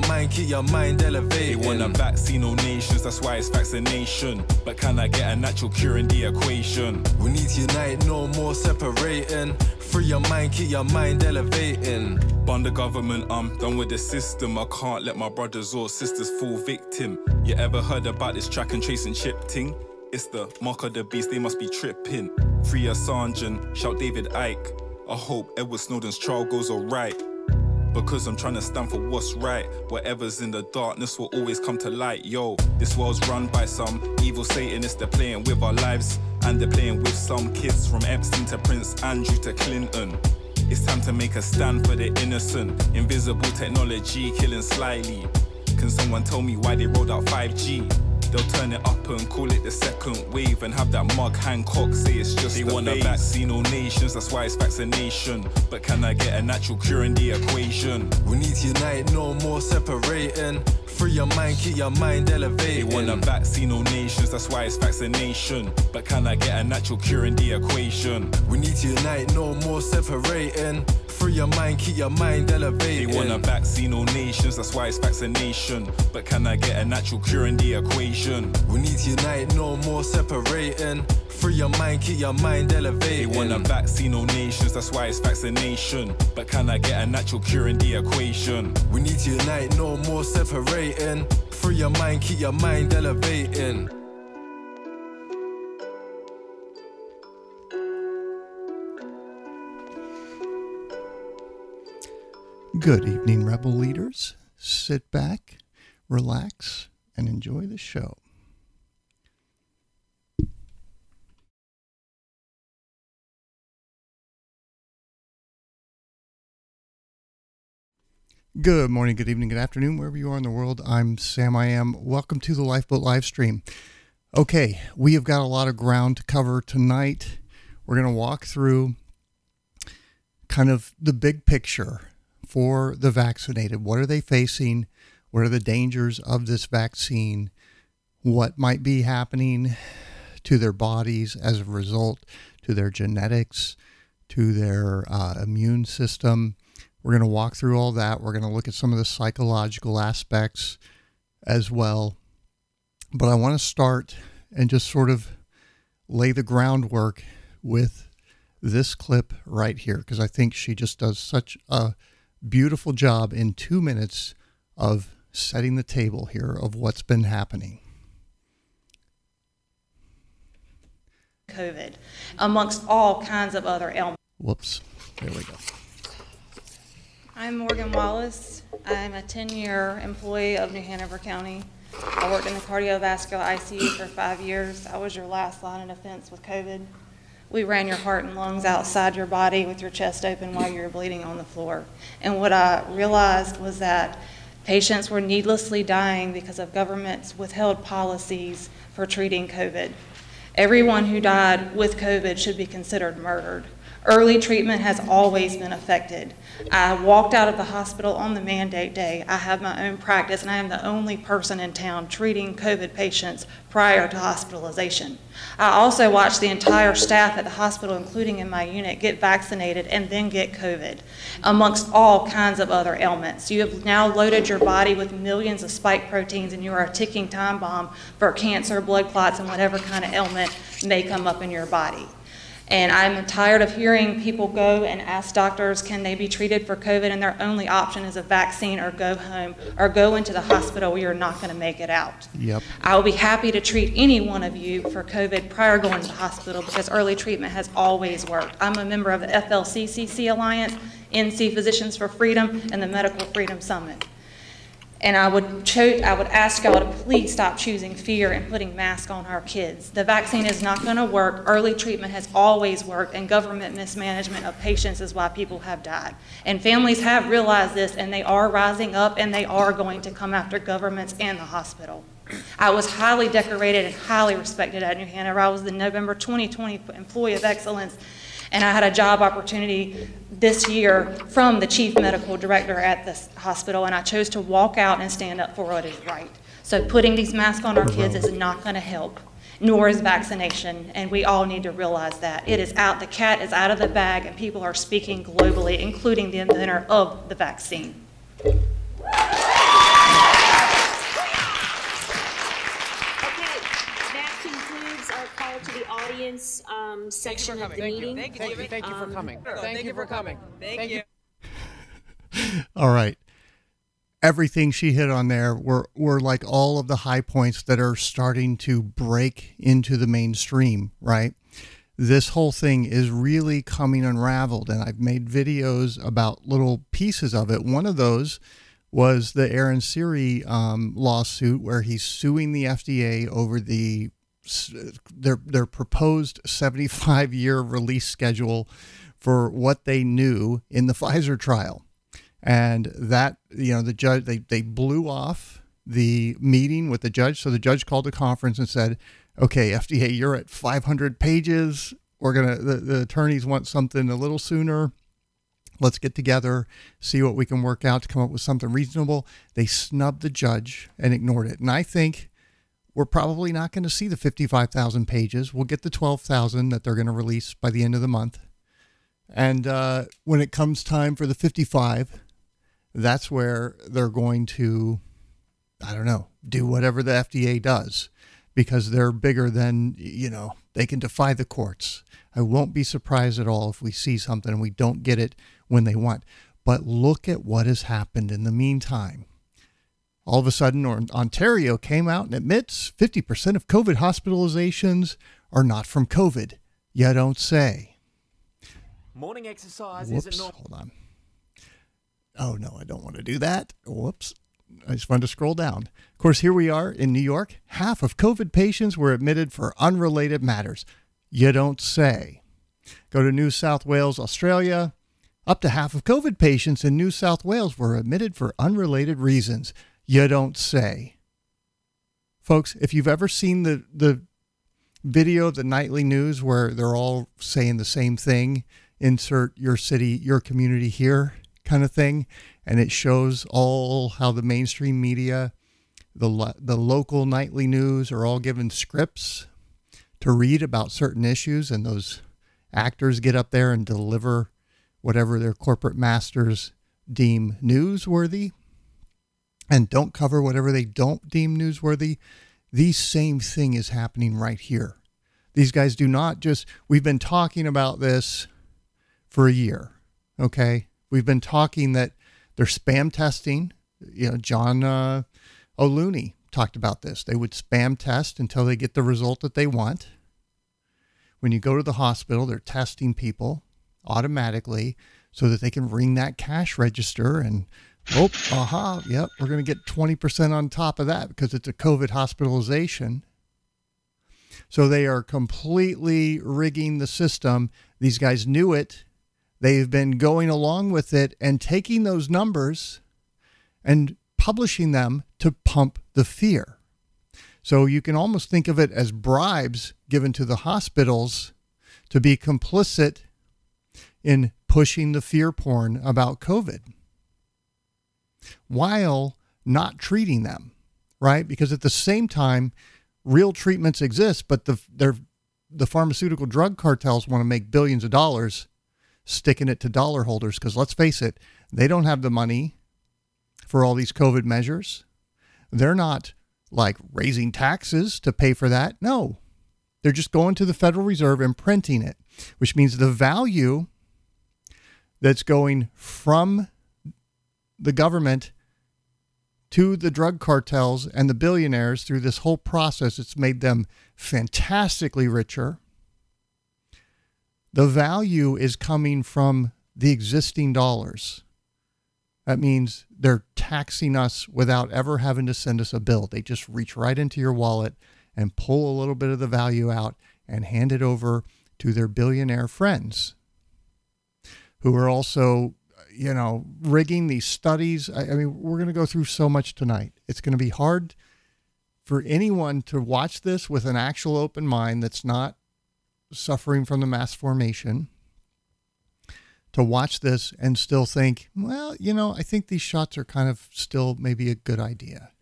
your mind, keep your mind elevated. They want a vaccine, all nations, that's why it's vaccination. But can I get a natural cure in the equation? We need to unite, no more separating. Free your mind, keep your mind elevating. Bond the government, I'm done with the system. I can't let my brothers or sisters fall victim. You ever heard about this track and trace and chip ting? It's the mark of the beast, they must be tripping. Free Assange and shout David Icke. I hope Edward Snowden's trial goes alright. Because I'm trying to stand for what's right. Whatever's in the darkness will always come to light. Yo, this world's run by some evil Satanists. They're playing with our lives, and they're playing with some kids from Epstein to Prince Andrew to Clinton. It's time to make a stand for the innocent. Invisible technology killing slyly. Can someone tell me why they rolled out 5G? They'll turn it up and call it the second wave and have that mug Hancock say it's just They want a vaccine all nations, that's why it's vaccination. But can I get a natural cure in the equation? We need to unite, no more separating. Free your mind, keep your mind elevated. They want a vaccine all nations, that's why it's vaccination. But can I get a natural cure in the equation? We need to unite, no more separating. Free your mind, keep your mind elevated. They want a vaccine all nations, that's why it's vaccination. But can I get a natural cure in the equation? We need to unite, no more separating. Free your mind, keep your mind elevated. They want a vaccine all nations, that's why it's vaccination. But can I get a natural cure in the equation? We need to unite, no more separating. Free your mind, keep your mind elevating. Good evening, Rebel leaders. Sit back, relax, and enjoy the show. Good morning, good evening, good afternoon, wherever you are in the world. I'm Sam I Am. Welcome to the Lifeboat live stream. Okay, we have got a lot of ground to cover tonight. We're going to walk through kind of the big picture for the vaccinated? What are they facing? What are the dangers of this vaccine? What might be happening to their bodies as a result, to their genetics, to their uh, immune system? We're going to walk through all that. We're going to look at some of the psychological aspects as well. But I want to start and just sort of lay the groundwork with this clip right here because I think she just does such a beautiful job in two minutes of setting the table here of what's been happening. COVID, amongst all kinds of other ailments. Whoops, there we go. I'm Morgan Wallace. I'm a 10 year employee of New Hanover County. I worked in the cardiovascular ICU for five years. I was your last line of defense with COVID. We ran your heart and lungs outside your body with your chest open while you were bleeding on the floor. And what I realized was that patients were needlessly dying because of government's withheld policies for treating COVID. Everyone who died with COVID should be considered murdered. Early treatment has always been affected. I walked out of the hospital on the mandate day. I have my own practice, and I am the only person in town treating COVID patients prior to hospitalization. I also watched the entire staff at the hospital, including in my unit, get vaccinated and then get COVID, amongst all kinds of other ailments. You have now loaded your body with millions of spike proteins, and you are a ticking time bomb for cancer, blood clots, and whatever kind of ailment may come up in your body. And I'm tired of hearing people go and ask doctors, can they be treated for COVID? And their only option is a vaccine or go home or go into the hospital where you're not going to make it out. Yep. I will be happy to treat any one of you for COVID prior going to the hospital because early treatment has always worked. I'm a member of the FLCCC Alliance, NC Physicians for Freedom, and the Medical Freedom Summit. And I would, cho- I would ask y'all to please stop choosing fear and putting masks on our kids. The vaccine is not going to work. Early treatment has always worked, and government mismanagement of patients is why people have died. And families have realized this, and they are rising up, and they are going to come after governments and the hospital. I was highly decorated and highly respected at New Hanover. I was the November 2020 Employee of Excellence and I had a job opportunity this year from the chief medical director at this hospital, and I chose to walk out and stand up for what is right. So putting these masks on our kids is not going to help, nor is vaccination, and we all need to realize that. It is out, the cat is out of the bag, and people are speaking globally, including the inventor of the vaccine. Section of the meeting. Thank you, thank you, thank you for Um, coming. Thank you for coming. Thank you. All right. Everything she hit on there were, were like all of the high points that are starting to break into the mainstream, right? This whole thing is really coming unraveled, and I've made videos about little pieces of it. One of those was the Aaron Siri um, lawsuit, where he's suing the FDA over the their their proposed 75 year release schedule for what they knew in the Pfizer trial. And that you know the judge they, they blew off the meeting with the judge. So the judge called a conference and said okay fda you're at 500 pages. We're gonna the, the attorneys want something a little sooner. Let's get together see what we can work out to come up with something reasonable. They snubbed the judge and ignored it. And i think we're probably not going to see the 55,000 pages. We'll get the 12,000 that they're going to release by the end of the month. And uh, when it comes time for the 55, that's where they're going to, I don't know, do whatever the FDA does because they're bigger than, you know, they can defy the courts. I won't be surprised at all if we see something and we don't get it when they want. But look at what has happened in the meantime. All of a sudden, Ontario came out and admits 50% of COVID hospitalizations are not from COVID. You don't say. Morning exercise Whoops, isn't hold on. Oh, no, I don't want to do that. Whoops. I just wanted to scroll down. Of course, here we are in New York. Half of COVID patients were admitted for unrelated matters. You don't say. Go to New South Wales, Australia. Up to half of COVID patients in New South Wales were admitted for unrelated reasons. You don't say. Folks, if you've ever seen the, the video of the nightly news where they're all saying the same thing, insert your city, your community here kind of thing, and it shows all how the mainstream media, the lo- the local nightly news are all given scripts to read about certain issues and those actors get up there and deliver whatever their corporate masters deem newsworthy and don't cover whatever they don't deem newsworthy. The same thing is happening right here. These guys do not just, we've been talking about this for a year, okay? We've been talking that they're spam testing. You know, John uh, O'Looney talked about this. They would spam test until they get the result that they want. When you go to the hospital, they're testing people automatically so that they can ring that cash register and Oh, aha. Yep. We're going to get 20% on top of that because it's a COVID hospitalization. So they are completely rigging the system. These guys knew it. They've been going along with it and taking those numbers and publishing them to pump the fear. So you can almost think of it as bribes given to the hospitals to be complicit in pushing the fear porn about COVID while not treating them, right? Because at the same time, real treatments exist, but the the pharmaceutical drug cartels want to make billions of dollars sticking it to dollar holders because let's face it, they don't have the money for all these COVID measures. They're not like raising taxes to pay for that. No, they're just going to the Federal Reserve and printing it, which means the value that's going from the government to the drug cartels and the billionaires through this whole process. It's made them fantastically richer. The value is coming from the existing dollars. That means they're taxing us without ever having to send us a bill. They just reach right into your wallet and pull a little bit of the value out and hand it over to their billionaire friends who are also you know, rigging these studies. I, I mean, we're going to go through so much tonight. It's going to be hard for anyone to watch this with an actual open mind that's not suffering from the mass formation to watch this and still think, well, you know, I think these shots are kind of still maybe a good idea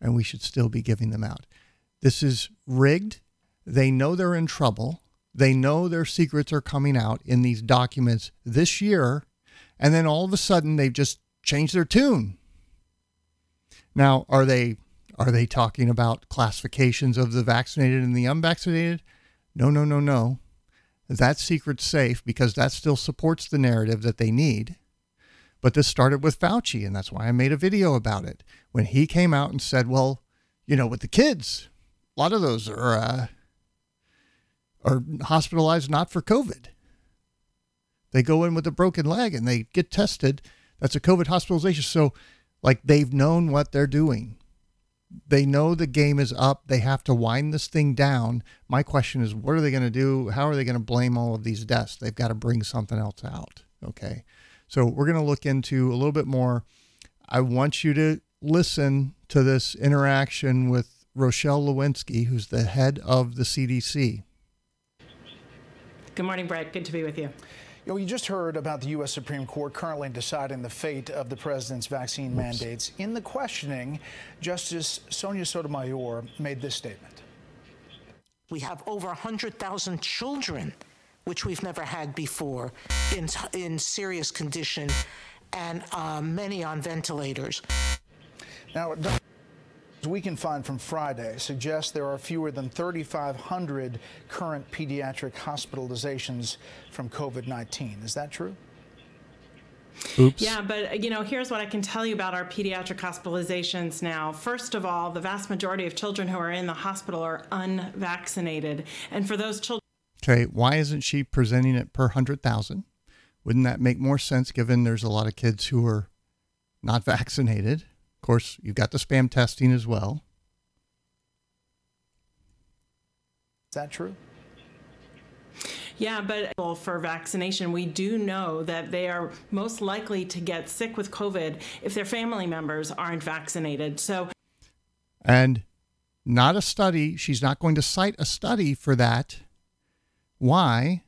and we should still be giving them out. This is rigged. They know they're in trouble. They know their secrets are coming out in these documents this year and then all of a sudden they've just changed their tune. Now, are they are they talking about classifications of the vaccinated and the unvaccinated? No, no, no, no. That secret's safe because that still supports the narrative that they need. But this started with Fauci, and that's why I made a video about it. When he came out and said, well, you know, with the kids, a lot of those are uh, are hospitalized not for COVID. They go in with a broken leg and they get tested. That's a COVID hospitalization. So, like, they've known what they're doing. They know the game is up. They have to wind this thing down. My question is, what are they going to do? How are they going to blame all of these deaths? They've got to bring something else out. Okay. So, we're going to look into a little bit more. I want you to listen to this interaction with Rochelle Walensky, who's the head of the CDC. Good morning, Brett. Good to be with you. You know, you just heard about the U.S. Supreme Court currently deciding the fate of the president's vaccine Oops. mandates. In the questioning, Justice Sonia Sotomayor made this statement. We have over 100,000 children, which we've never had before, in, in serious condition, and uh, many on ventilators. Now, we can find from Friday suggests there are fewer than 3,500 current pediatric hospitalizations from COVID 19. Is that true? Oops. Yeah, but uh, you know, here's what I can tell you about our pediatric hospitalizations now. First of all, the vast majority of children who are in the hospital are unvaccinated. And for those children Okay, why isn't she presenting it per 100,000? Wouldn't that make more sense given there's a lot of kids who are not vaccinated? Of course, you've got the spam testing as well. Is that true? Yeah, but for vaccination, we do know that they are most likely to get sick with COVID if their family members aren't vaccinated. So, and not a study, she's not going to cite a study for that. Why?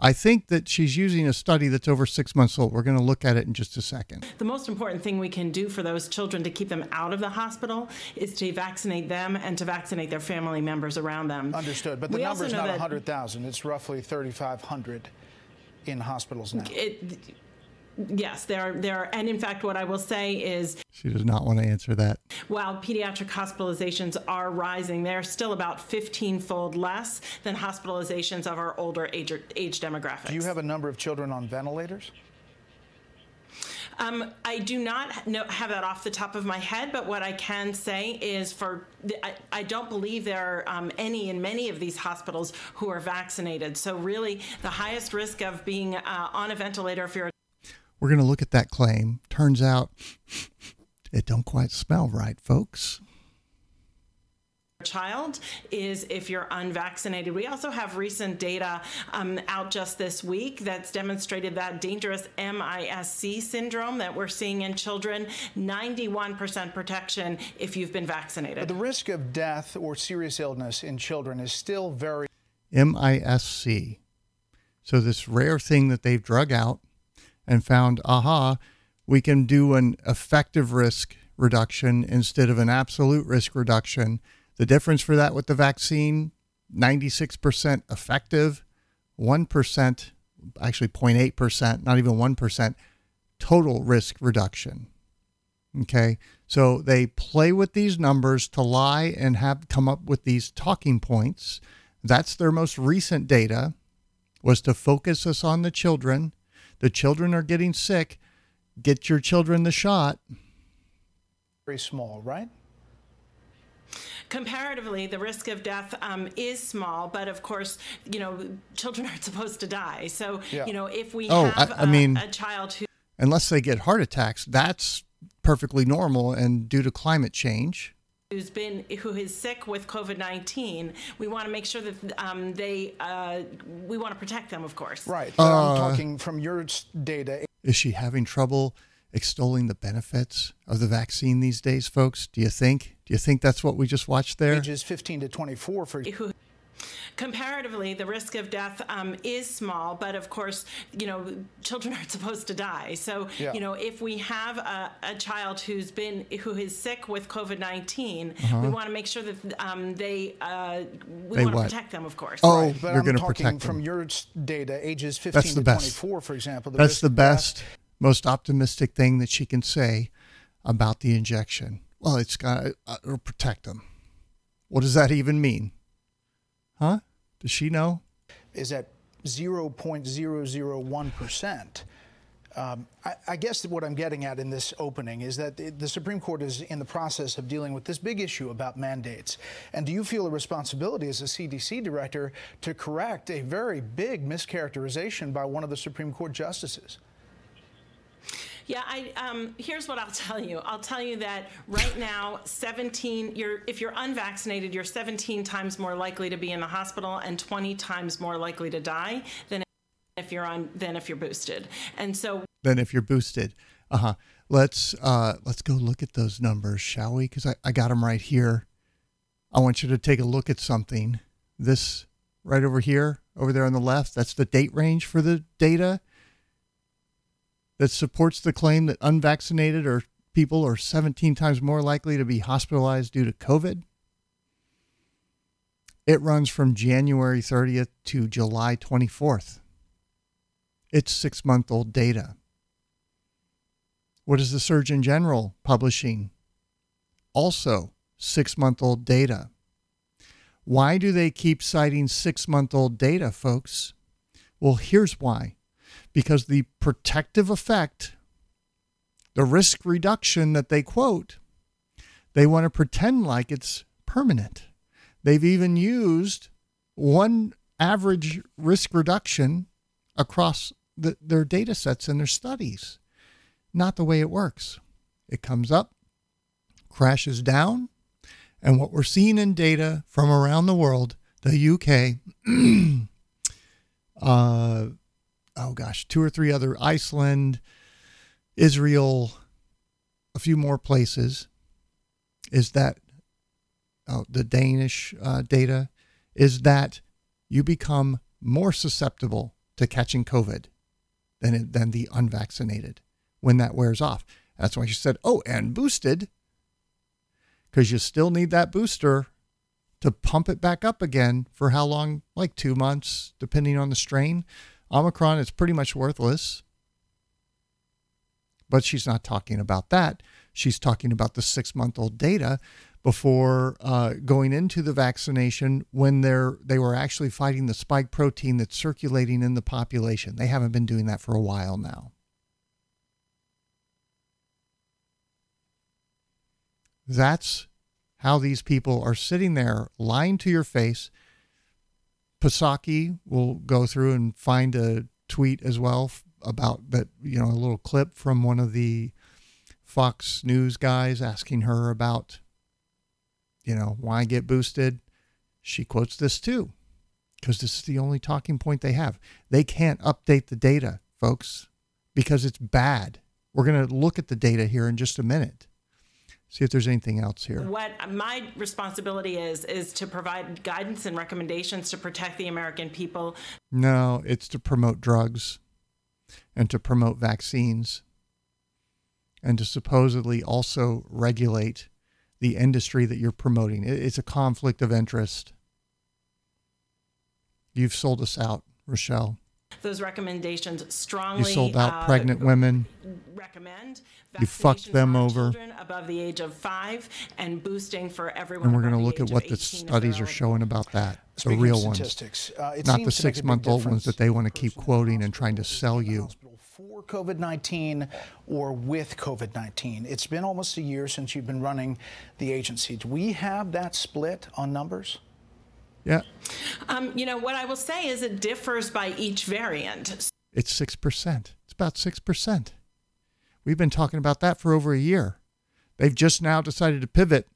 I think that she's using a study that's over six months old. We're going to look at it in just a second. The most important thing we can do for those children to keep them out of the hospital is to vaccinate them and to vaccinate their family members around them. Understood. But the we number's not 100,000, it's roughly 3,500 in hospitals now. It, Yes, there, are there, and in fact, what I will say is she does not want to answer that. While pediatric hospitalizations are rising, they're still about 15-fold less than hospitalizations of our older age, age demographics. Do you have a number of children on ventilators? Um, I do not know, have that off the top of my head, but what I can say is for the, I, I, don't believe there are um, any in many of these hospitals who are vaccinated. So really, the highest risk of being uh, on a ventilator if you're we're going to look at that claim. Turns out it don't quite smell right, folks child is if you're unvaccinated. We also have recent data um, out just this week that's demonstrated that dangerous MIS-C syndrome that we're seeing in children, 91% protection if you've been vaccinated. But the risk of death or serious illness in children is still very MIS-C. So this rare thing that they've drug out and found, aha, we can do an effective risk reduction instead of an absolute risk reduction. The difference for that with the vaccine 96% effective, 1%, actually 0.8%, not even 1%, total risk reduction. Okay. So they play with these numbers to lie and have come up with these talking points. That's their most recent data was to focus us on the children the children are getting sick. Get your children the shot. Very small, right? comparatively, the risk of death um, is small, but of course, you know, children aren't supposed to die. So, yeah. you know, if we oh, have I, I a, mean, a child who. Unless they get heart attacks, that's perfectly normal and due to climate change who's been who is sick with COVID-19, we want to make sure that um, they uh, we want to protect them, of course. Right. Uh, I'm talking from your data. Is she having trouble extolling the benefits of the vaccine these days, folks? Do you think? Do you think that's what we just watched there? Ages 15 to 24 for. Who comparatively, the risk of death um, is small, but of course, you know, children aren't supposed to die. So, yeah. you know, if we have a, a, child who's been who is sick with COVID 19 uh-huh. we want to make sure that um, they uh, we want to protect them, of course. Oh, right. you're going to protect them. From your data, ages 15 That's the to best. 24, for example. The That's the best, death. most optimistic thing that she can say about the injection. Well, it's got to uh, protect them. What does that even mean? Huh? Does she know? Is that 0.001%. Um, I, I, guess what I'm getting at in this opening is that the, the, Supreme Court is in the process of dealing with this big issue about mandates. And do you feel a responsibility as a CDC director to correct a very big mischaracterization by one of the Supreme Court justices? Yeah, I, um, here's what I'll tell you. I'll tell you that right now, 17. You're if you're unvaccinated, you're 17 times more likely to be in the hospital and 20 times more likely to die than if you're on than if you're boosted. And so than if you're boosted. Uh huh. Let's uh let's go look at those numbers, shall we? Because I, I got them right here. I want you to take a look at something. This right over here, over there on the left, that's the date range for the data that supports the claim that unvaccinated or people are 17 times more likely to be hospitalized due to COVID. It runs from January 30th to July 24th. It's six month old data. What is the Surgeon General publishing? Also, six month old data. Why do they keep citing six month old data, folks? Well, here's why because the protective effect, the risk reduction that they quote, they want to pretend like it's permanent. They've even used one average risk reduction across the, their data sets and their studies. Not the way it works. It comes up, crashes down, and what we're seeing in data from around the world, the UK, uh, oh gosh, two or three other Iceland, Israel, a few more places, is that oh, the Danish uh, data is that you become more susceptible to catching COVID than, than the unvaccinated when that wears off. That's why she said, oh, and boosted, because you still need that booster to pump it back up again for how long? Like two months, depending on the strain. Omicron is pretty much worthless. But she's not talking about that. She's talking about the six month old data before uh, going into the vaccination when they're they were actually fighting the spike protein that's circulating in the population. They haven't been doing that for a while now. That's how these people are sitting there lying to your face. Psaki will go through and find a tweet as well about that, you know, a little clip from one of the Fox News guys asking her about you know, why get boosted? She quotes this too, because this is the only talking point they have. They can't update the data, folks, because it's bad. We're going to look at the data here in just a minute. See if there's anything else here. What my responsibility is is to provide guidance and recommendations to protect the American people. No, it's to promote drugs and to promote vaccines and to supposedly also regulate the industry that you're promoting. It's a conflict of interest. You've sold us out, Rochelle. Those recommendations strongly. You sold out uh, pregnant women. Recommend. You fucked them over. Above the age of five and boosting for everyone. And we're going to look at what the studies are showing about that. Speaking the real ones, uh, not the six-month-old ones that they want to keep quoting and trying to sell you for COVID 19 or with COVID 19? It's been almost a year since you've been running the agency. Do we have that split on numbers? Yeah. Um, you know, what I will say is it differs by each variant. It's 6%. It's about 6%. We've been talking about that for over a year. They've just now decided to pivot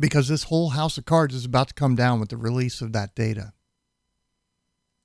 because this whole house of cards is about to come down with the release of that data.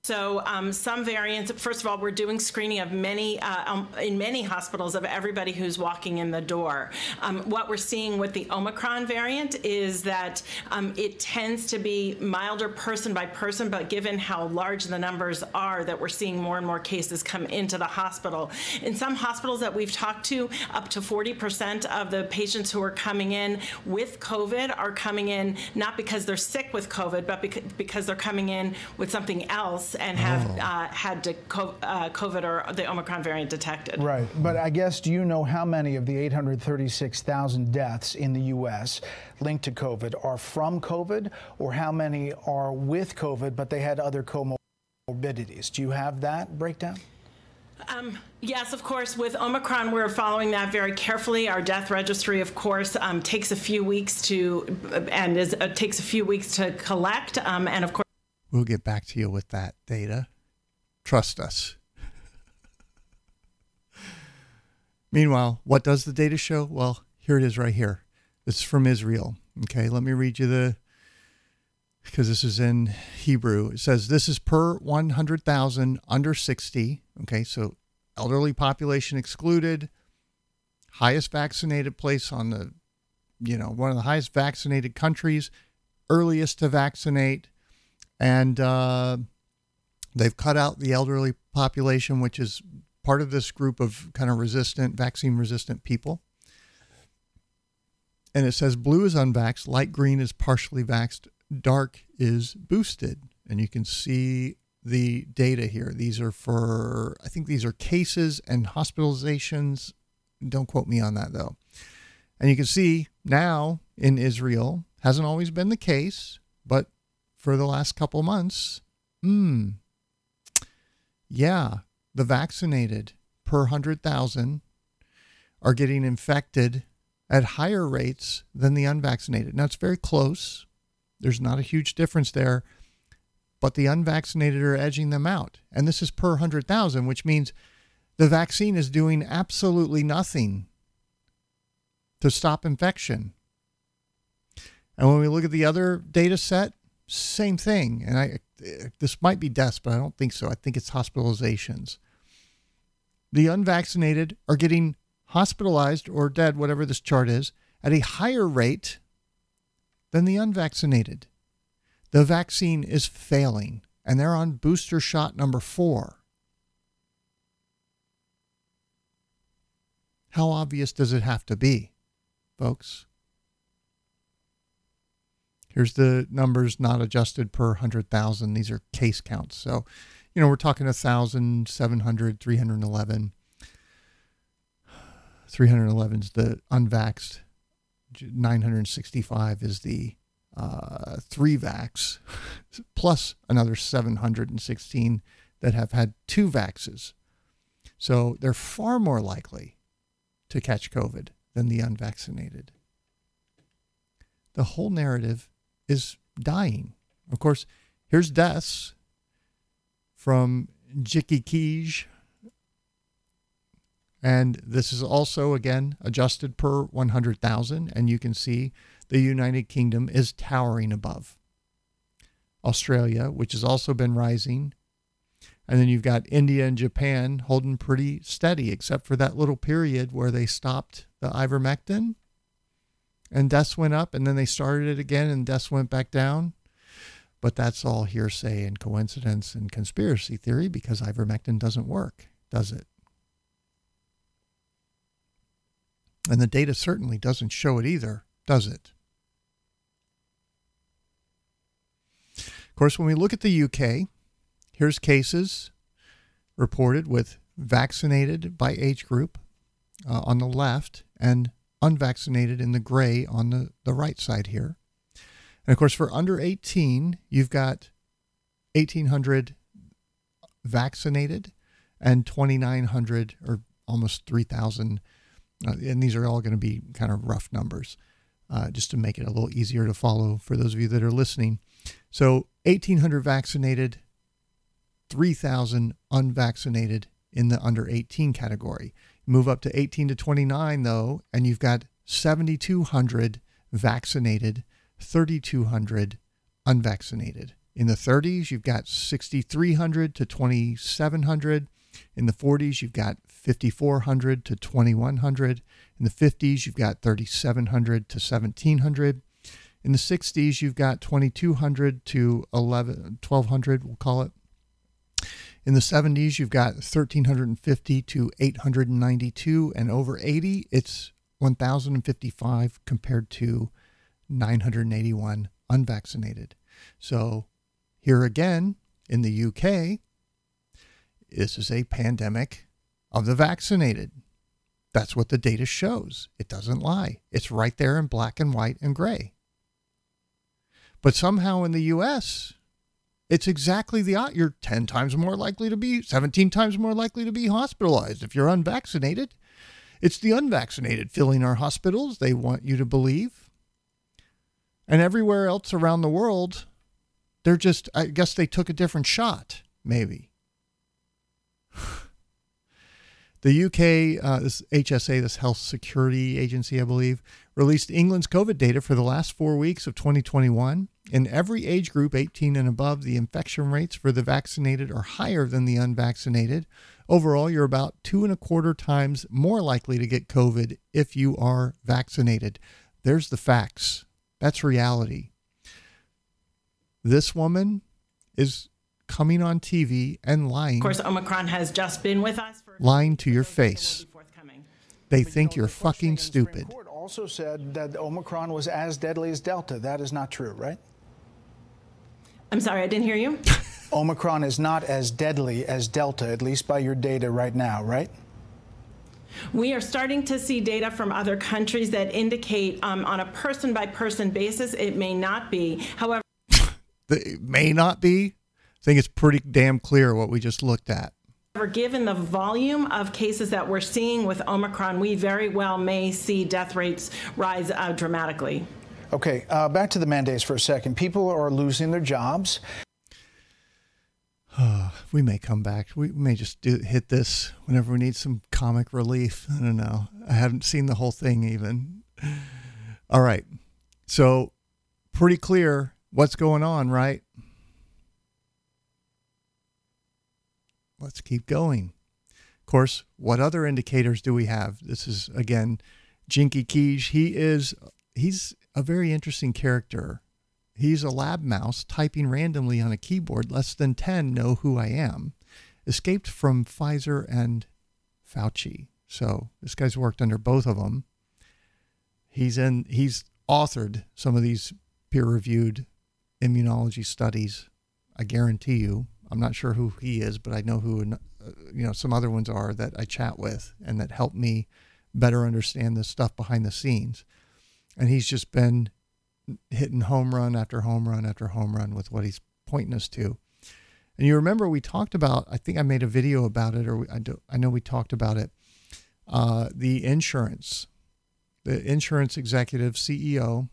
So um, some variants. First of all, we're doing screening of many uh, um, in many hospitals of everybody who's walking in the door. Um, what we're seeing with the Omicron variant is that um, it tends to be milder person by person, but given how large the numbers are, that we're seeing more and more cases come into the hospital. In some hospitals that we've talked to, up to 40% of the patients who are coming in with COVID are coming in not because they're sick with COVID, but because they're coming in with something else and have oh. uh, had to uh, COVID or the Omicron variant detected. Right. But I guess, do you know how many of the 836,000 deaths in the U.S. linked to COVID are from COVID, or how many are with COVID but they had other comorbidities? Do you have that breakdown? Um, yes, of course. With Omicron, we're following that very carefully. Our death registry, of course, um, takes a few weeks to and is, uh, takes a few weeks to collect. Um, and of course, we'll get back to you with that data. Trust us. Meanwhile, what does the data show? Well, here it is right here. It's from Israel. Okay, let me read you the because this is in Hebrew. It says this is per 100,000 under 60. Okay, so elderly population excluded, highest vaccinated place on the, you know, one of the highest vaccinated countries, earliest to vaccinate, and uh, they've cut out the elderly population, which is part of this group of kind of resistant, vaccine resistant people. And it says blue is unvaxxed, light green is partially vaxxed, dark is boosted. And you can see the data here. These are for, I think these are cases and hospitalizations. Don't quote me on that though. And you can see now in Israel, hasn't always been the case, but for the last couple months, hmm, yeah, the vaccinated per 100,000 are getting infected at higher rates than the unvaccinated. Now, it's very close. There's not a huge difference there, but the unvaccinated are edging them out. And this is per 100,000, which means the vaccine is doing absolutely nothing to stop infection. And when we look at the other data set, same thing. And I this might be deaths, but I don't think so. I think it's hospitalizations. The unvaccinated are getting hospitalized or dead, whatever this chart is, at a higher rate than the unvaccinated. The vaccine is failing, and they're on booster shot number four. How obvious does it have to be, folks? Here's the numbers not adjusted per 100,000. These are case counts. So, you know, we're talking 1,700, 311. 311 is the unvaxxed. 965 is the uh, three vax, plus another 716 that have had two vaxes. So they're far more likely to catch COVID than the unvaccinated. The whole narrative is dying. Of course, here's deaths from Jicky Kij. And this is also, again, adjusted per 100,000. And you can see the United Kingdom is towering above Australia, which has also been rising. And then you've got India and Japan holding pretty steady, except for that little period where they stopped the ivermectin and deaths went up and then they started it again and deaths went back down. But that's all hearsay and coincidence and conspiracy theory because ivermectin doesn't work, does it? And the data certainly doesn't show it either, does it? Of course, when we look at the UK, here's cases reported with vaccinated by age group uh, on the left and unvaccinated in the gray on the, the right side here. And of course, for under 18, you've got 1,800 vaccinated and 2,900 or almost 3,000. Uh, and these are all going to be kind of rough numbers uh, just to make it a little easier to follow for those of you that are listening. So 1,800 vaccinated, 3,000 unvaccinated in the under 18 category. Move up to 18 to 29, though, and you've got 7,200 vaccinated, 3,200 unvaccinated. In the 30s, you've got 6,300 to 2,700. In the 40s, you've got 5,400 to 2,100. In the 50s, you've got 3,700 to 1,700. In the 60s, you've got 2,200 to 11, 1,200, we'll call it. In the 70s, you've got 1,350 to 892, and over 80, it's 1,055 compared to 981 unvaccinated. So, here again in the UK, this is a pandemic of the vaccinated. That's what the data shows. It doesn't lie. It's right there in black and white and gray. But somehow in the US, It's exactly the you're 10 times more likely to be 17 times more likely to be hospitalized if you're unvaccinated. It's the unvaccinated filling our hospitals, they want you to believe. And everywhere else around the world, they're just I guess they took a different shot, maybe. The UK, uh, this HSA, this Health Security Agency, I believe, released England's COVID data for the last four weeks of 2021. In every age group 18 and above, the infection rates for the vaccinated are higher than the unvaccinated. Overall, you're about two and a quarter times more likely to get COVID if you are vaccinated. There's the facts. That's reality. This woman is coming on TV and lying. Of course, Omicron has just been with us. For lying to your face. They think you're fucking stupid. Court also said that Omicron was as deadly as Delta. That is not true, right? I'm sorry, I didn't hear you. Omicron is not as deadly as Delta, at least by your data right now, right? We are starting to see data from other countries that indicate um, on a person by person basis it may not be. However, it may not be. I think it's pretty damn clear what we just looked at. Given the volume of cases that we're seeing with Omicron, we very well may see death rates rise uh, dramatically. Okay, uh, back to the mandates for a second. People are losing their jobs. we may come back. We may just do, hit this whenever we need some comic relief. I don't know. I haven't seen the whole thing even. All right. So, pretty clear what's going on, right? Let's keep going. Of course, what other indicators do we have? This is again Jinky Kij. He is he's a very interesting character. He's a lab mouse typing randomly on a keyboard. Less than 10 know who I am. Escaped from Pfizer and Fauci. So this guy's worked under both of them. He's in he's authored some of these peer-reviewed immunology studies. I guarantee you. I'm not sure who he is, but I know who uh, you know some other ones are that I chat with and that help me better understand the stuff behind the scenes. And he's just been hitting home run after home run after home run with what he's pointing us to. And you remember we talked about, I think I made a video about it, or I, do, I know we talked about it, uh, the insurance, the insurance executive CEO,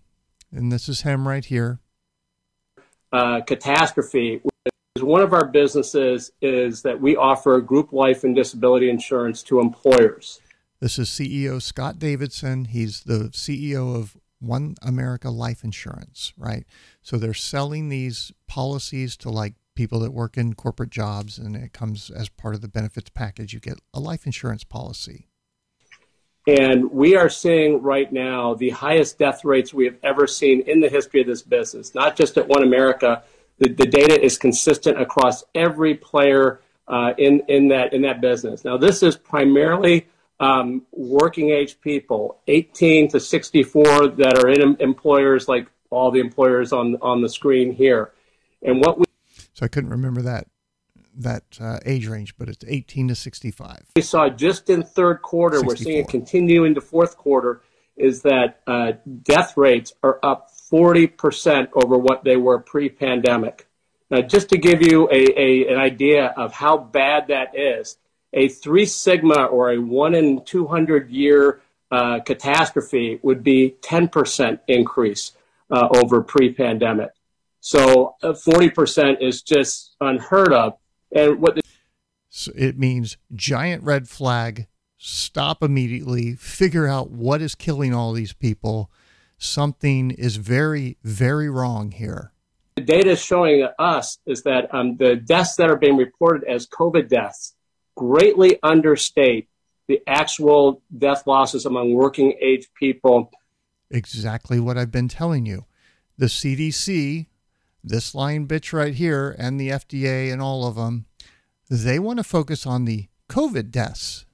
and this is him right here. Uh, catastrophe one of our businesses is that we offer group life and disability insurance to employers. This is CEO Scott Davidson. He's the CEO of One America Life Insurance, right? So they're selling these policies to like people that work in corporate jobs, and it comes as part of the benefits package. You get a life insurance policy. And we are seeing right now the highest death rates we have ever seen in the history of this business, not just at One America, the, the data is consistent across every player uh, in, in, that, in that business. Now, this is primarily um, working age people, 18 to 64, that are in employers like all the employers on, on the screen here. And what we so I couldn't remember that that uh, age range, but it's 18 to 65. We saw just in third quarter, 64. we're seeing it continue into fourth quarter, is that uh, death rates are up 40% over what they were pre-pandemic. Now, just to give you a, a, an idea of how bad that is, a three sigma or a one in 200 year uh, catastrophe would be 10% increase uh, over pre-pandemic. So uh, 40% is just unheard of. And what the- so it means giant red flag, stop immediately, figure out what is killing all these people, something is very, very wrong here. The data is showing us is that um, the deaths that are being reported as COVID deaths greatly understate the actual death losses among working age people. Exactly what I've been telling you. The CDC, this lying bitch right here, and the FDA and all of them, they want to focus on the COVID deaths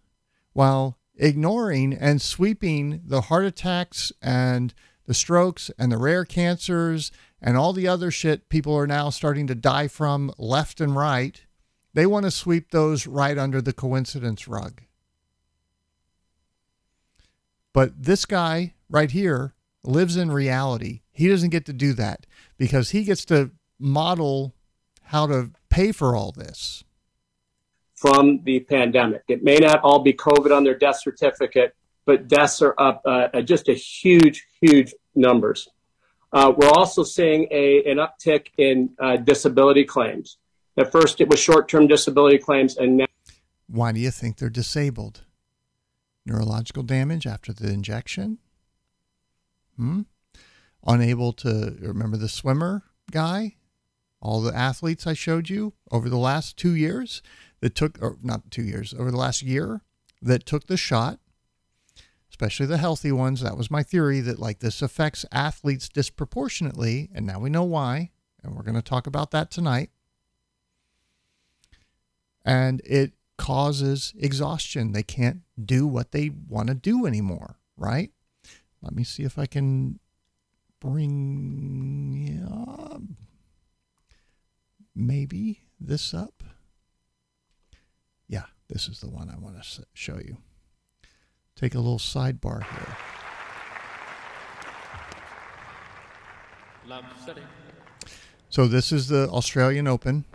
while ignoring and sweeping the heart attacks and the strokes and the rare cancers and all the other shit people are now starting to die from left and right, they want to sweep those right under the coincidence rug. But this guy right here lives in reality. He doesn't get to do that because he gets to model how to pay for all this from the pandemic. It may not all be COVID on their death certificate, but deaths are up uh, just a huge, huge numbers. Uh, we're also seeing a, an uptick in uh, disability claims. At first, it was short-term disability claims, and now. Why do you think they're disabled? Neurological damage after the injection? Hmm? Unable to remember the swimmer guy? All the athletes I showed you over the last two years that took, or not two years, over the last year that took the shot, especially the healthy ones. That was my theory that like this affects athletes disproportionately. And now we know why. And we're going to talk about that tonight. And it causes exhaustion. They can't do what they want to do anymore, right? Let me see if I can bring uh, maybe this up. Yeah, this is the one I want to show you. Take a little sidebar here. So this is the Australian Open.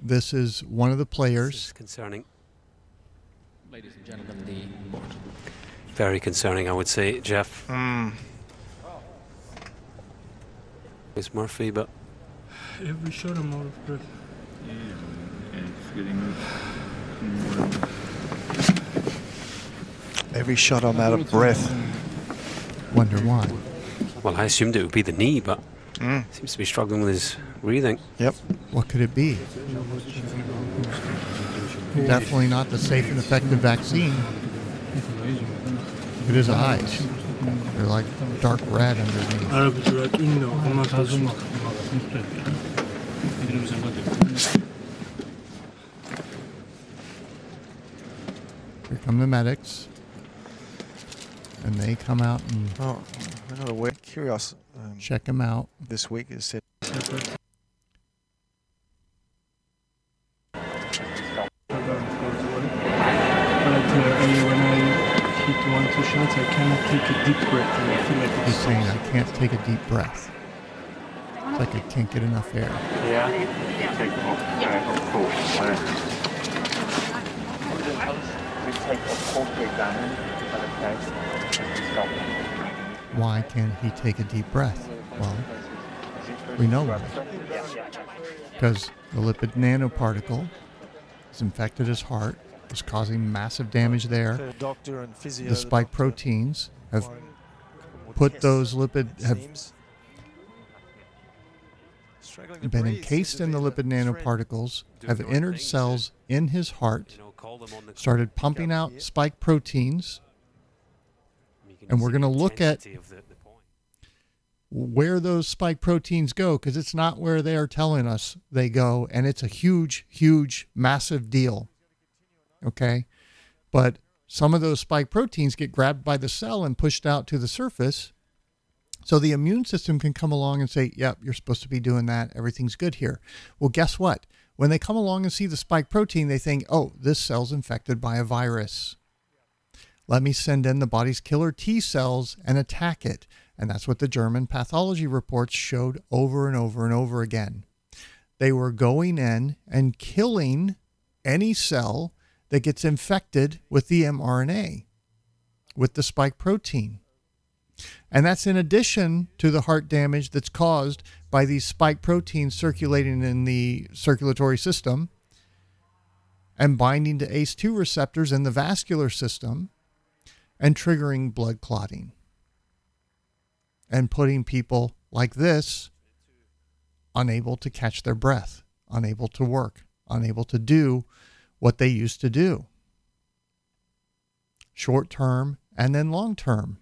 This is one of the players. concerning. Ladies and gentlemen, the board. Very concerning, I would say, Jeff. Mm. It's Murphy, but every shot I'm out of breath. Yeah, it's getting Every shot I'm out of breath. Wonder why. Well, I assumed it would be the knee, but mm. seems to be struggling with his breathing. Yep. What could it be? Definitely not the safe and effective vaccine. It is eyes. They're like dark red underneath. Here come the medics. And they come out and oh, another week. Curious. Um, check him out. This week is said. one, two shots, I cannot take a deep breath. And I feel like He's saying I can't take a deep breath. It's like I can't get enough air. Yeah. Take off. Uh, of course. We take a quarter examine why can't he take a deep breath? Well, we know why. Because the lipid nanoparticle has infected his heart, is causing massive damage there. The spike proteins have put those lipid have been encased in the lipid nanoparticles, have entered cells in his heart, started pumping out spike proteins and we're going to look at where those spike proteins go because it's not where they are telling us they go. And it's a huge, huge, massive deal. Okay. But some of those spike proteins get grabbed by the cell and pushed out to the surface. So the immune system can come along and say, yep, you're supposed to be doing that. Everything's good here. Well, guess what? When they come along and see the spike protein, they think, oh, this cell's infected by a virus. Let me send in the body's killer T cells and attack it. And that's what the German pathology reports showed over and over and over again. They were going in and killing any cell that gets infected with the mRNA, with the spike protein. And that's in addition to the heart damage that's caused by these spike proteins circulating in the circulatory system and binding to ACE2 receptors in the vascular system and triggering blood clotting and putting people like this unable to catch their breath, unable to work, unable to do what they used to do. Short term and then long term.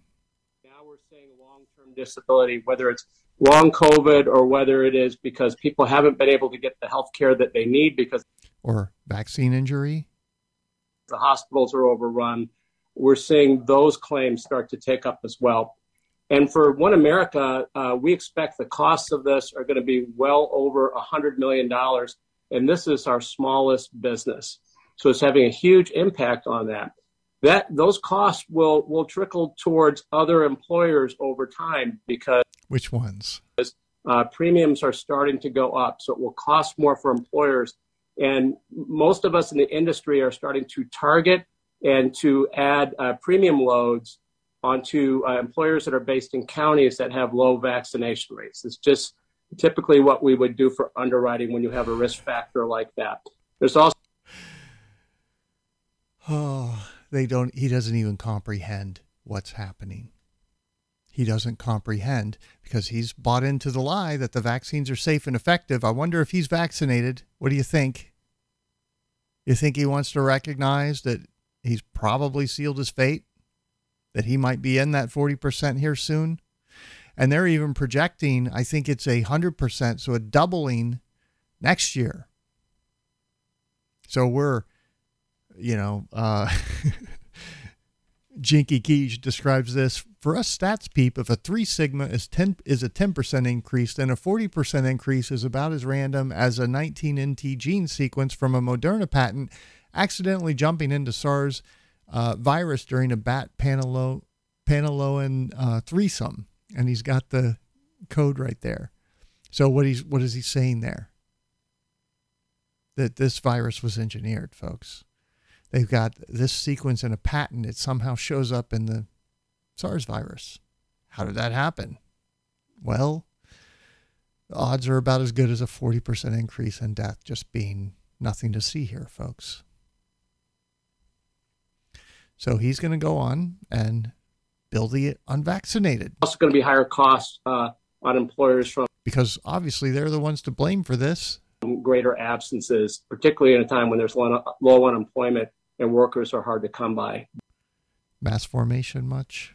Now we're seeing long term disability, whether it's long COVID or whether it is because people haven't been able to get the health care that they need because or vaccine injury. The hospitals are overrun we're seeing those claims start to take up as well. And for OneAmerica, uh, we expect the costs of this are going to be well over $100 million. And this is our smallest business. So it's having a huge impact on that. That those costs will will trickle towards other employers over time because which ones? uh, premiums are starting to go up. So it will cost more for employers. And most of us in the industry are starting to target and to add uh, premium loads onto uh, employers that are based in counties that have low vaccination rates. It's just typically what we would do for underwriting when you have a risk factor like that. There's also Oh, they don't he doesn't even comprehend what's happening. He doesn't comprehend because he's bought into the lie that the vaccines are safe and effective. I wonder if he's vaccinated. What do you think? You think he wants to recognize that he's probably sealed his fate? That he might be in that 40% here soon? And they're even projecting, I think it's a 100%, so a doubling next year. So we're, you know, uh, Jinky Key describes this for us stats peep. If a three sigma is ten is a ten percent increase, then a forty percent increase is about as random as a 19 NT gene sequence from a Moderna patent accidentally jumping into SARS uh, virus during a bat panelo, Panelloan uh, threesome and he's got the code right there. So what he's what is he saying there? That this virus was engineered, folks. They've got this sequence in a patent. It somehow shows up in the SARS virus. How did that happen? Well, the odds are about as good as a 40% increase in death just being nothing to see here, folks. So he's going to go on and bill the unvaccinated. Also, going to be higher costs uh, on employers from because obviously they're the ones to blame for this. Greater absences, particularly in a time when there's low, low unemployment and workers are hard to come by. Mass formation, much.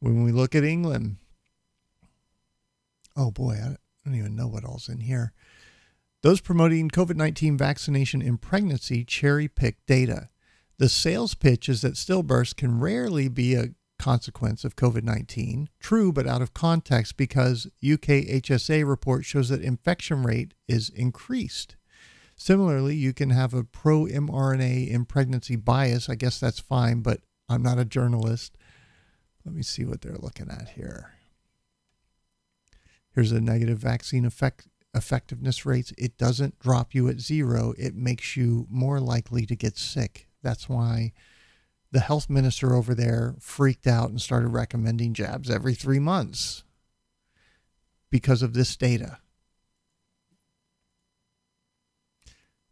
When we look at England, oh boy, I don't even know what all's in here. Those promoting COVID 19 vaccination in pregnancy cherry pick data. The sales pitch is that stillbirths can rarely be a consequence of COVID 19. True, but out of context because UK HSA report shows that infection rate is increased. Similarly, you can have a pro mRNA in pregnancy bias. I guess that's fine, but I'm not a journalist. Let me see what they're looking at here. Here's a negative vaccine effect effectiveness rates. It doesn't drop you at zero. It makes you more likely to get sick. That's why the health minister over there freaked out and started recommending jabs every three months because of this data.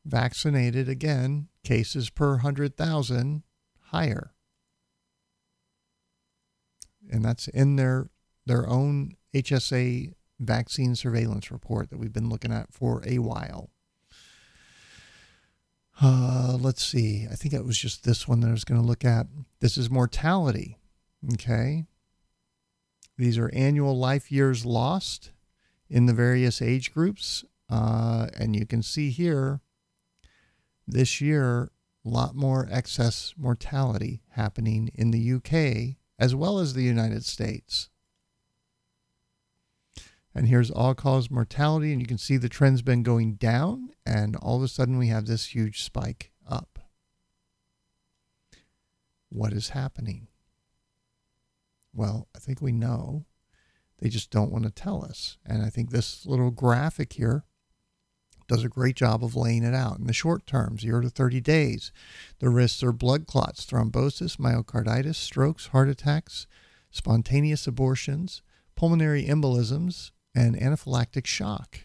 Vaccinated, again, cases per 100,000 higher. And that's in their, their own HSA vaccine surveillance report that we've been looking at for a while. Uh, let's see. I think it was just this one that I was going to look at. This is mortality. Okay. These are annual life years lost in the various age groups. Uh, and you can see here this year, a lot more excess mortality happening in the UK as well as the United States. And here's all cause mortality, and you can see the trend's been going down, and all of a sudden we have this huge spike up. What is happening? Well, I think we know. They just don't want to tell us. And I think this little graphic here does a great job of laying it out. In the short term, 0 to 30 days, the risks are blood clots, thrombosis, myocarditis, strokes, heart attacks, spontaneous abortions, pulmonary embolisms, and anaphylactic shock.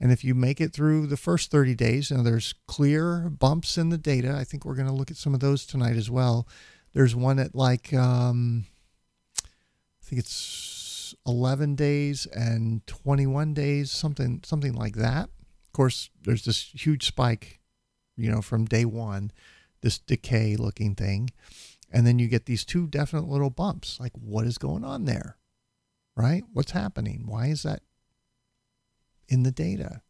And if you make it through the first 30 days, now there's clear bumps in the data. I think we're going to look at some of those tonight as well. There's one at like, um, I think it's 11 days and 21 days, something, something like that. Of course, there's this huge spike, you know, from day one, this decay looking thing. And then you get these two definite little bumps. Like, what is going on there? Right? What's happening? Why is that in the data?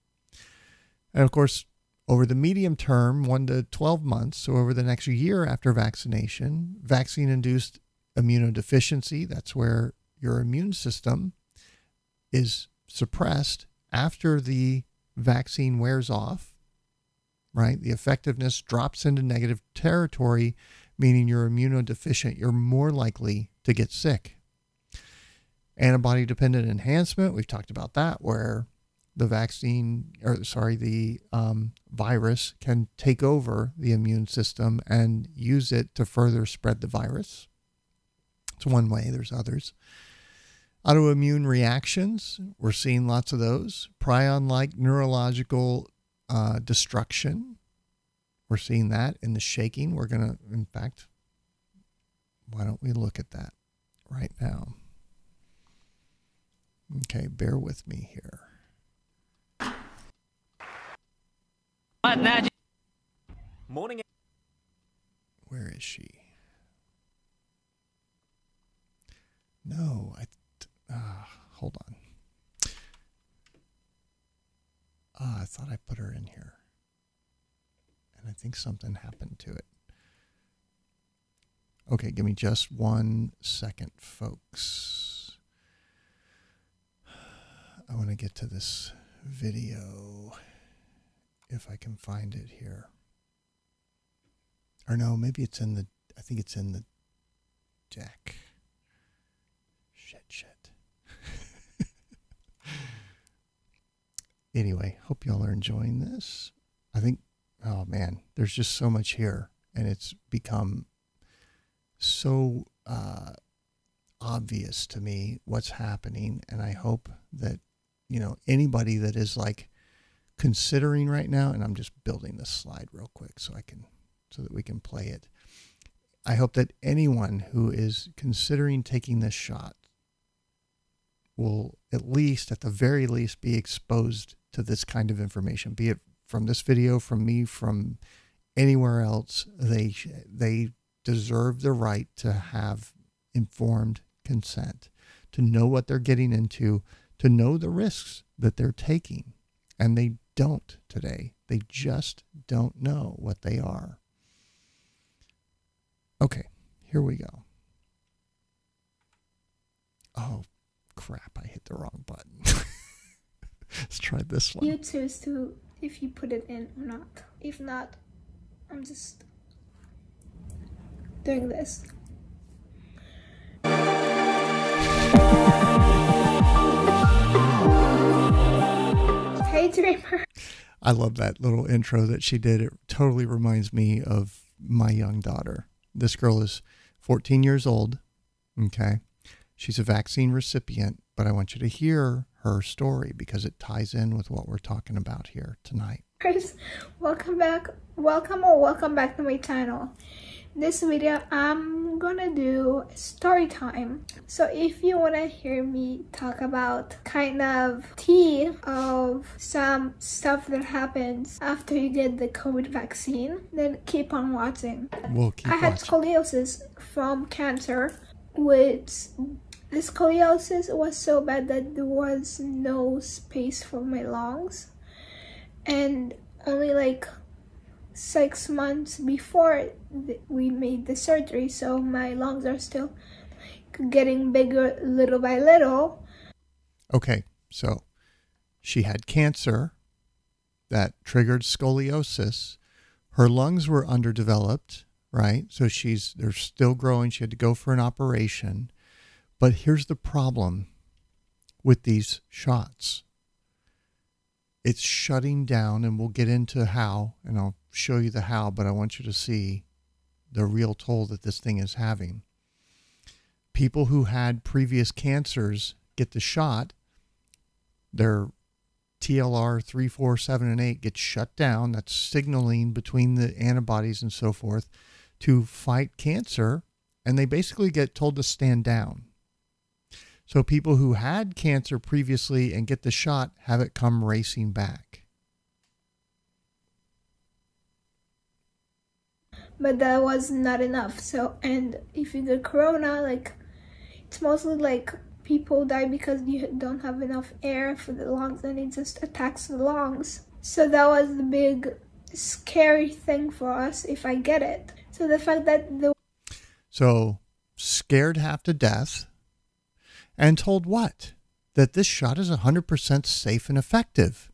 And of course, over the medium term, 1 to 12 months, so over the next year after vaccination, vaccine induced immunodeficiency, that's where your immune system is suppressed after the vaccine wears off, right? The effectiveness drops into negative territory, meaning you're immunodeficient. You're more likely to get sick Antibody dependent enhancement, we've talked about that, where the vaccine, or sorry, the um, virus can take over the immune system and use it to further spread the virus. It's one way, there's others. Autoimmune reactions, we're seeing lots of those. Prion like neurological uh, destruction, we're seeing that in the shaking. We're going to, in fact, why don't we look at that right now? Okay, bear with me here. Morning. Where is she? No, I. Uh, hold on. Ah, I thought I put her in here. And I think something happened to it. Okay, give me just one second, folks. I want to get to this video if I can find it here. Or no, maybe it's in the, I think it's in the deck. Shit, shit. anyway, hope y'all are enjoying this. I think, oh man, there's just so much here, and it's become so uh, obvious to me what's happening. And I hope that, you know, anybody that is like considering right now, and I'm just building this slide real quick so I can, so that we can play it. I hope that anyone who is considering taking this shot will at least, at the very least, be exposed to this kind of information, be it from this video, from me, from anywhere else. They they deserve the right to have informed consent, to know what they're getting into, to know the risks that they're taking, and they don't today. They just don't know what they are. Okay, here we go. Oh, crap, I hit the wrong button. Let's try this one. You choose to if you put it in or not. If not, I'm just doing this. Hey Dreamer. I love that little intro that she did. It totally reminds me of my young daughter. This girl is 14 years old. Okay. She's a vaccine recipient, but I want you to hear her story because it ties in with what we're talking about here tonight. Chris, welcome back. Welcome or welcome back to my channel. This video I'm gonna do story time. So if you wanna hear me talk about kind of tea of some stuff that happens after you get the COVID vaccine, then keep on watching. We'll keep I had watching. scoliosis from cancer, which the scoliosis was so bad that there was no space for my lungs. And only like six months before we made the surgery, so my lungs are still getting bigger little by little. Okay, so she had cancer that triggered scoliosis. Her lungs were underdeveloped, right? So she's they're still growing. She had to go for an operation. But here's the problem with these shots. It's shutting down and we'll get into how and I'll show you the how, but I want you to see the real toll that this thing is having. People who had previous cancers get the shot, their TLR 3, 4, 7, and 8 gets shut down. That's signaling between the antibodies and so forth to fight cancer. And they basically get told to stand down. So people who had cancer previously and get the shot have it come racing back. but that was not enough. So, and if you get corona, like it's mostly like people die because you don't have enough air for the lungs and it just attacks the lungs. So that was the big scary thing for us if I get it. So the fact that the So scared half to death and told what? That this shot is 100% safe and effective.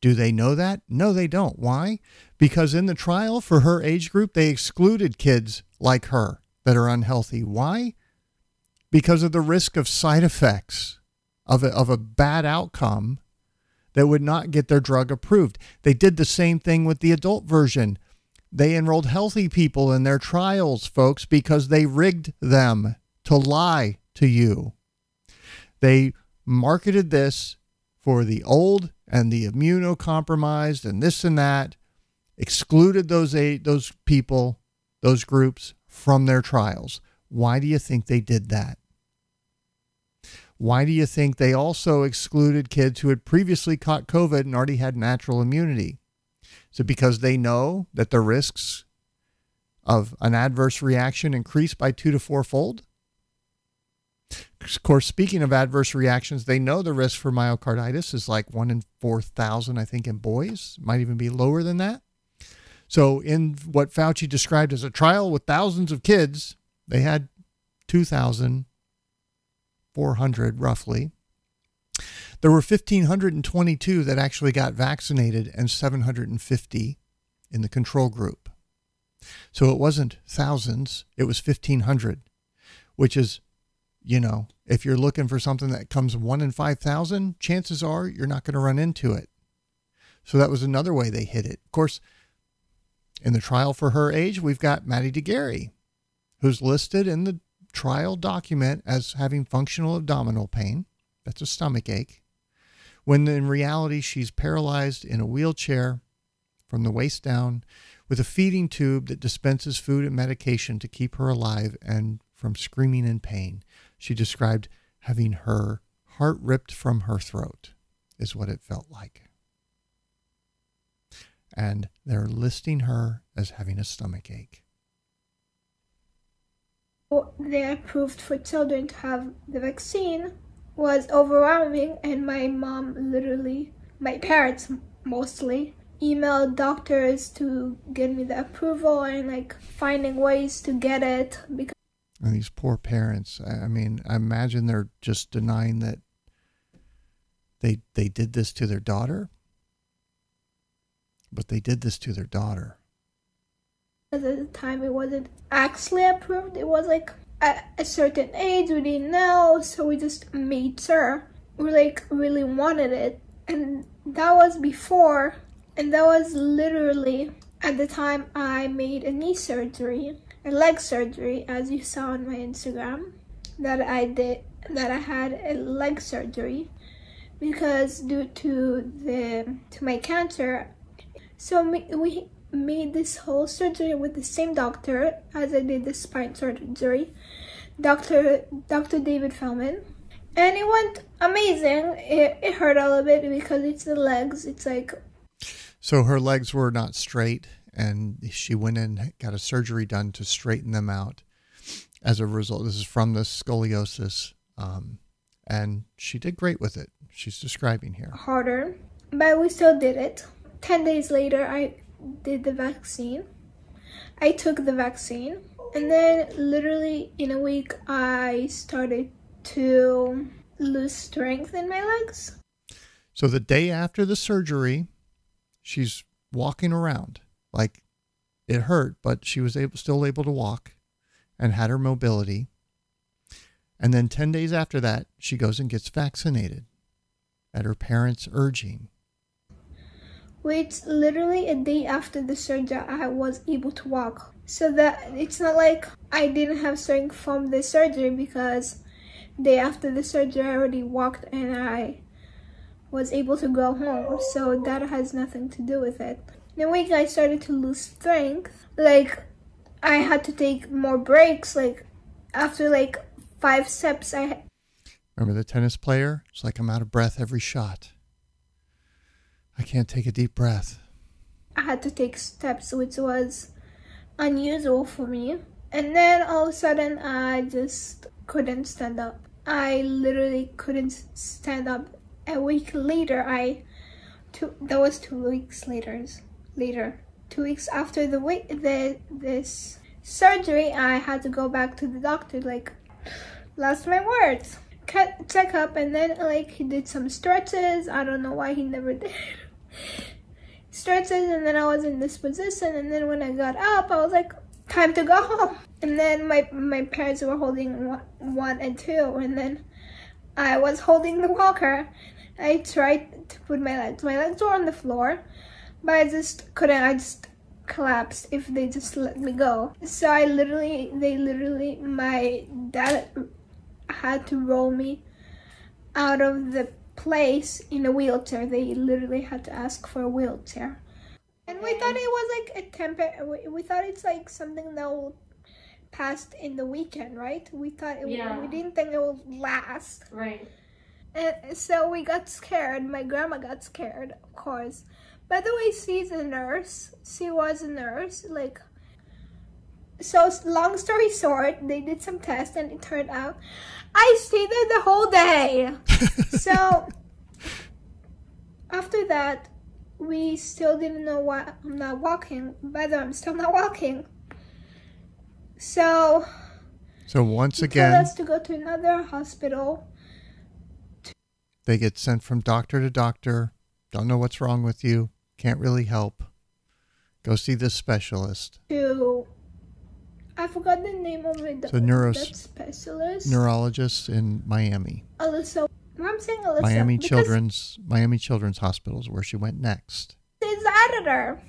Do they know that? No, they don't. Why? Because in the trial for her age group, they excluded kids like her that are unhealthy. Why? because of the risk of side effects of a, of a bad outcome that would not get their drug approved. They did the same thing with the adult version. They enrolled healthy people in their trials, folks, because they rigged them to lie to you. They marketed this for the old and the immunocompromised and this and that, excluded those eight, those people, those groups from their trials. Why do you think they did that? Why do you think they also excluded kids who had previously caught COVID and already had natural immunity? Is it because they know that the risks of an adverse reaction increase by two to four fold? Of course, speaking of adverse reactions, they know the risk for myocarditis is like one in 4,000, I think, in boys. might even be lower than that. So, in what Fauci described as a trial with thousands of kids, they had 2,400 roughly. There were 1,522 that actually got vaccinated and 750 in the control group. So it wasn't thousands, it was 1,500, which is, you know, if you're looking for something that comes one in 5,000, chances are you're not going to run into it. So that was another way they hit it. Of course, in the trial for her age, we've got Maddie de Garay, who's listed in the trial document as having functional abdominal pain. That's a stomach ache when in reality she's paralyzed in a wheelchair from the waist down with a feeding tube that dispenses food and medication to keep her alive and from screaming in pain. She described having her heart ripped from her throat, is what it felt like. And they're listing her as having a stomach ache. They approved for children to have the vaccine was overwhelming and my mom literally my parents mostly emailed doctors to get me the approval and like finding ways to get it because and these poor parents i mean i imagine they're just denying that they they did this to their daughter. But they did this to their daughter. At the time it wasn't actually approved. It was like at a certain age we didn't know so we just made sure we like really wanted it. And that was before and that was literally at the time i made a knee surgery a leg surgery as you saw on my instagram that i did that i had a leg surgery because due to the to my cancer so we made this whole surgery with the same doctor as I did the spine surgery, Dr. Dr. David Feldman. And it went amazing. It, it hurt a little bit because it's the legs. It's like. So her legs were not straight, and she went in, got a surgery done to straighten them out as a result. This is from the scoliosis. Um, and she did great with it. She's describing here. Harder, but we still did it. 10 days later, I did the vaccine. I took the vaccine, and then literally in a week, I started to lose strength in my legs. So the day after the surgery, she's walking around like it hurt, but she was able, still able to walk and had her mobility. And then 10 days after that, she goes and gets vaccinated at her parents' urging which literally a day after the surgery I was able to walk. So that it's not like I didn't have strength from the surgery because day after the surgery I already walked and I was able to go home. So that has nothing to do with it. A week I started to lose strength. Like I had to take more breaks. Like after like five steps I Remember the tennis player? It's like I'm out of breath every shot. I can't take a deep breath. I had to take steps, which was unusual for me. And then all of a sudden, I just couldn't stand up. I literally couldn't stand up. A week later, I two that was two weeks later. Later, two weeks after the the this surgery, I had to go back to the doctor. Like, lost my words. Cut, check up, and then like he did some stretches. I don't know why he never did stretches and then I was in this position and then when I got up I was like time to go home And then my my parents were holding one and two, and then I was holding the walker. I tried to put my legs. My legs were on the floor, but I just couldn't. I just collapsed if they just let me go. So I literally, they literally, my dad had to roll me out of the place in a wheelchair. They literally had to ask for a wheelchair. And we thought it was like a temper. We thought it's like something that will pass in the weekend, right? We thought it, yeah. we didn't think it would last. Right. And so we got scared. My grandma got scared, of course. By the way, she's a nurse. She was a nurse. Like, so long story short, they did some tests and it turned out I stayed there the whole day. so after that, we still didn't know why I'm not walking. By the way, I'm still not walking. So. So once again, told us to go to another hospital. They get sent from doctor to doctor. Don't know what's wrong with you. Can't really help. Go see this specialist. To I forgot the name of it. So neuro specialist. Neurologist in Miami. Alyssa. I'm saying Alyssa. Miami Children's Miami Children's Hospital is where she went next. His editor.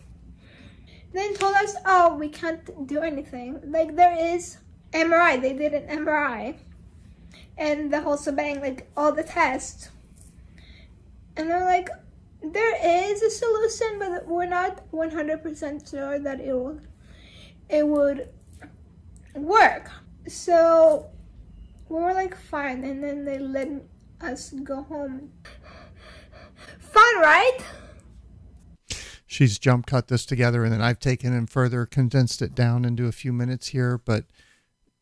Then told us, oh, we can't do anything. Like there is MRI. They did an MRI, and the whole shebang, like all the tests. And they're like, there is a solution, but we're not 100% sure that it will, it would work. So we were like, fine. And then they let us go home. Fun, right? She's jump cut this together, and then I've taken and further condensed it down into a few minutes here. But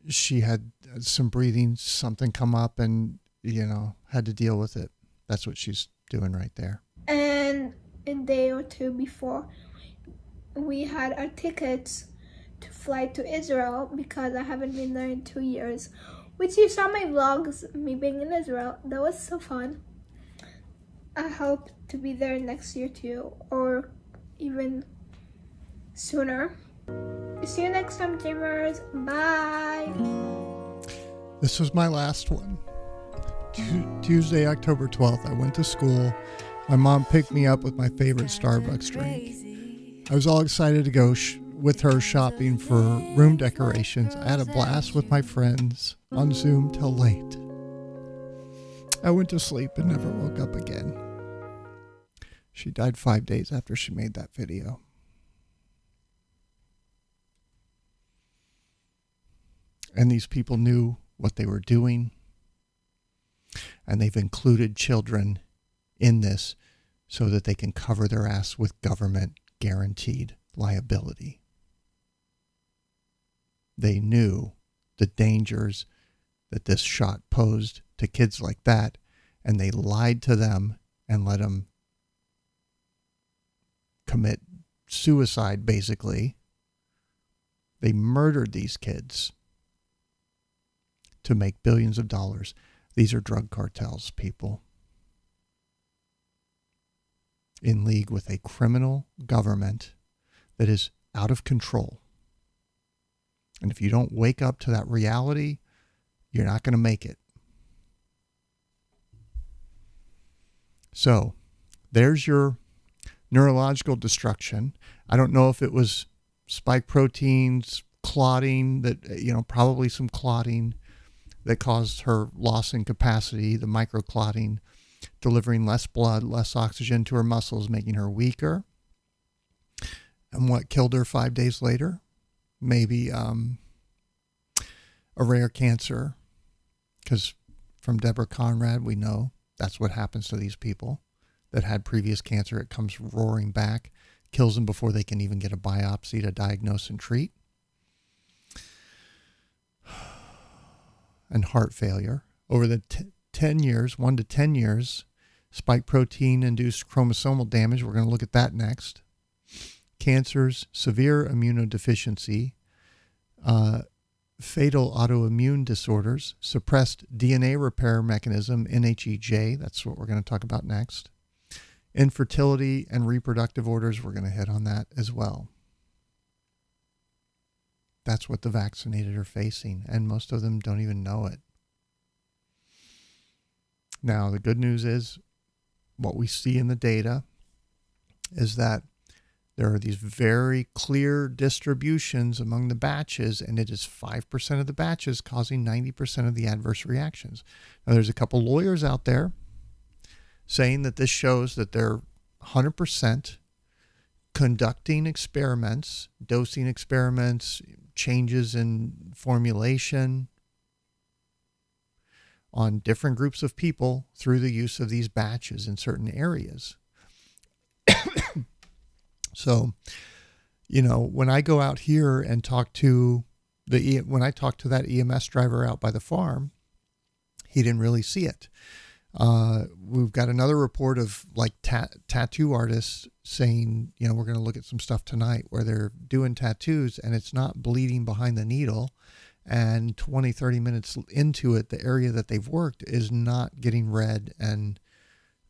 she had some breathing, something come up, and, you know, had to deal with it. That's what she's doing right there. And a day or two before, we had our tickets to fly to Israel because I haven't been there in two years. Which you saw my vlogs, me being in Israel. That was so fun. I hope to be there next year too, or even sooner. See you next time, dreamers. Bye. This was my last one. Tuesday, October 12th, I went to school. My mom picked me up with my favorite Starbucks drink. I was all excited to go sh- with her shopping for room decorations. I had a blast with my friends on Zoom till late. I went to sleep and never woke up again. She died five days after she made that video. And these people knew what they were doing. And they've included children in this so that they can cover their ass with government guaranteed liability. They knew the dangers that this shot posed to kids like that, and they lied to them and let them commit suicide, basically. They murdered these kids to make billions of dollars. These are drug cartels, people. In league with a criminal government that is out of control. And if you don't wake up to that reality, you're not going to make it. So, there's your neurological destruction. I don't know if it was spike proteins, clotting that, eh, you know, probably some clotting that caused her loss in capacity, the microclotting, delivering less blood, less oxygen to her muscles, making her weaker. And what killed her five days later? maybe um, a rare cancer, because from Deborah Conrad, we know that's what happens to these people that had previous cancer. It comes roaring back, kills them before they can even get a biopsy to diagnose and treat. And heart failure. Over the t- 10 years, 1 to 10 years, spike protein induced chromosomal damage. We're going to look at that next cancers, severe immunodeficiency, uh, fatal autoimmune disorders, suppressed DNA repair mechanism, NHEJ, that's what we're going to talk about next, infertility and reproductive orders, we're going to hit on that as well. That's what the vaccinated are facing, and most of them don't even know it. Now, the good news is what we see in the data is that there are these very clear distributions among the batches, and it is 5% of the batches causing 90% of the adverse reactions. Now, there's a couple lawyers out there saying that this shows that they're 100% conducting experiments, dosing experiments, changes in formulation on different groups of people through the use of these batches in certain areas. so, you know, when I go out here and talk to the when I talk to that EMS driver out by the farm, he didn't really see it. Uh, we've got another report of like ta- tattoo artists saying, you know, we're going to look at some stuff tonight where they're doing tattoos and it's not bleeding behind the needle. And 20, 30 minutes into it, the area that they've worked is not getting red and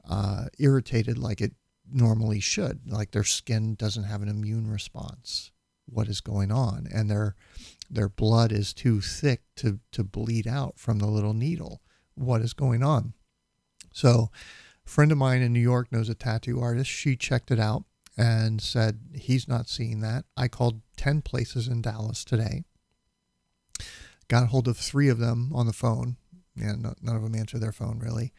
uh, irritated like it normally should. Like their skin doesn't have an immune response. What is going on? And their their blood is too thick to to bleed out from the little needle. What is going on? So, a friend of mine in New York knows a tattoo artist. She checked it out and said he's not seeing that. I called 10 places in Dallas today. Got hold of three of them on the phone. Yeah, no, none of them answered their phone really.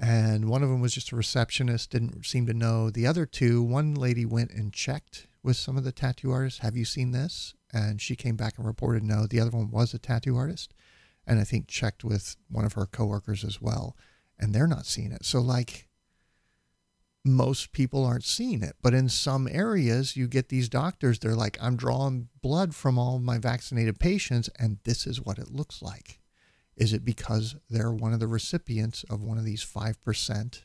And one of them was just a receptionist, didn't seem to know. The other two, one lady went and checked with some of the tattoo artists. Have you seen this? And she came back and reported no. The other one was a tattoo artist. And I think checked with one of her coworkers as well and they're not seeing it. So, like, most people aren't seeing it. But in some areas, you get these doctors, they're like, I'm drawing blood from all my vaccinated patients, and this is what it looks like. Is it because they're one of the recipients of one of these 5%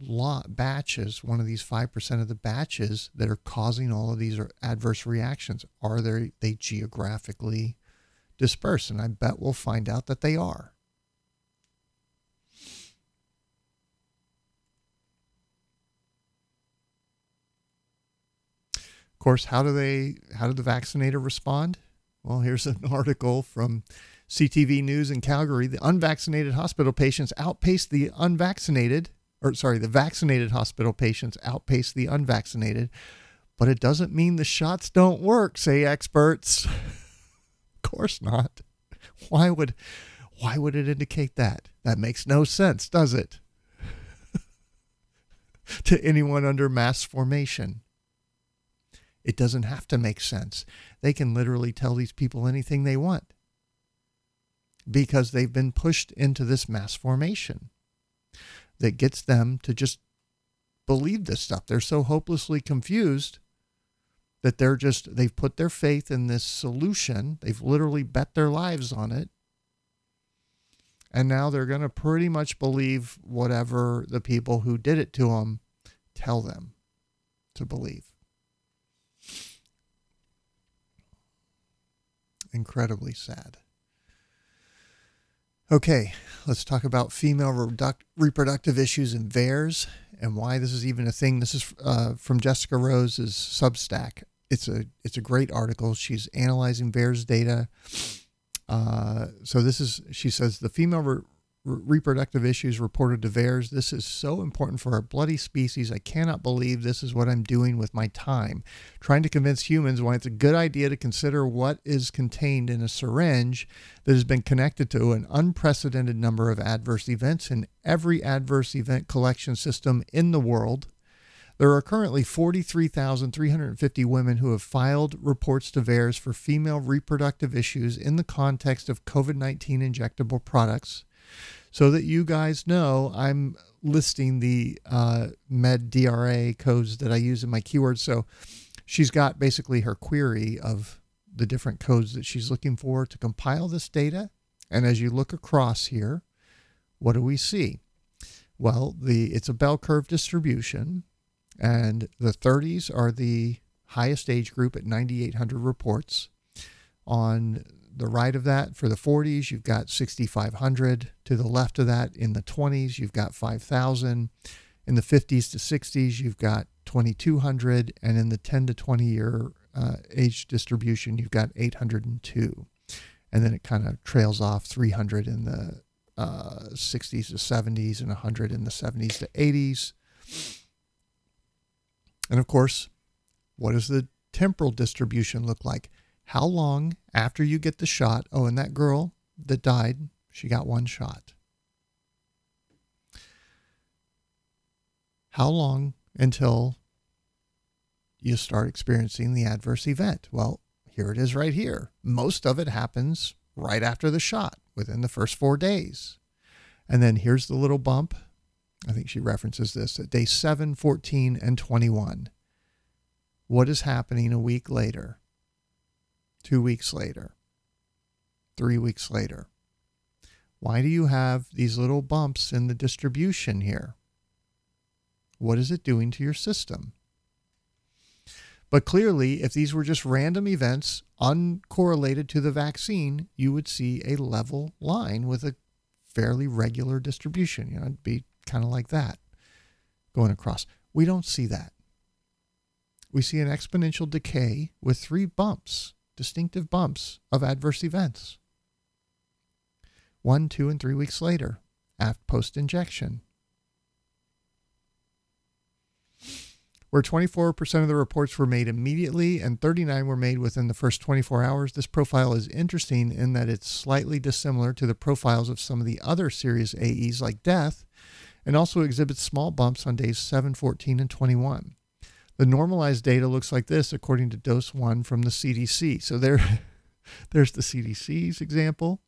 lot batches, one of these 5% of the batches that are causing all of these adverse reactions? Are they, they geographically dispersed? And I bet we'll find out that they are. Of course, how do they how did the vaccinator respond? Well, here's an article from CTV News in Calgary. The unvaccinated hospital patients outpaced the unvaccinated, or sorry, the vaccinated hospital patients outpaced the unvaccinated, but it doesn't mean the shots don't work, say experts. of course not. Why would why would it indicate that? That makes no sense, does it? to anyone under mass formation. It doesn't have to make sense. They can literally tell these people anything they want because they've been pushed into this mass formation that gets them to just believe this stuff. They're so hopelessly confused that they're just, they've put their faith in this solution. They've literally bet their lives on it. And now they're going to pretty much believe whatever the people who did it to them tell them to believe. Incredibly sad. Okay, let's talk about female reduct- reproductive issues in VAERS and why this is even a thing. This is uh, from Jessica Rose's Substack. It's a it's a great article. She's analyzing VAERS data. Uh, so this is she says the female re- reproductive issues reported to VAERS. This is so important for our bloody species. I cannot believe this is what I'm doing with my time, trying to convince humans why it's a good idea to consider what is contained in a syringe that has been connected to an unprecedented number of adverse events in every adverse event collection system in the world. There are currently 43,350 women who have filed reports to VAERS for female reproductive issues in the context of COVID 19 injectable products so that you guys know I'm listing the uh, MedDRA codes that I use in my keywords. So she's got basically her query of the different codes that she's looking for to compile this data. And as you look across here, what do we see? Well, the it's a bell curve distribution, and the 30s are the highest age group at 9,800 reports. On the right of that for the 40s, you've got 6,500. To the left of that, in the 20s, you've got 5,000. In the 50s to 60s, you've got 2,200. And in the 10 to 20 year uh, age distribution, you've got 802. And then it kind of trails off 300 in the uh, 60s to 70s and 100 in the 70s to 80s. And of course, what does the temporal distribution look like? How long after you get the shot? Oh, and that girl that died, she got one shot. How long until you start experiencing the adverse event? Well, here it is right here. Most of it happens right after the shot, within the first four days. And then here's the little bump. I think she references this at day 7, 14, and 21. What is happening a week later? Two weeks later? Three weeks later? Why do you have these little bumps in the distribution here? What is it doing to your system? But clearly, if these were just random events uncorrelated to the vaccine, you would see a level line with a fairly regular distribution. You know, it'd be kind of like that going across. We don't see that. We see an exponential decay with three bumps, distinctive bumps of adverse events. One, two, and three weeks later, after post injection. where 24% of the reports were made immediately and 39 were made within the first 24 hours. This profile is interesting in that it's slightly dissimilar to the profiles of some of the other serious AEs like death and also exhibits small bumps on days 7, 14, and 21. The normalized data looks like this according to dose 1 from the CDC. So there there's the CDC's example.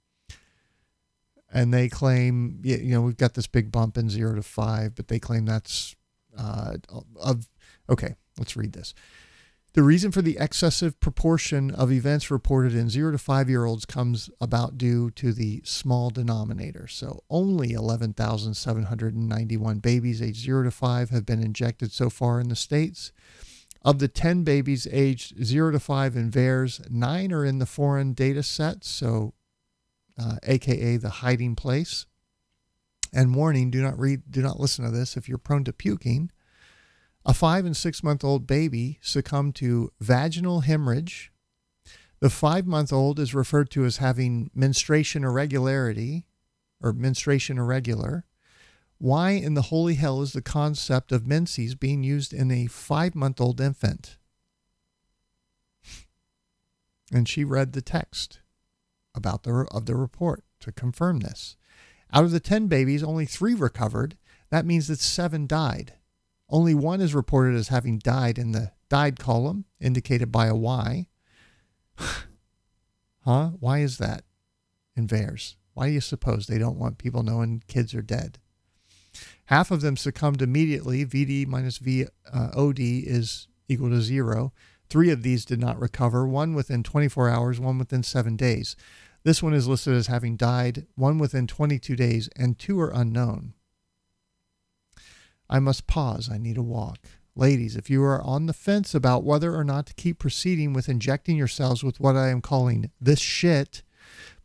And they claim, you know, we've got this big bump in 0 to 5, but they claim that's uh, of Okay, let's read this. The reason for the excessive proportion of events reported in 0 to 5 year olds comes about due to the small denominator. So, only 11,791 babies aged 0 to 5 have been injected so far in the States. Of the 10 babies aged 0 to 5 in VAERS, 9 are in the foreign data set, so uh, aka the hiding place. And warning, do not read do not listen to this if you're prone to puking. A five and six month old baby succumbed to vaginal hemorrhage. The five month old is referred to as having menstruation irregularity or menstruation irregular. Why in the holy hell is the concept of menses being used in a five month old infant? And she read the text about the of the report to confirm this. Out of the 10 babies, only 3 recovered. That means that 7 died. Only one is reported as having died in the died column, indicated by a Y. huh? Why is that in VAERS? Why do you suppose they don't want people knowing kids are dead? Half of them succumbed immediately. VD minus VOD uh, is equal to zero. Three of these did not recover, one within 24 hours, one within seven days. This one is listed as having died, one within 22 days, and two are unknown. I must pause. I need a walk. Ladies, if you are on the fence about whether or not to keep proceeding with injecting yourselves with what I am calling this shit,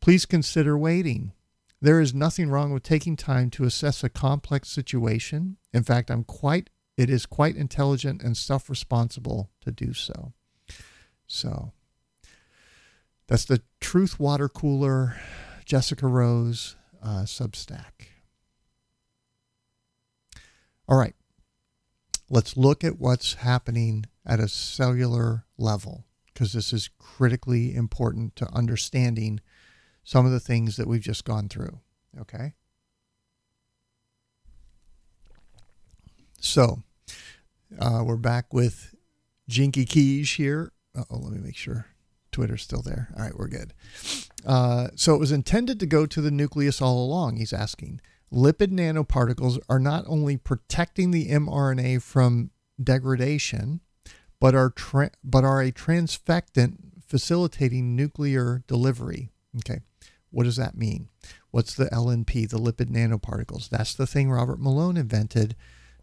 please consider waiting. There is nothing wrong with taking time to assess a complex situation. In fact, I'm quite it is quite intelligent and self-responsible to do so. So, that's the Truth Water Cooler Jessica Rose uh, Substack. All right. Let's look at what's happening at a cellular level because this is critically important to understanding some of the things that we've just gone through. Okay. So uh, we're back with Jikkyleaks here. Oh, let me make sure Twitter's still there. All right, we're good. Uh, so it was intended to go to the nucleus all along, he's asking lipid nanoparticles are not only protecting the mRNA from degradation, but are tra- but are a transfectant facilitating nuclear delivery. Okay, what does that mean? What's the LNP, the lipid nanoparticles? That's the thing Robert Malone invented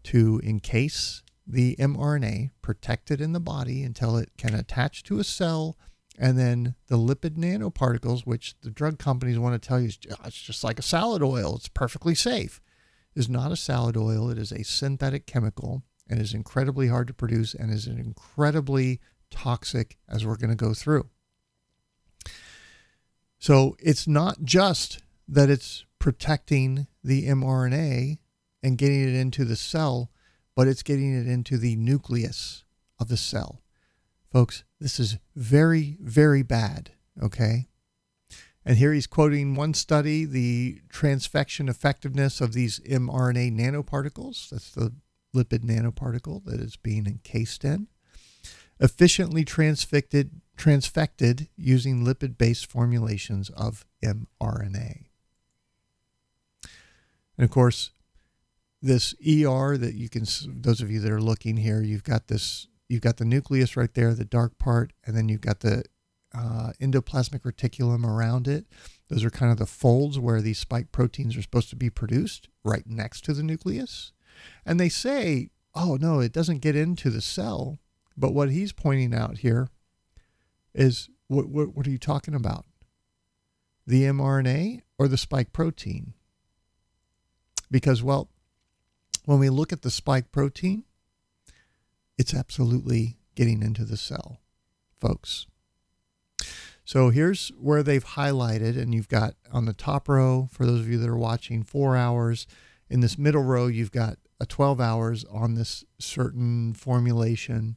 to encase the mRNA, protect it in the body until it can attach to a cell and then the lipid nanoparticles, which the drug companies want to tell you is it's just like a salad oil, it's perfectly safe, is not a salad oil. It is a synthetic chemical and is incredibly hard to produce and is incredibly toxic as we're going to go through. So it's not just that it's protecting the mRNA and getting it into the cell, but it's getting it into the nucleus of the cell. Folks, this is very, very bad, okay? And here he's quoting one study the transfection effectiveness of these mRNA nanoparticles. That's the lipid nanoparticle that is being encased in. Efficiently transfected, transfected using lipid based formulations of mRNA. And of course, this ER that you can, those of you that are looking here, you've got this, you've got the nucleus right there, the dark part, and then you've got the uh, endoplasmic reticulum around it. Those are kind of the folds where these spike proteins are supposed to be produced right next to the nucleus. And they say, oh, no, it doesn't get into the cell. But what he's pointing out here is what, what, what are you talking about? The mRNA or the spike protein? Because, well, when we look at the spike protein, it's absolutely getting into the cell, folks. So here's where they've highlighted, and you've got on the top row, for those of you that are watching, four hours. In this middle row, you've got a 12 hours on this certain formulation.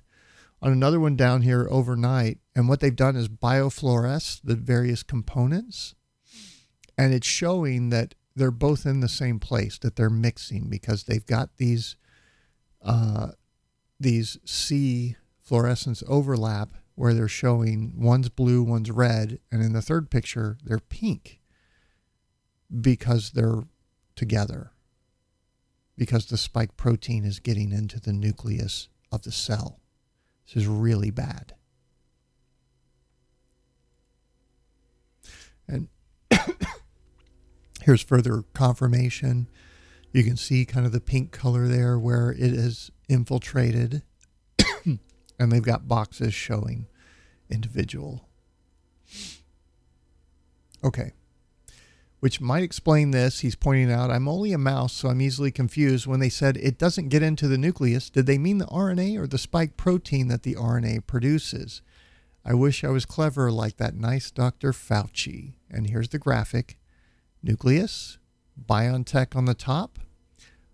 On another one down here overnight, and what they've done is biofluoresce the various components, and it's showing that they're both in the same place, that they're mixing because they've got these uh, these C fluorescence overlap where they're showing one's blue, one's red, and in the third picture, they're pink because they're together, because the spike protein is getting into the nucleus of the cell. This is really bad. And here's further confirmation. You can see kind of the pink color there where it is infiltrated and they've got boxes showing individual. Okay. Which might explain this. He's pointing out, I'm only a mouse, so I'm easily confused. When they said it doesn't get into the nucleus, did they mean the RNA or the spike protein that the RNA produces? I wish I was clever like that nice Dr. Fauci. And here's the graphic nucleus, BioNTech on the top.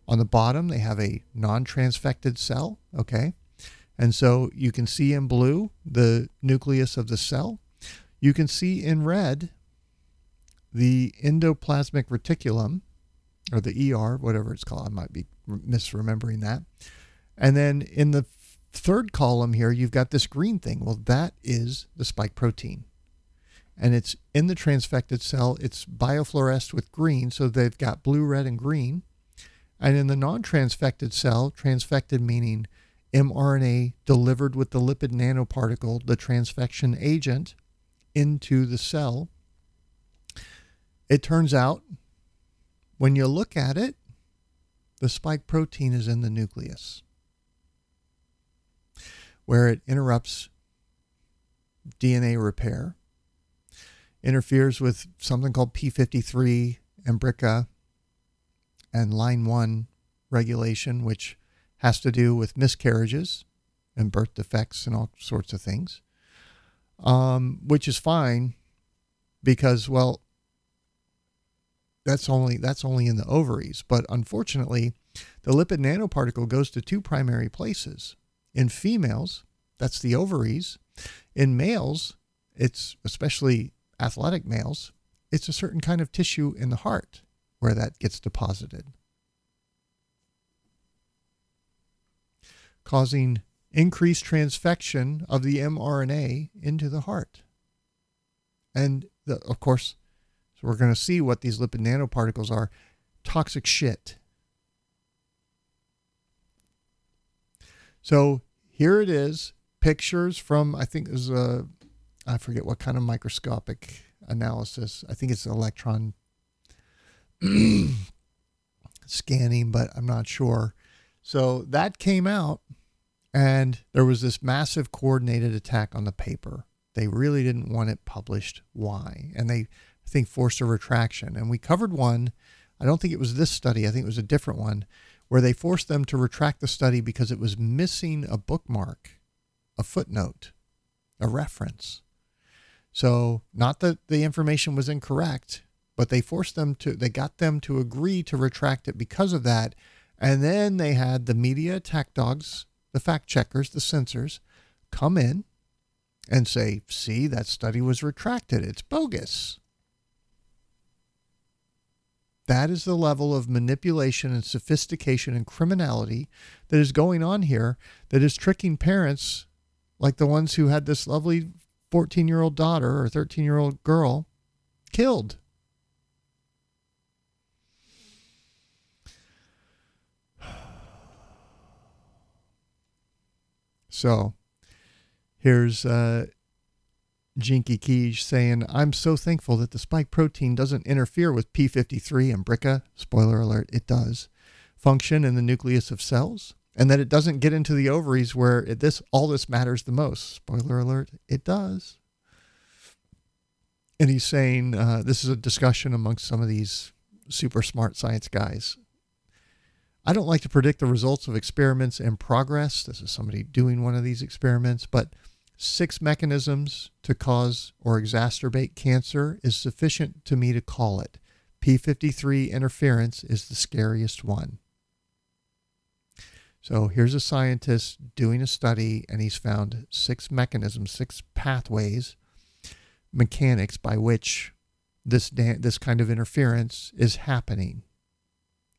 On the bottom, they have a non transfected cell. Okay. And so you can see in blue the nucleus of the cell. You can see in red the endoplasmic reticulum, or the ER, whatever it's called. I might be misremembering that. And then in the third column here, you've got this green thing. Well, that is the spike protein. And it's in the transfected cell. It's biofluoresced with green, so they've got blue, red, and green. And in the non transfected cell, transfected meaning mRNA delivered with the lipid nanoparticle, the transfection agent, into the cell. It turns out, when you look at it, the spike protein is in the nucleus, where it interrupts DNA repair, interferes with something called P53 and BRCA and line 1 regulation, which has to do with miscarriages and birth defects and all sorts of things, um, which is fine because, well, that's only that's only in the ovaries. But unfortunately, the lipid nanoparticle goes to two primary places. In females, that's the ovaries. In males, it's especially athletic males, it's a certain kind of tissue in the heart where that gets deposited. causing increased transfection of the mRNA into the heart. And the, of course, so we're going to see what these lipid nanoparticles are toxic shit. So here it is pictures from, I think is a, uh, I forget what kind of microscopic analysis. I think it's electron scanning, but I'm not sure. So that came out, and there was this massive coordinated attack on the paper. They really didn't want it published. Why? And they, I think, forced a retraction. And we covered one. I don't think it was this study. I think it was a different one where they forced them to retract the study because it was missing a bookmark, a footnote a reference. So, not that the information was incorrect, but they forced them to, they got them to agree to retract it because of that. And then they had the media attack dogs, the fact checkers, the censors, come in and say, see, that study was retracted. It's bogus. That is the level of manipulation and sophistication and criminality that is going on here that is tricking parents like the ones who had this lovely 14 year old daughter or 13 year old girl killed. So here's uh, Jikkyleaks saying, I'm so thankful that the spike protein doesn't interfere with P53 and BRCA, spoiler alert, it does, function in the nucleus of cells, and that it doesn't get into the ovaries where it, this all this matters the most. Spoiler alert, it does. And he's saying uh, this is a discussion amongst some of these super smart science guys. I don't like to predict the results of experiments in progress. This is somebody doing one of these experiments, but six mechanisms to cause or exacerbate cancer is sufficient to me to call it. P53 interference is the scariest one. So here's a scientist doing a study, and he's found six mechanisms, six pathways, mechanics by which this da- this kind of interference is happening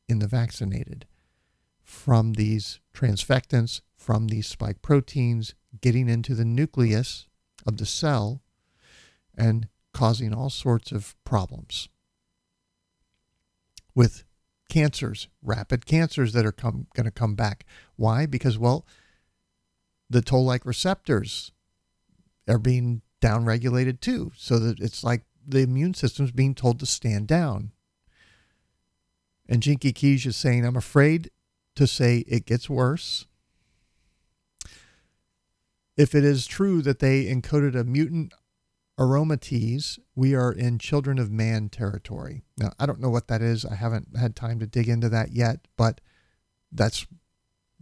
in the vaccinated. From these transfectants, from these spike proteins, getting into the nucleus of the cell and causing all sorts of problems. With cancers, rapid cancers that are come, going to come back. Why? Because, well, the toll like receptors are being downregulated too. So that it's like the immune system's being told to stand down. And Jikkyleaks is saying, I'm afraid to say it gets worse if it is true that they encoded a mutant aromatase, we are in children of man territory. Now, I don't know what that is. I haven't had time to dig into that yet, but that's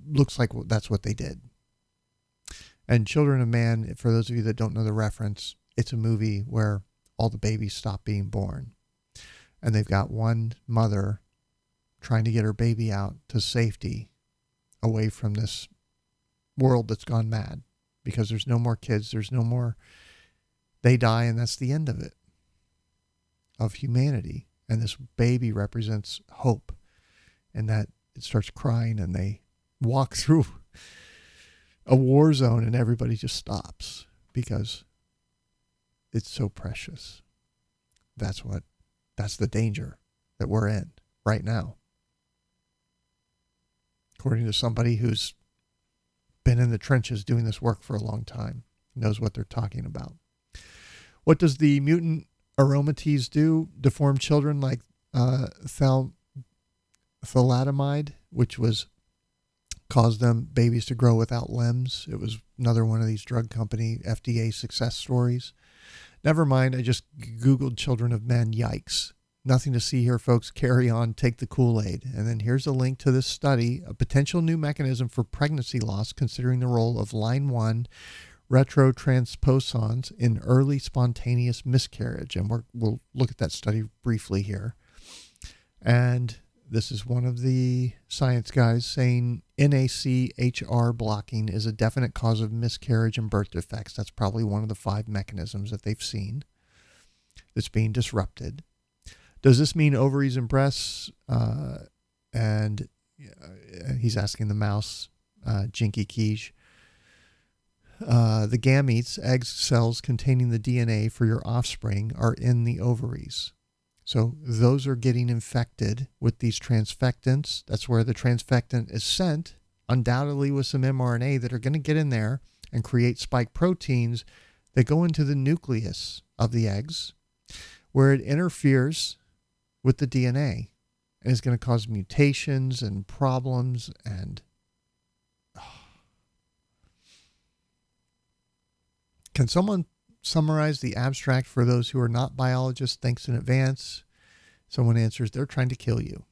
looks like that's what they did. And Children of Man, for those of you that don't know the reference, it's a movie where all the babies stop being born. And they've got one mother trying to get her baby out to safety away from this world that's gone mad because there's no more kids, there's no more they die and that's the end of it of humanity. And this baby represents hope and that it starts crying and they walk through a war zone and everybody just stops because it's so precious. That's what that's the danger that we're in right now. According to somebody who's been in the trenches doing this work for a long time, knows what they're talking about. What does the mutant aromatase do? Deform children like uh, thal- thalidomide, which was caused them babies to grow without limbs. It was another one of these drug company FDA success stories. Never mind, I just googled children of men. Yikes. Nothing to see here, folks. Carry on, take the Kool Aid. And then here's a link to this study a potential new mechanism for pregnancy loss, considering the role of line 1 retrotransposons in early spontaneous miscarriage. And we will look at that study briefly here. And this is one of the science guys saying NACHR blocking is a definite cause of miscarriage and birth defects. That's probably one of the five mechanisms that they've seen that's being disrupted. Does this mean ovaries and breasts? Uh, and uh, he's asking the mouse, uh, Jikkyleaks. Uh, the gametes, egg cells containing the DNA for your offspring, are in the ovaries. So those are getting infected with these transfectants. That's where the transfectant is sent, undoubtedly with some mRNA that are going to get in there and create spike proteins that go into the nucleus of the eggs, where it interferes with the DNA and is going to cause mutations and problems and Can someone summarize the abstract for those who are not biologists? Thanks in advance. Someone answers, they're trying to kill you.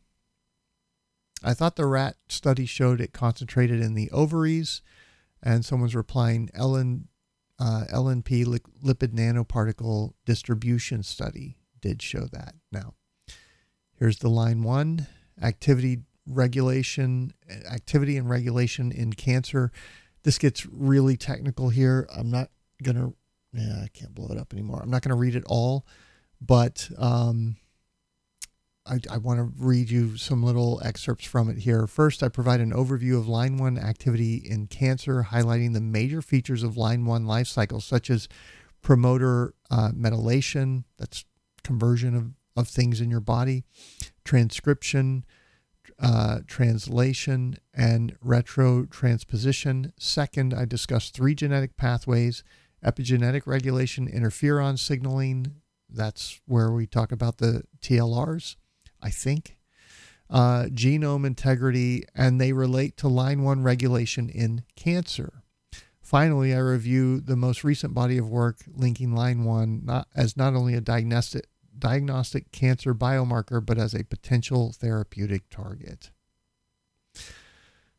I thought the rat study showed it concentrated in the ovaries, and someone's replying, uh, LNP li- lipid nanoparticle distribution study did show that. Now, here's the line one activity regulation, activity and regulation in cancer. This gets really technical here. I'm not to, yeah, I can't blow it up anymore. I'm not to read it all, but um, I, I want to read you some little excerpts from it here. First, I provide an overview of line one activity in cancer, highlighting the major features of line one life cycle, such as promoter uh, methylation, that's conversion of, of things in your body, transcription, uh, translation, and retrotransposition. Second, I discuss three genetic pathways epigenetic regulation, interferon signaling. That's where we talk about the TLRs, I think. Uh, genome integrity, and they relate to line one regulation in cancer. Finally, I review the most recent body of work linking line one not, as not only a diagnostic diagnostic cancer biomarker, but as a potential therapeutic target.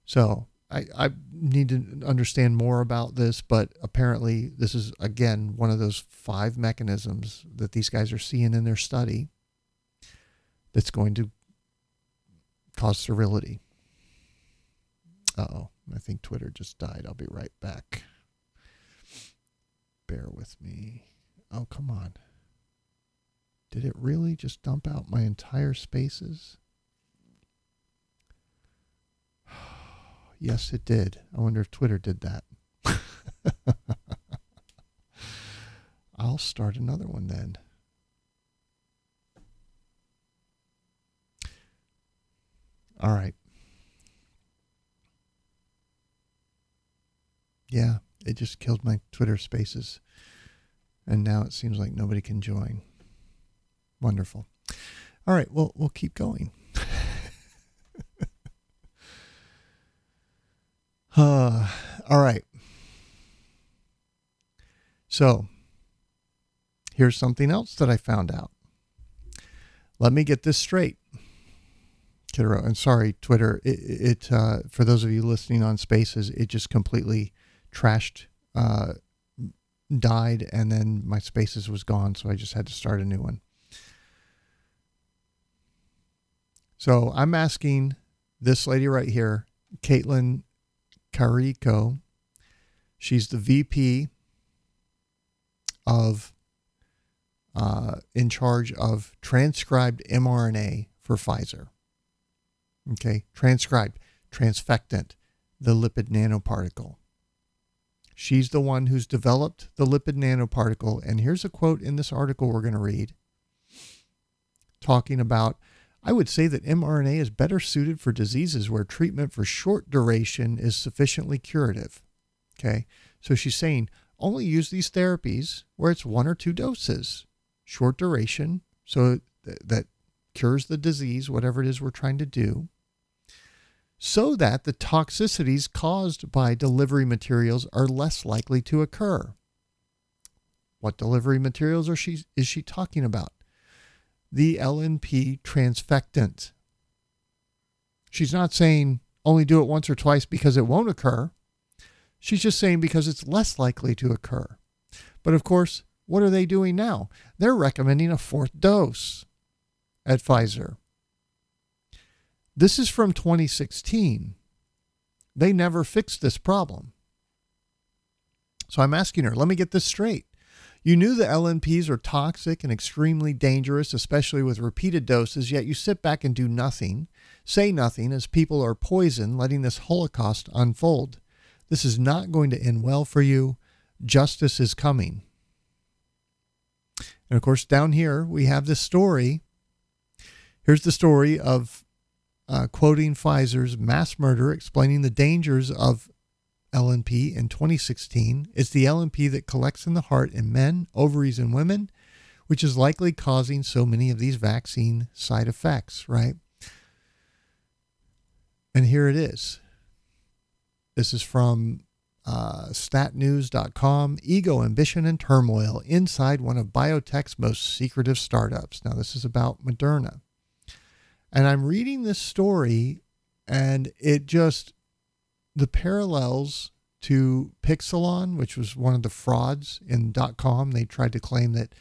So I, I need to understand more about this, but apparently this is again one of those five mechanisms that these guys are seeing in their study that's going to cause sterility. Uh oh, I think Twitter just died. I'll be right back. Bear with me. Oh, come on. Did it really just dump out my entire spaces? Yes, it did. I wonder if Twitter did that. I'll start another one then. All right. Yeah, it just killed my Twitter spaces. And now it seems like nobody can join. Wonderful. All right, well, we'll keep going. All right. So, here's something else that I found out. Let me get this straight. And sorry, Twitter. It, it uh, for those of you listening on Spaces, it just completely trashed, uh, died, and then my Spaces was gone, so I just had to start a new one. So I'm asking this lady right here, Katalin Karikó. She's the VP of uh, in charge of transcribed mRNA for Pfizer. Okay, transcribed, transfectant, the lipid nanoparticle. She's the one who's developed the lipid nanoparticle. And here's a quote in this article we're going to read talking about I would say that mRNA is better suited for diseases where treatment for short duration is sufficiently curative. Okay, so she's saying only use these therapies where it's one or two doses, short duration, so th- that cures the disease, whatever it is we're trying to do, so that the toxicities caused by delivery materials are less likely to occur. What delivery materials are she, is she talking about? The LNP transfectant. She's not saying only do it once or twice because it won't occur. She's just saying because it's less likely to occur. But of course, what are they doing now? They're recommending a fourth dose at Pfizer. This is from 2016. They never fixed this problem. So I'm asking her, let me get this straight. You knew the LNPs are toxic and extremely dangerous, especially with repeated doses, yet you sit back and do nothing, say nothing as people are poisoned, letting this Holocaust unfold. This is not going to end well for you. Justice is coming. And of course, down here we have this story. Here's the story of uh, quoting Pfizer's mass murder, explaining the dangers of LNP in 2016. It's the LNP that collects in the heart in men, ovaries, in women, which is likely causing so many of these vaccine side effects, right? And here it is. This is from uh, statnews.com Ego, Ambition, and Turmoil inside one of biotech's most secretive startups. Now, this is about Moderna. And I'm reading this story, and it just the parallels to Pixelon, which was one of the frauds in .com. They tried to claim that,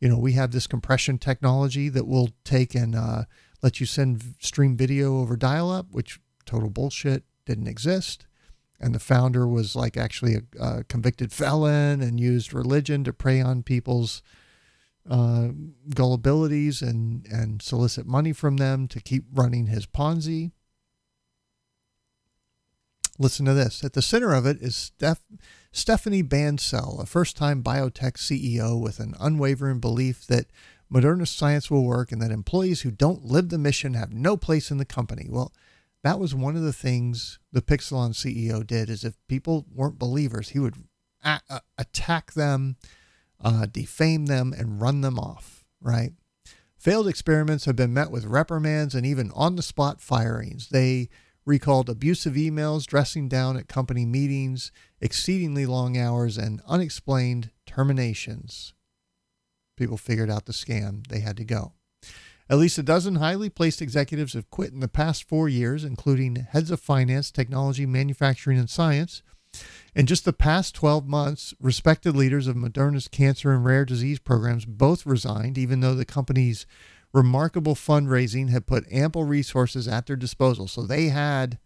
you know, we have this compression technology that will take and uh, let you send stream video over dial-up, which total bullshit didn't exist. And the founder was like actually a, a convicted felon and used religion to prey on people's uh, gullibilities and and solicit money from them to keep running his Ponzi. Listen to this. At the center of it is Steph, Stephanie Bancel, a first time biotech CEO with an unwavering belief that Moderna science will work and that employees who don't live the mission have no place in the company. Well, that was one of the things the Pixelon CEO did is if people weren't believers, he would a- a- attack them, uh, defame them, and run them off, right? Failed experiments have been met with reprimands and even on the spot firings. They recalled abusive emails, dressing down at company meetings, exceedingly long hours, and unexplained terminations. People figured out the scam. They had to go. At least a dozen highly placed executives have quit in the past four years, including heads of finance, technology, manufacturing, and science. In just the past 12 months, respected leaders of Moderna's cancer and rare disease programs both resigned, even though the company's remarkable fundraising had put ample resources at their disposal. So they had,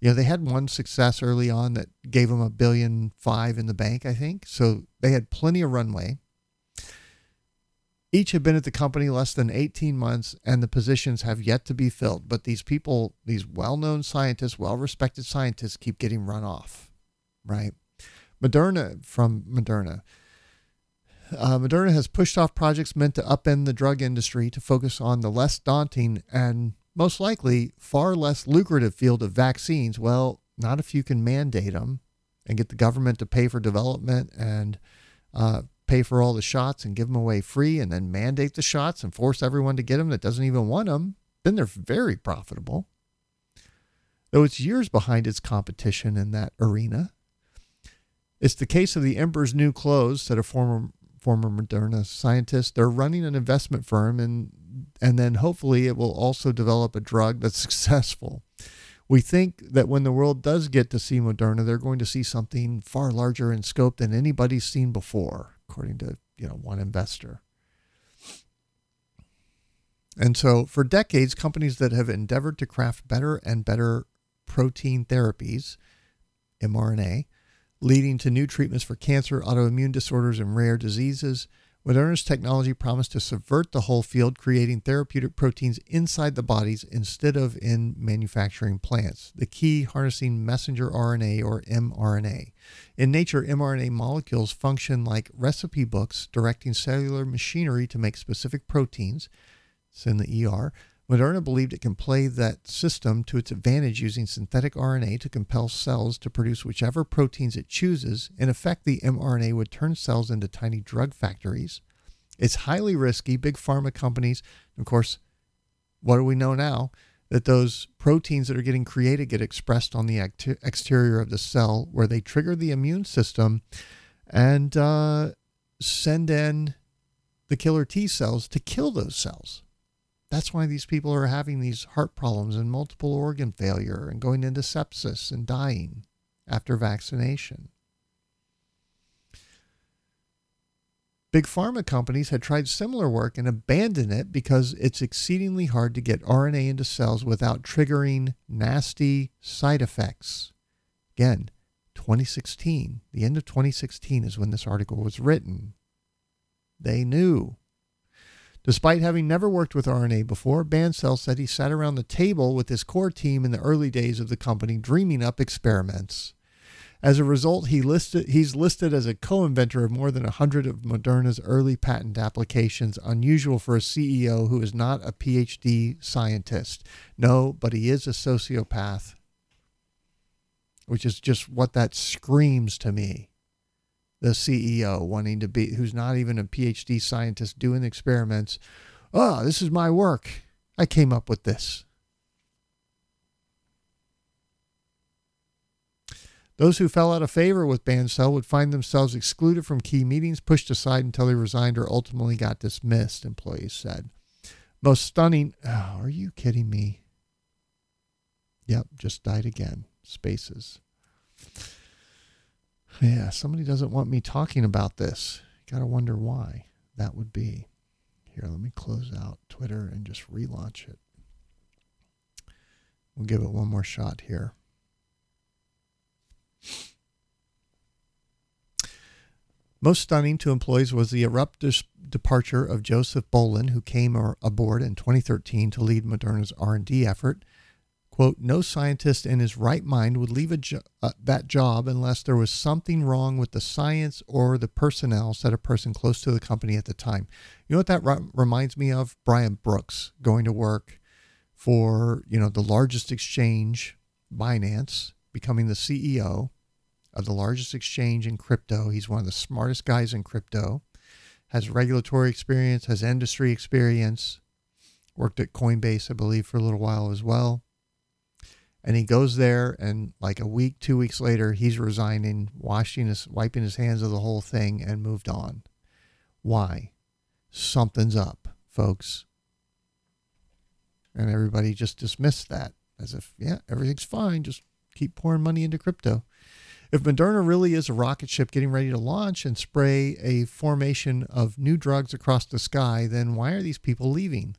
you know, they had one success early on that gave them a billion five in the bank, I think. So they had plenty of runway. Each had been at the company less than 18 months, and the positions have yet to be filled. But these people, these well known scientists, well respected scientists, keep getting run off, right? Moderna, from Moderna, uh, Moderna has pushed off projects meant to upend the drug industry to focus on the less daunting and most likely far less lucrative field of vaccines. Well, not if you can mandate them and get the government to pay for development and uh, pay for all the shots and give them away free and then mandate the shots and force everyone to get them that doesn't even want them. Then they're very profitable. Though it's years behind its competition in that arena. It's the case of the Emperor's New Clothes, said a former former Moderna scientist. They're running an investment firm, and and then hopefully it will also develop a drug that's successful. We think that when the world does get to see Moderna, they're going to see something far larger in scope than anybody's seen before, according to you know one investor. And so, for decades, companies that have endeavored to craft better and better protein therapies, mRNA, leading to new treatments for cancer, autoimmune disorders, and rare diseases. Moderna's technology promised to subvert the whole field, creating therapeutic proteins inside the bodies instead of in manufacturing plants. The key harnessing messenger RNA or mRNA. In nature, mRNA molecules function like recipe books directing cellular machinery to make specific proteins. It's in the ER Moderna believed it can play that system to its advantage using synthetic RNA to compel cells to produce whichever proteins it chooses. In effect, the mRNA would turn cells into tiny drug factories. It's highly risky. Big pharma companies, of course, what do we know now? That those proteins that are getting created get expressed on the exterior of the cell where they trigger the immune system and uh, send in the killer T cells to kill those cells. That's why these people are having these heart problems and multiple organ failure and going into sepsis and dying after vaccination. Big pharma companies had tried similar work and abandoned it because it's exceedingly hard to get RNA into cells without triggering nasty side effects. Again, 2016, the end of 2016 is when this article was written. They knew. Despite having never worked with RNA before, Bancel said he sat around the table with his core team in the early days of the company dreaming up experiments. As a result, he listed, he's listed as a co inventor of more than 100 of Moderna's early patent applications, unusual for a CEO who is not a PhD scientist. No, but he is a sociopath, which is just what that screams to me the CEO wanting to be, who's not even a PhD scientist doing experiments. Oh, this is my work. I came up with this. Those who fell out of favor with Bancel would find themselves excluded from key meetings, pushed aside until they resigned or ultimately got dismissed, employees said. Most stunning. Oh, are you kidding me? Yep, just died again. Spaces. Yeah, somebody doesn't want me talking about this. Got to wonder why that would be. Here, let me close out Twitter and just relaunch it. We'll give it one more shot here. Most stunning to employees was the abrupt dis- departure of Joseph Bolen, who came aboard in 2013 to lead Moderna's R&D effort. Quote, no scientist in his right mind would leave jo- uh, that job unless there was something wrong with the science or the personnel, said a person close to the company at the time. You know what that re- reminds me of? Brian Brooks going to work for, you know, the largest exchange, Binance, becoming the CEO of the largest exchange in crypto. He's one of the smartest guys in crypto, has regulatory experience, has industry experience, worked at Coinbase, I believe, for a little while as well. And he goes there, and like a week, two weeks later, he's resigning, washing his, wiping his hands of the whole thing, and moved on. Why? Something's up, folks. And everybody just dismissed that as if, yeah, everything's fine. Just keep pouring money into crypto. If Moderna really is a rocket ship getting ready to launch and spray a formation of new drugs across the sky, then why are these people leaving?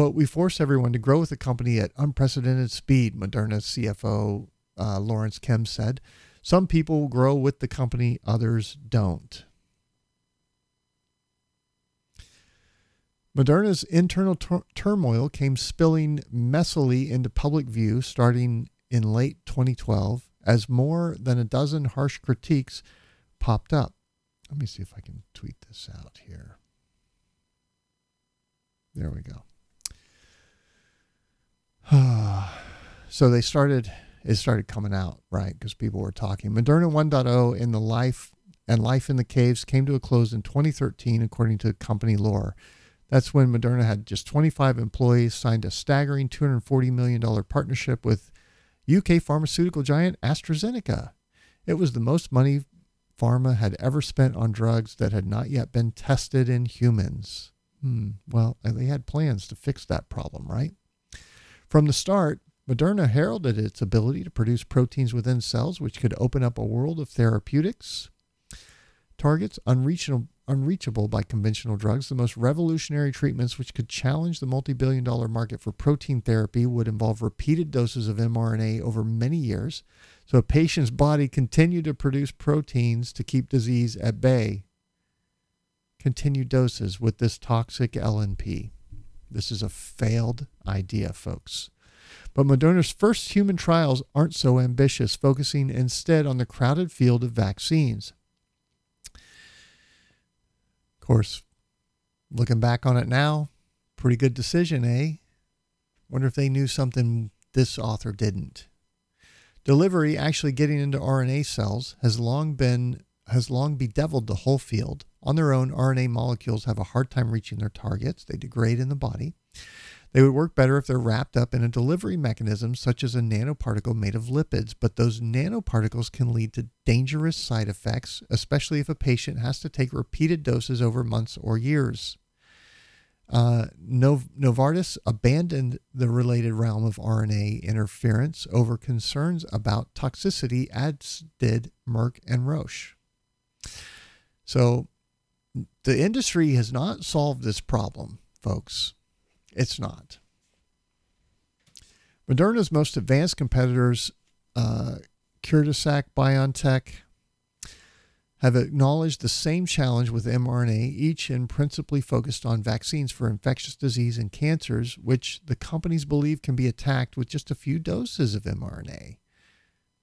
Quote, we force everyone to grow with the company at unprecedented speed, Moderna's CFO uh, Lorence Kim said. Some people grow with the company, others don't. Moderna's internal tur- turmoil came spilling messily into public view starting in late 2012 as more than a dozen harsh critiques popped up. Let me see if I can tweet this out here. There we go. so they started it started coming out right? Because people were talking. Moderna 1.0 in the life and life in the caves came to a close in 2013 according to company lore. That's when moderna had just 25 employees signed a staggering $240 million partnership with uk pharmaceutical giant astrazeneca. It was the most money pharma had ever spent on drugs that had not yet been tested in humans. Hmm. well they had plans to fix that problem right from the start, Moderna heralded its ability to produce proteins within cells, which could open up a world of therapeutics targets unreachable, unreachable by conventional drugs. The most revolutionary treatments, which could challenge the multi billion dollar market for protein therapy, would involve repeated doses of mRNA over many years. So a patient's body continued to produce proteins to keep disease at bay. Continued doses with this toxic LNP. This is a failed idea, folks. But Moderna's first human trials aren't so ambitious, focusing instead on the crowded field of vaccines. Of course, looking back on it now, pretty good decision, eh? Wonder if they knew something this author didn't. Delivery, actually getting into RNA cells, has long been has long bedeviled the whole field. On their own, RNA molecules have a hard time reaching their targets. They degrade in the body. They would work better if they're wrapped up in a delivery mechanism such as a nanoparticle made of lipids, but those nanoparticles can lead to dangerous side effects, especially if a patient has to take repeated doses over months or years. Uh, Novartis abandoned the related realm of RNA interference over concerns about toxicity, as did Merck and Roche. So the industry has not solved this problem, folks. It's not. Moderna's most advanced competitors, uh, CureVac, BioNTech, have acknowledged the same challenge with mRNA, each in principally focused on vaccines for infectious disease and cancers, which the companies believe can be attacked with just a few doses of mRNA.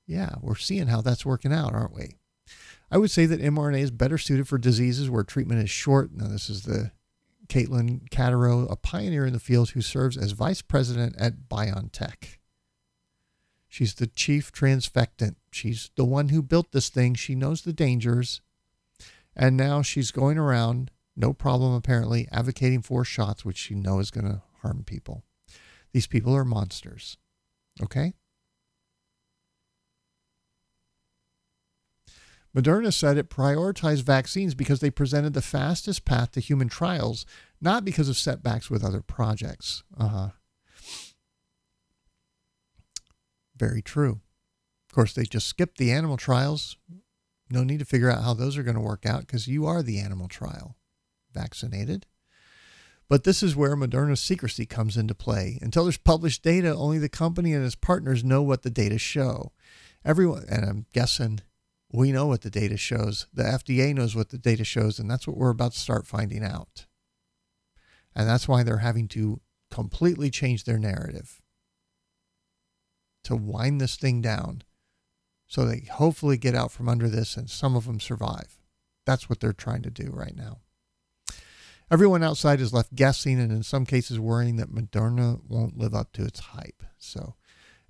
Yeah, we're seeing how that's working out, aren't we? I would say that mRNA is better suited for diseases where treatment is short. Now, this is the Katalin Karikó, a pioneer in the field who serves as vice president at BioNTech. She's the chief transfectant. She's the one who built this thing. She knows the dangers. And now she's going around, no problem apparently, advocating for shots, which she knows is going to harm people. These people are monsters. Okay? Moderna said it prioritized vaccines because they presented the fastest path to human trials, not because of setbacks with other projects. Uh-huh. Very true. Of course, they just skipped the animal trials No need to figure out how those are going to work out because you are the animal trial, vaccinated. But this is where Moderna's secrecy comes into play. Until there's published data, only the company and its partners know what the data show. Everyone, and I'm guessing we know what the data shows. The FDA knows what the data shows, and that's what we're about to start finding out. And that's why they're having to completely change their narrative to wind this thing down so they hopefully get out from under this and some of them survive. That's what they're trying to do right now. Everyone outside is left guessing and in some cases worrying that Moderna won't live up to its hype. So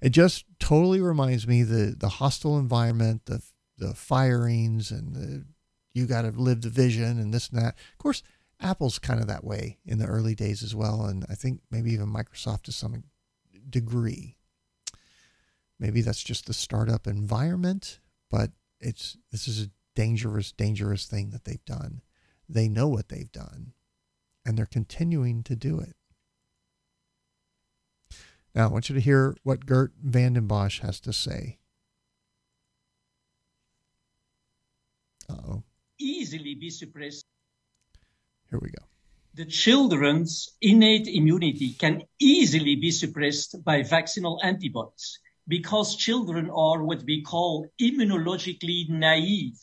it just totally reminds me the the hostile environment, the the firings and the you got to live the vision and this and that. Of course, Apple's kind of that way in the early days as well and I think maybe even Microsoft to some degree. Maybe that's just the startup environment, but it's this is a dangerous dangerous thing that they've done. They know what they've done and they're continuing to do it. Now, I want you to hear what Geert Vanden Bossche has to say. Oh. Easily be suppressed. Here we go. The children's innate immunity can easily be suppressed by vaccinal antibodies because children are what we call immunologically naive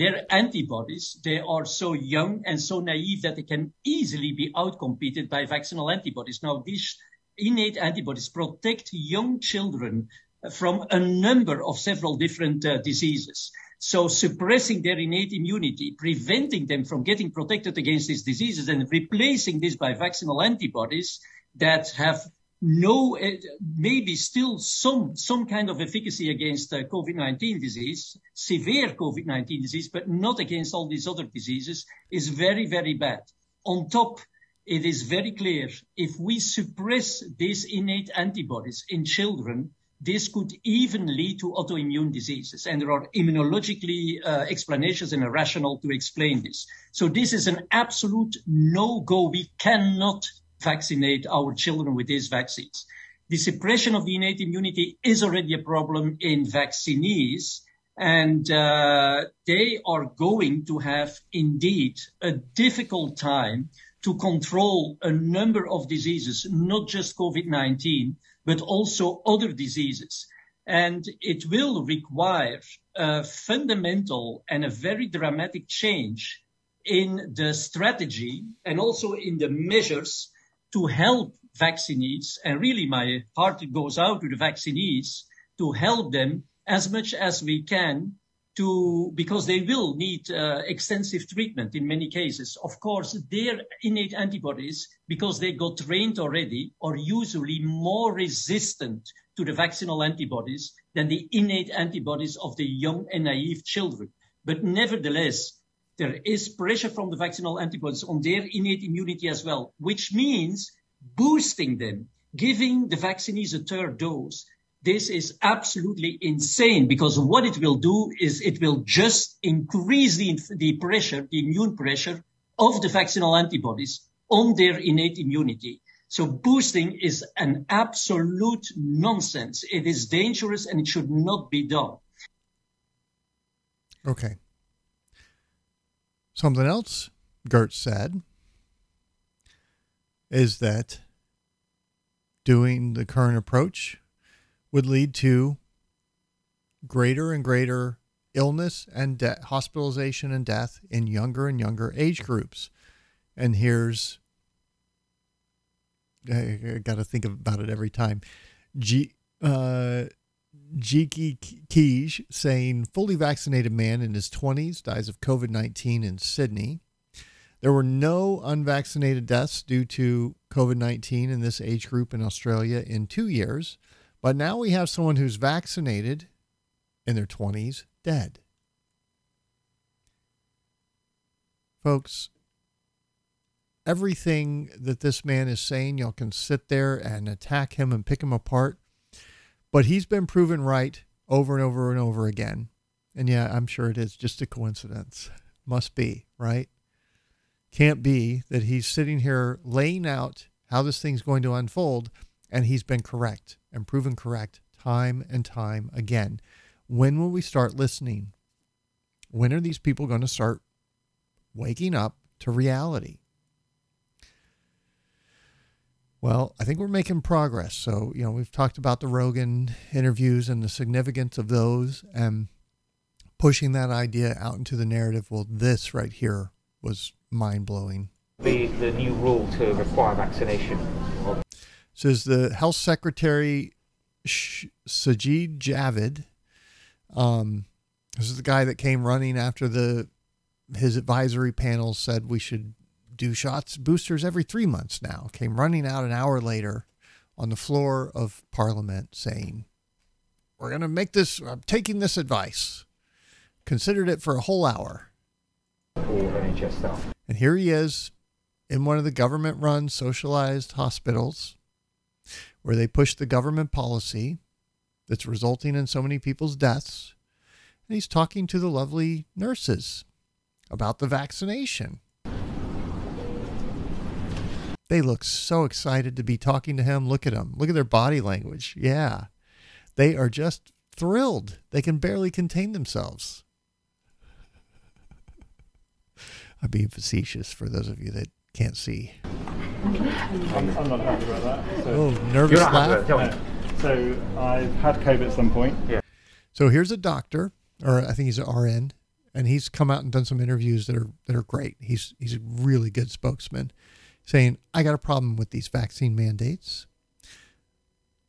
their antibodies, they are so young and so naive that they can easily be outcompeted by vaccinal antibodies. Now, these innate antibodies protect young children from a number of several different uh, diseases. So suppressing their innate immunity, preventing them from getting protected against these diseases and replacing this by vaccinal antibodies that have no, maybe still some, some kind of efficacy against uh, COVID-19 disease, severe COVID-19 disease, but not against all these other diseases is very, very bad. On top, it is very clear if we suppress these innate antibodies in children, this could even lead to autoimmune diseases. And there are immunologically uh, explanations and a rationale to explain this. So this is an absolute no-go. We cannot vaccinate our children with these vaccines. The suppression of the innate immunity is already a problem in vaccinees, and uh, they are going to have indeed a difficult time to control a number of diseases, not just COVID-19, but also other diseases. And it will require a fundamental and a very dramatic change in the strategy and also in the measures to help vaccinees, and really my heart goes out to the vaccinees to help them as much as we can to, because they will need uh, extensive treatment in many cases. Of course, their innate antibodies, because they got trained already, are usually more resistant to the vaccinal antibodies than the innate antibodies of the young and naive children. But nevertheless, there is pressure from the vaccinal antibodies on their innate immunity as well, which means boosting them, giving the vaccinees a third dose. This is absolutely insane because what it will do is it will just increase the, the pressure, the immune pressure of the vaccinal antibodies on their innate immunity. So boosting is an absolute nonsense. It is dangerous and it should not be done. Okay. Something else Geert said is that doing the current approach would lead to greater and greater illness and de- hospitalization and death in younger and younger age groups. And here's, I, I got to think about it every time. G, uh, Jiki Kij saying fully vaccinated man in his 20s dies of COVID 19 in Sydney. There were no unvaccinated deaths due to COVID 19 in this age group in Australia in two years, but now we have someone who's vaccinated in their 20s dead. Folks, everything that this man is saying, y'all can sit there and attack him and pick him apart. But he's been proven right over and over and over again. And yeah, I'm sure it is just a coincidence. Must be, right? Can't be that he's sitting here laying out how this thing's going to unfold and he's been correct and proven correct time and time again. When will we start listening? When are these people going to start waking up to reality? Well, I think we're making progress. So, you know, we've talked about the Rogan interviews and the significance of those and pushing that idea out into the narrative. Well, this right here was mind blowing. The, the new rule to require vaccination. Says the health secretary Sajid Javid. Um, this is the guy that came running after the his advisory panel said we should do shots boosters every three months now. Came running out an hour later on the floor of Parliament saying, "We're going to make this. I'm taking this advice." Considered it for a whole hour. And here he is in one of the government-run socialized hospitals where they push the government policy that's resulting in so many people's deaths. And he's talking to the lovely nurses about the vaccination. They look so excited to be talking to him. Look at them. Look at their body language. Yeah. They are just thrilled. They can barely contain themselves. I'm being facetious for those of you that can't see. I'm, I'm not happy about that. So. Oh, nervous laugh. No. So I've had COVID at some point. Yeah. So here's a doctor, or I think he's an RN, and he's come out and done some interviews that are that are great. He's he's a really good spokesman saying, I got a problem with these vaccine mandates.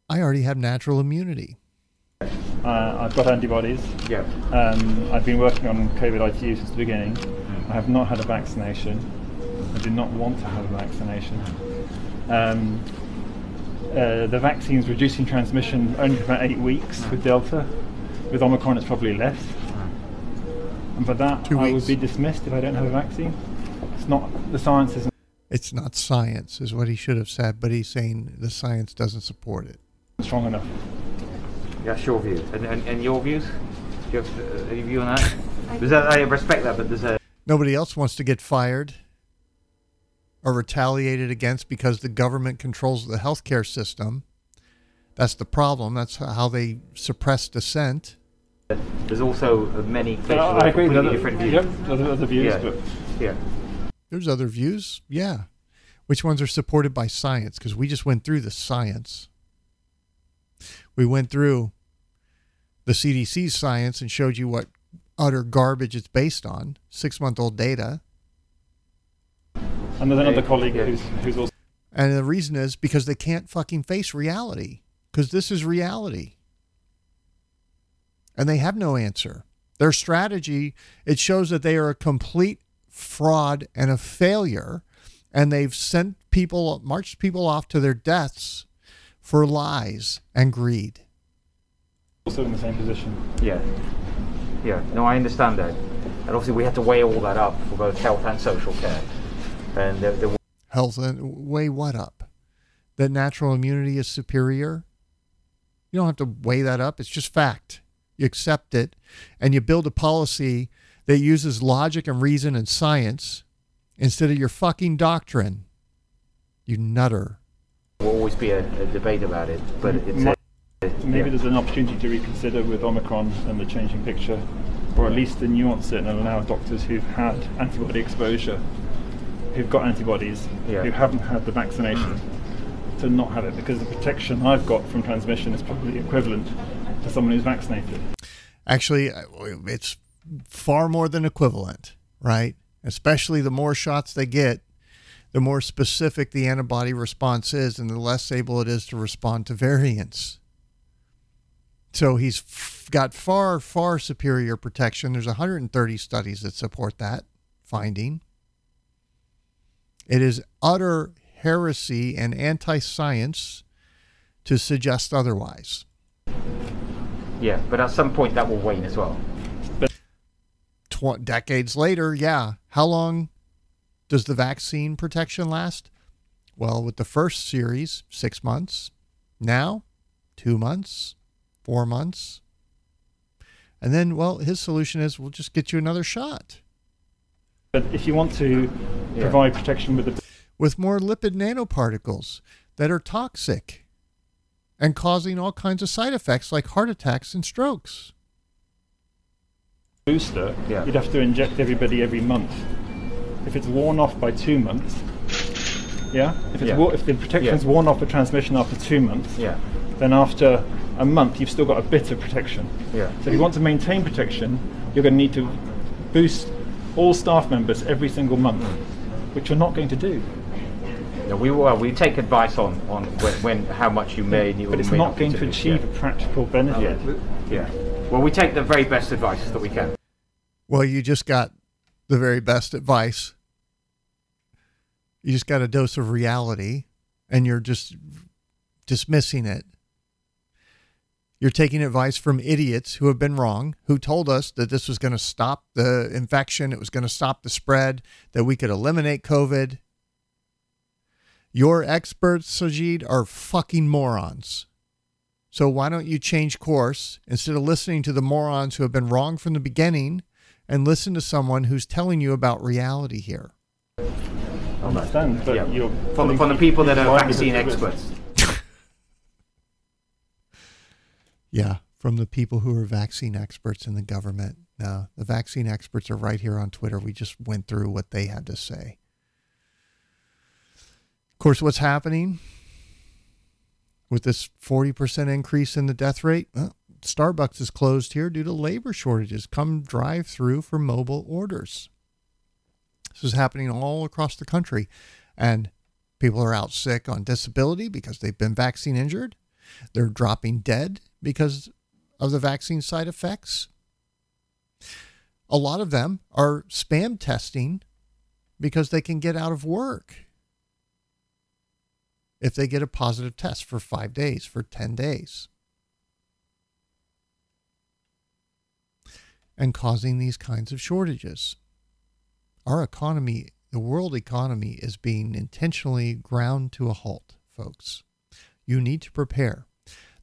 I already have natural immunity. Uh, I've got antibodies. Yeah. Um, I've been working on COVID ITU since the beginning. I have not had a vaccination. I do not want to have a vaccination. Um, uh, the vaccine's reducing transmission only for about eight weeks with Delta. With Omicron, it's probably less. And for that, Two I weeks. would be dismissed if I don't have a vaccine. It's not the science isn't It's not science, is what he should have said, but he's saying the science doesn't support it. strong enough. That's your view. And, and, and your views? Do you have uh, any view on that? There's that? I respect that, but there's a. Nobody else wants to get fired or retaliated against because the government controls the healthcare system. That's the problem. That's how they suppress dissent. There's also many places I agree completely other- different views. yep, other- other views, yeah. but- yeah. There's other views, yeah. Which ones are supported by science? Because we just went through the science. We went through the CDC's science and showed you what utter garbage it's based on. Six month old data. And there's another colleague who's, who's also. And the reason is because they can't fucking face reality. Because this is reality. And they have no answer. Their strategy, it shows that they are a complete fraud and a failure. And they've sent people, marched people off to their deaths for lies and greed. also in the same position. Yeah. Yeah. No, I understand that. And obviously, we had to weigh all that up for both health and social care. And there, there Health and weigh what up? That natural immunity is superior? You don't have to weigh that up. It's just fact. You accept it and you build a policy that uses logic and reason and science instead of your fucking doctrine. You nutter. will always be a, a debate about it, but it's a, Maybe yeah. there's an opportunity to reconsider with Omicron and the changing picture, or at least to nuance it and allow doctors who've had antibody exposure, who've got antibodies, Yeah. who haven't had the vaccination, to not have it because the protection I've got from transmission is probably equivalent to someone who's vaccinated. Actually, uh, it's far more than equivalent, right? Especially the more shots they get, the more specific the antibody response is, and the less able it is to respond to variants. So he's f- got far, far superior protection. There's 130 studies that support that finding. It is utter heresy and anti science to suggest otherwise. yeah, but at some point that will wane as well. Tw- decades later, yeah. How long does the vaccine protection last? Well, with the first series, six months. Now, two months, four months. And then, well, his solution is we'll just get you another shot But if you want to Yeah. provide protection with the with more lipid nanoparticles that are toxic and causing all kinds of side effects like heart attacks and strokes. booster, Yeah. you'd have to inject everybody every month. If it's worn off by two months, yeah. If it's Yeah. wo- if the protection's Yeah. worn off the transmission after two months, Yeah. then after a month you've still got a bit of protection. Yeah. So if you want to maintain protection, you're going to need to boost all staff members every single month, which you're not going to do. No, we well, we take advice on on when, when how much you may need. But it's may not need going to achieve yeah. a practical benefit. Yeah. yeah. Well, we take the very best advice that we can. Well, you just got the very best advice. You just got a dose of reality and you're just dismissing it. You're taking advice from idiots who have been wrong, who told us that this was going to stop the infection, it was going to stop the spread, that we could eliminate COVID. Your experts, Sajid, are fucking morons. So why don't you change course instead of listening to the morons who have been wrong from the beginning and listen to someone who's telling you about reality here? I understand, but Yeah. you're From the, from the people that are vaccine over experts. Yeah, from the people who are vaccine experts in the government. No, the vaccine experts are right here on Twitter. We just went through what they had to say. Of course, what's happening with this 40% increase in the death rate? Well, Starbucks is closed here due to labor shortages. Come drive through for mobile orders. This is happening all across the country. And people are out sick on disability because they've been vaccine injured. They're dropping dead because of the vaccine side effects. A lot of them are spam testing because they can get out of work if they get a positive test for five days, for 10 days. And causing these kinds of shortages. Our economy, the world economy, is being intentionally ground to a halt, folks. You need to prepare.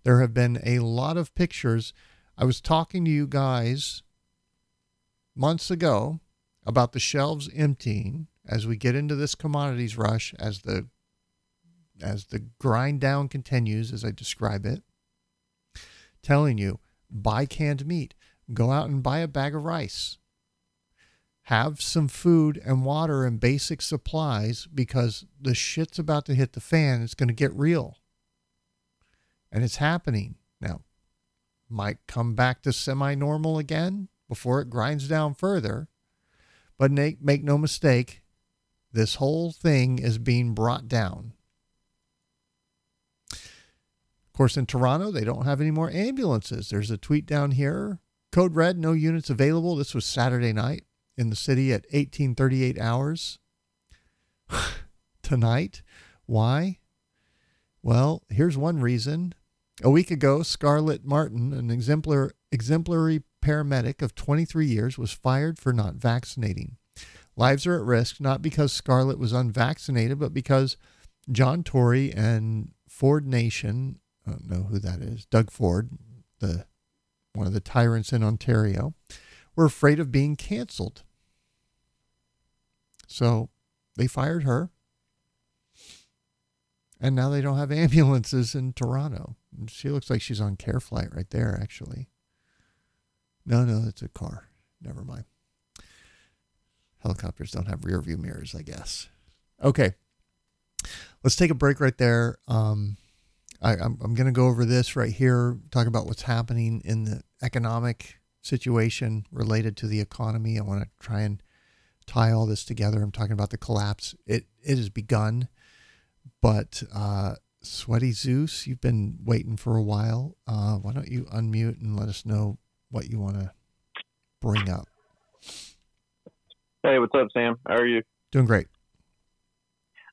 There have been a lot of pictures. I was talking to you guys months ago about the shelves emptying as we get into this commodities rush as the as the grind down continues as I describe it. Telling you buy canned meat. Go out and buy a bag of rice. Have some food and water and basic supplies because the shit's about to hit the fan. It's going to get real and it's happening. Now might come back to semi-normal again before it grinds down further but make, make no mistake this whole thing is being brought down. Of course in toronto they don't have any more ambulances. There's a tweet down here code red no units available. This was saturday night in the city at 1838 hours. Tonight? Why? Well, here's one reason. A week ago, Scarlett Martin, an exemplar, exemplary paramedic of 23 years, was fired for not vaccinating. Lives are at risk not because Scarlett was unvaccinated, but because John Tory and Ford Nation, I don't know who that is, Doug Ford, the one of the tyrants in Ontario, were afraid of being canceled. So they fired her and now they don't have ambulances in Toronto. She looks like she's on care flight right there, actually. No, no, it's a car. Never mind. Helicopters don't have rear view mirrors, I guess. Okay. Let's take a break right there. Um, I, I'm, I'm going to go over this right here, talk about what's happening in the economic situation related to the economy. I want to try and tie all this together. I'm talking about the collapse. It, it has begun. But uh, Sweaty Zeus, you've been waiting for a while. Uh, why don't you unmute and let us know what you want to bring up? Hey, what's up, Sam? How are you? Doing great.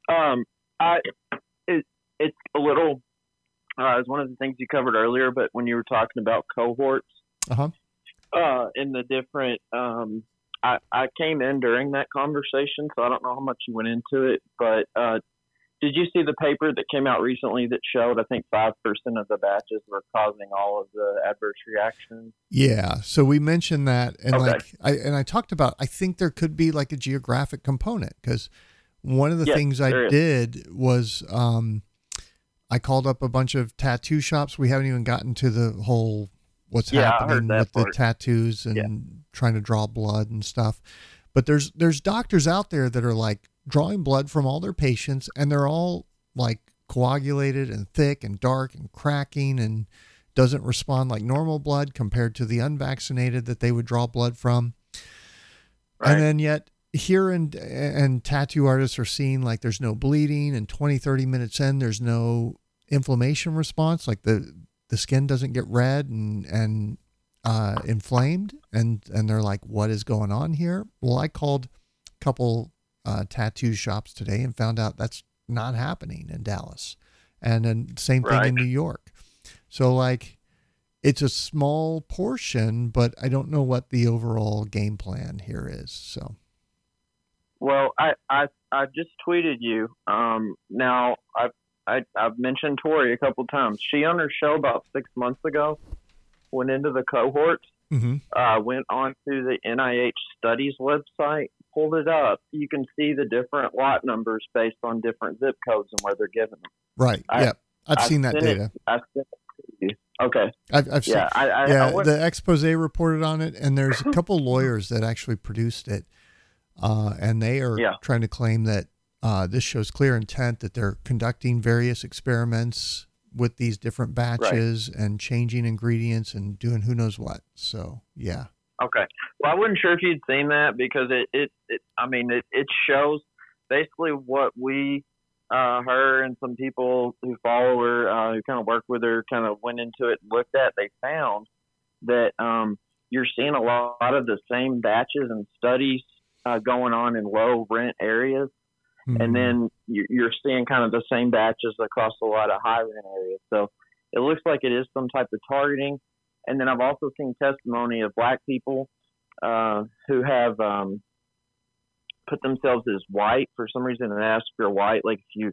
Um, I it it's a little. Uh, it's one of the things you covered earlier, but when you were talking about cohorts, Uh huh. uh, in the different, um, I I came in during that conversation, so I don't know how much you went into it, but uh, did you see the paper that came out recently that showed I think five percent of the batches were causing all of the adverse reactions? Yeah. So we mentioned that, and Okay. like, I and I talked about. I think there could be like a geographic component because one of the Yes, things I did was um, I called up a bunch of tattoo shops. We haven't even gotten to the whole what's Yeah, happening with the tattoos and trying to draw blood and stuff. But there's there's doctors out there that are like drawing blood from all their patients and they're all like coagulated and thick and dark and cracking and doesn't respond like normal blood compared to the unvaccinated that they would draw blood from. And then yet here and and tattoo artists are seeing like there's no bleeding and 20 30 minutes in there's no inflammation response like the the skin doesn't get red and and uh, inflamed and and they're like what is going on here well i called a couple uh, tattoo shops today and found out that's not happening in dallas and then same thing Right. in new york so like it's a small portion but i don't know what the overall game plan here is so Well, I, I I just tweeted you. Um, now I've I, I've mentioned Tori a couple times. She on her show about six months ago went into the cohorts. Mhm. Uh, went onto the NIH studies website, pulled it up. You can see the different lot numbers based on different zip codes and where they're given them. Right. I- yeah. I've I seen that data. It, I sent it to you. Okay. I've, I've yeah, seen. I, I, yeah, I the expose reported on it, and there's a couple lawyers that actually produced it, uh, and they are Yeah. trying to claim that uh, this shows clear intent that they're conducting various experiments with these different batches and changing ingredients and doing who knows what. So yeah, Okay. Well, I wasn't sure if you'd seen that because it, it, it I mean, it, it shows basically what we, uh, her and some people who follow her, uh, who kind of work with her, kind of went into it and looked at. They found that, um, you're seeing a lot of the same batches and studies, uh, going on in low rent areas. And then you- you're seeing kind of the same batches across a lot of high rent areas. So it looks like it is some type of targeting. And then I've also seen testimony of black people uh, who have um, put themselves as white for some reason and asked if you're white, like if you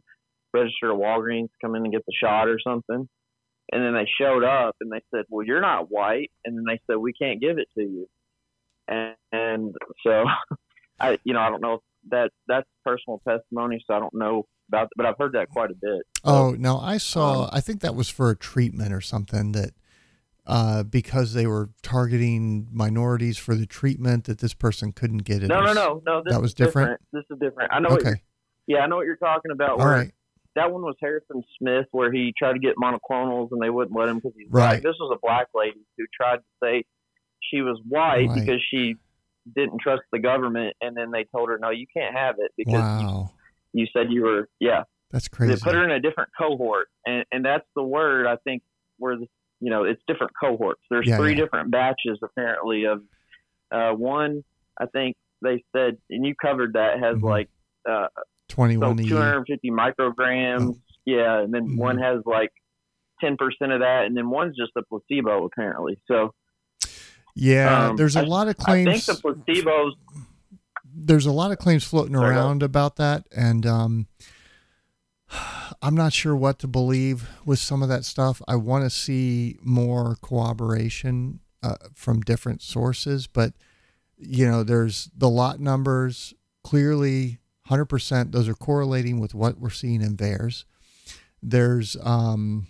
register at Walgreens, come in and get the shot or something. And then they showed up and they said, "Well, you're not white," and then they said, "We can't give it to you." And, and so, I, you know, I don't know if that that's personal testimony, so I don't know about, but I've heard that quite a bit. Oh no, I Um, saw. I think that was for a treatment or something that uh, because they were targeting minorities for the treatment that this person couldn't get it. No, no, was- no, no. This that was is different. This is different. I know. Okay. yeah, I know what you're talking about. All right. That one was Harrison Smith, where he tried to get monoclonals and they wouldn't let him because he's Right. black. This was a black lady who tried to say she was white Right. because she didn't trust the government, and then they told her, "No, you can't have it because Wow, you, you said you were." Yeah, that's crazy. they put her in a different cohort, and and that's the word I think where the, you know it's different cohorts. There's Yeah, three yeah. different batches apparently of uh, one. I think they said, and you covered that has Mm-hmm. like uh, so 21 a year. 250 micrograms. Yeah, and then one Mm-hmm. has like 10% of that, and then one's just a placebo apparently. So Yeah, um, there's a I- lot of claims. I think the placebos. there's a lot of claims floating around about that, and um, I'm not sure what to believe with some of that stuff. I want to see more cooperation uh, from different sources, but you know, there's the lot numbers clearly 100%. Those are correlating with what we're seeing in VAERS. There's um,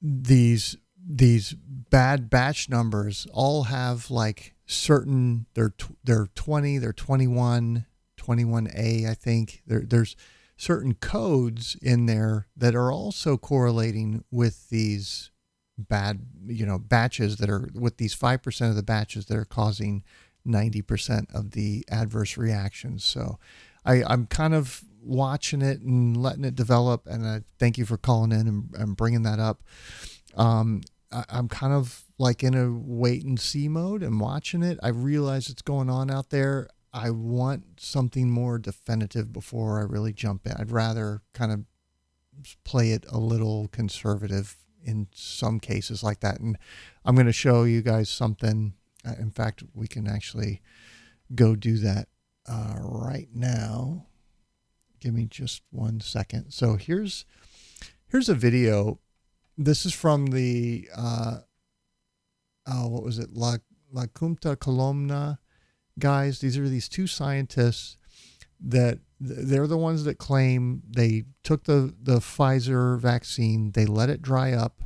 these these bad batch numbers all have like certain they're tw- they're 20 they're 21 21a i think there, there's certain codes in there that are also correlating with these bad you know batches that are with these 5% of the batches that are causing 90% of the adverse reactions so I, i'm kind of watching it and letting it develop and I thank you for calling in and, and bringing that up um, I, I'm kind of like in a wait and see mode and watching it. I realize it's going on out there. I want something more definitive before I really jump in. I'd rather kind of play it a little conservative in some cases like that. And I'm going to show you guys something. Uh, In fact, we can actually go do that uh, right now. Give me just one second. So here's here's a video this is from the uh, oh, what was it? La La Quinta Columna guys. These are these two scientists that they're the ones that claim they took the the Pfizer vaccine, they let it dry up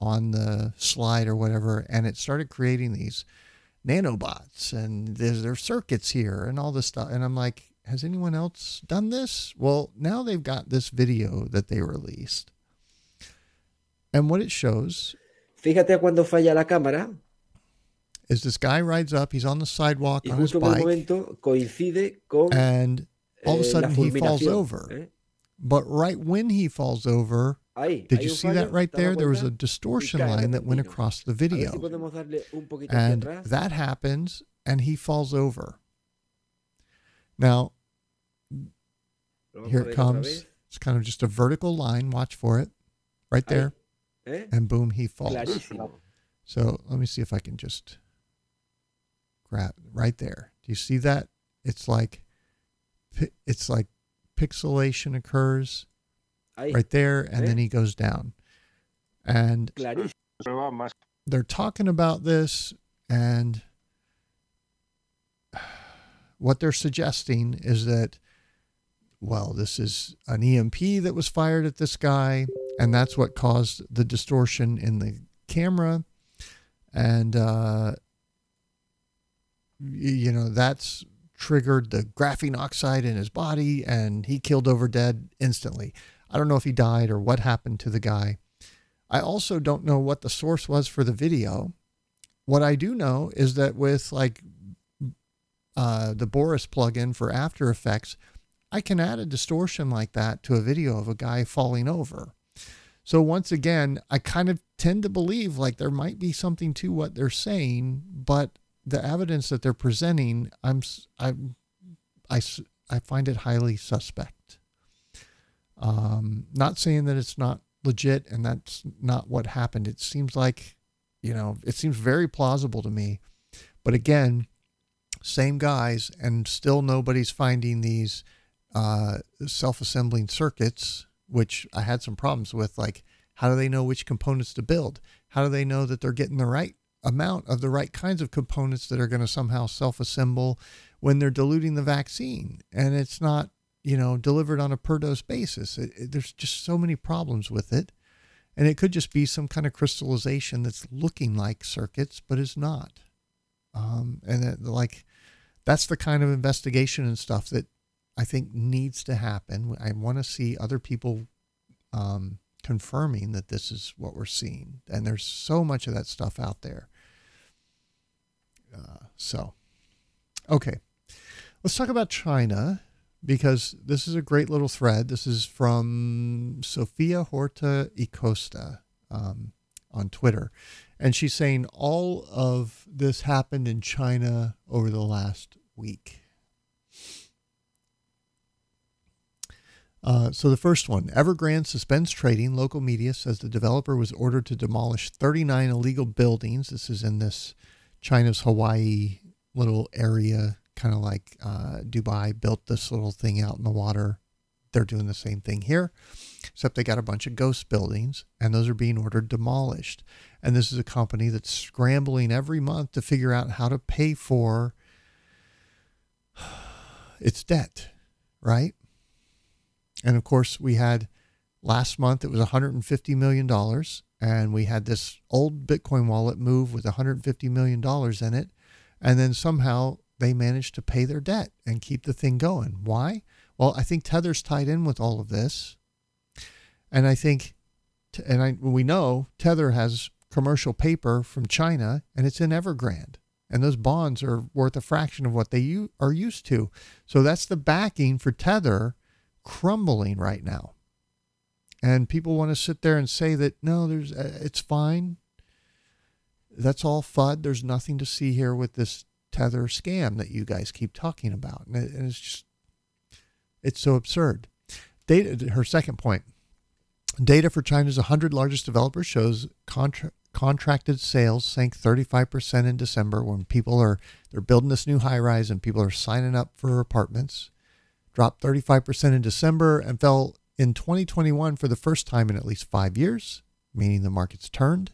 on the slide or whatever, and it started creating these nanobots and there's there's circuits here and all this stuff. And I'm like, has anyone else done this? Well, now they've got this video that they released. And what it shows. Fíjate cuando falla la cámara. Is this guy rides up, he's on the sidewalk on his bike. Con, and all of a eh, sudden he falls over. Eh? But right when he falls over, Ahí, did you see fallo, that right there? There was a distortion line that went across the video. si podemos darle un poquito hacia And that happens, and he falls over. Now, here it comes. It's kind of just a vertical line. Watch for it. Right there. Eh? And boom, he falls. Clarísimo. So let me see if I can just grab right there. Do you see that? It's like it's like pixelation occurs Ahí. right there, and Eh? then he goes down. And they're talking about this, and what they're suggesting is that, well, this is an EMP that was fired at this guy, and that's what caused the distortion in the camera. And, uh, y- you know, that's triggered the graphene oxide in his body, and he killed over dead instantly. I don't know if he died or what happened to the guy. I also don't know what the source was for the video. What I do know is that with like uh, the Boris plugin for After Effects, I can add a distortion like that to a video of a guy falling over. So once again, I kind of tend to believe like there might be something to what they're saying, but the evidence that they're presenting, I'm I'm I I find it highly suspect. Um, not saying that it's not legit and that's not what happened. It seems like, you know, it seems very plausible to me. But again, same guys, and still nobody's finding these uh, self assembling circuits, which I had some problems with. Like, how do they know which components to build? How do they know that they're getting the right amount of the right kinds of components that are going to somehow self assemble when they're diluting the vaccine? And it's not you know, delivered on a per dose basis. It, it- there's just so many problems with it. And it could just be some kind of crystallization that's looking like circuits, but is not. Um, and it, like, that's the kind of investigation and stuff that I think needs to happen. I want to see other people um, confirming that this is what we're seeing. And there's so much of that stuff out there. Uh, so, okay. Let's talk about China because this is a great little thread. This is from Sofia Horta y Costa um, on Twitter. And she's saying all of this happened in China over the last week. Uh, so the first one, Evergrande suspends trading. Local media says the developer was ordered to demolish 39 illegal buildings. This is in this China's Hawaii little area, kind of like uh, Dubai built this little thing out in the water. They're doing the same thing here, except they got a bunch of ghost buildings, and those are being ordered demolished. And this is a company that's scrambling every month to figure out how to pay for its debt, right? And of course, we had last month it was 150 million dollars, and we had this old Bitcoin wallet move with 150 million dollars in it, and then somehow they managed to pay their debt and keep the thing going. Why? Well, I think Tether's tied in with all of this, and I think, and I we know Tether has commercial paper from China, and it's in Evergrande. And those bonds are worth a fraction of what they u- are used to. So that's the backing for Tether crumbling right now. And people want to sit there and say that no, there's uh, it's fine. That's all FUD. There's nothing to see here with this tether scam that you guys keep talking about, and, it, and it's just it's so absurd. Data. Her second point. Data for China's 100 largest developers shows contra- contracted sales sank 35% in December when people are they're building this new high rise and people are signing up for apartments dropped 35% in December and fell in 2021 for the first time in at least five years, meaning the market's turned.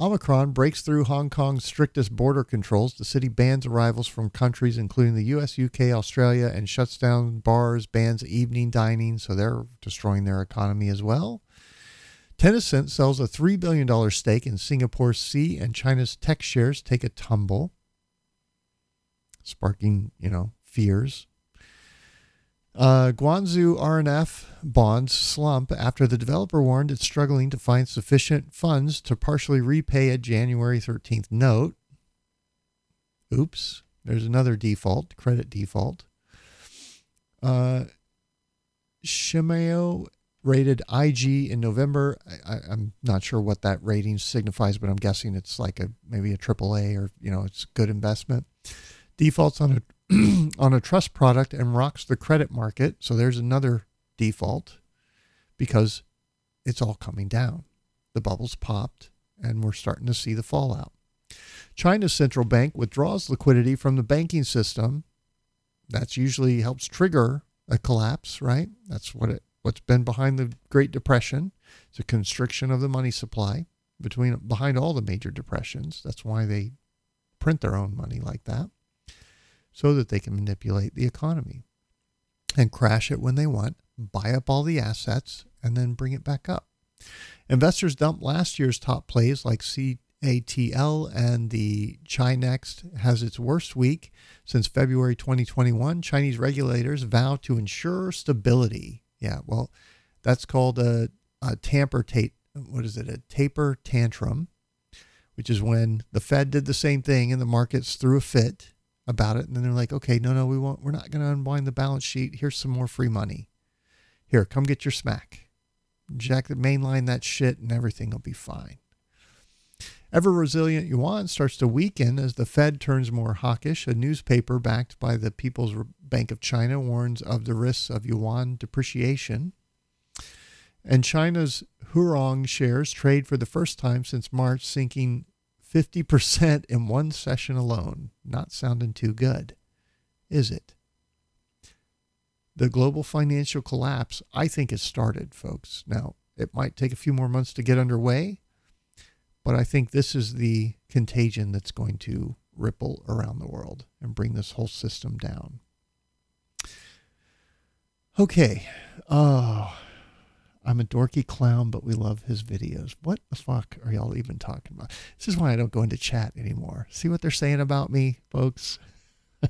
Omicron breaks through Hong Kong's strictest border controls. The city bans arrivals from countries including the US, UK, Australia, and shuts down bars, bans evening dining, so they're destroying their economy as well. Tencent sells a $3 billion stake in Singapore Sea and China's tech shares take a tumble, sparking, you know, fears. Uh, Guangzhou R&F bonds slump after the developer warned it's struggling to find sufficient funds to partially repay a January 13th note. Oops, there's another default, credit default. Uh, Shimao rated IG in November. I, am not sure what that rating signifies, but I'm guessing it's like a maybe a triple A or you know it's good investment. Defaults on a on a trust product and rocks the credit market. So there's another default because it's all coming down. The bubbles popped and we're starting to see the fallout. China's central bank withdraws liquidity from the banking system. That's usually helps trigger a collapse, right? That's what it what's been behind the Great Depression. It's a constriction of the money supply between behind all the major depressions. That's why they print their own money like that so that they can manipulate the economy and crash it when they want, buy up all the assets, and then bring it back up. Investors dumped last year's top plays like CATL and the Chinext has its worst week since February 2021. Chinese regulators vow to ensure stability. Yeah, well, that's called a, a tamper tape. What is it? A taper tantrum, which is when the Fed did the same thing and the markets threw a fit about it. And then they're like okay no no we won't we're not going to unwind the balance sheet. Here's some more free money. Here come get your smack. Jack the mainline that shit and everything will be fine. Ever resilient yuan starts to weaken as the fed turns more hawkish. A newspaper backed by the people's bank of china warns of the risks of yuan depreciation. And china's Huarong shares trade for the first time since march sinking 50% in one session alone. Not sounding too good, is it? The global financial collapse, I think, has started, folks. Now, it might take a few more months to get underway, but I think this is the contagion that's going to ripple around the world and bring this whole system down. Okay. Oh, I'm a dorky clown, but we love his videos. What the fuck are y'all even talking about? This is why I don't go into chat anymore. See what they're saying about me, folks?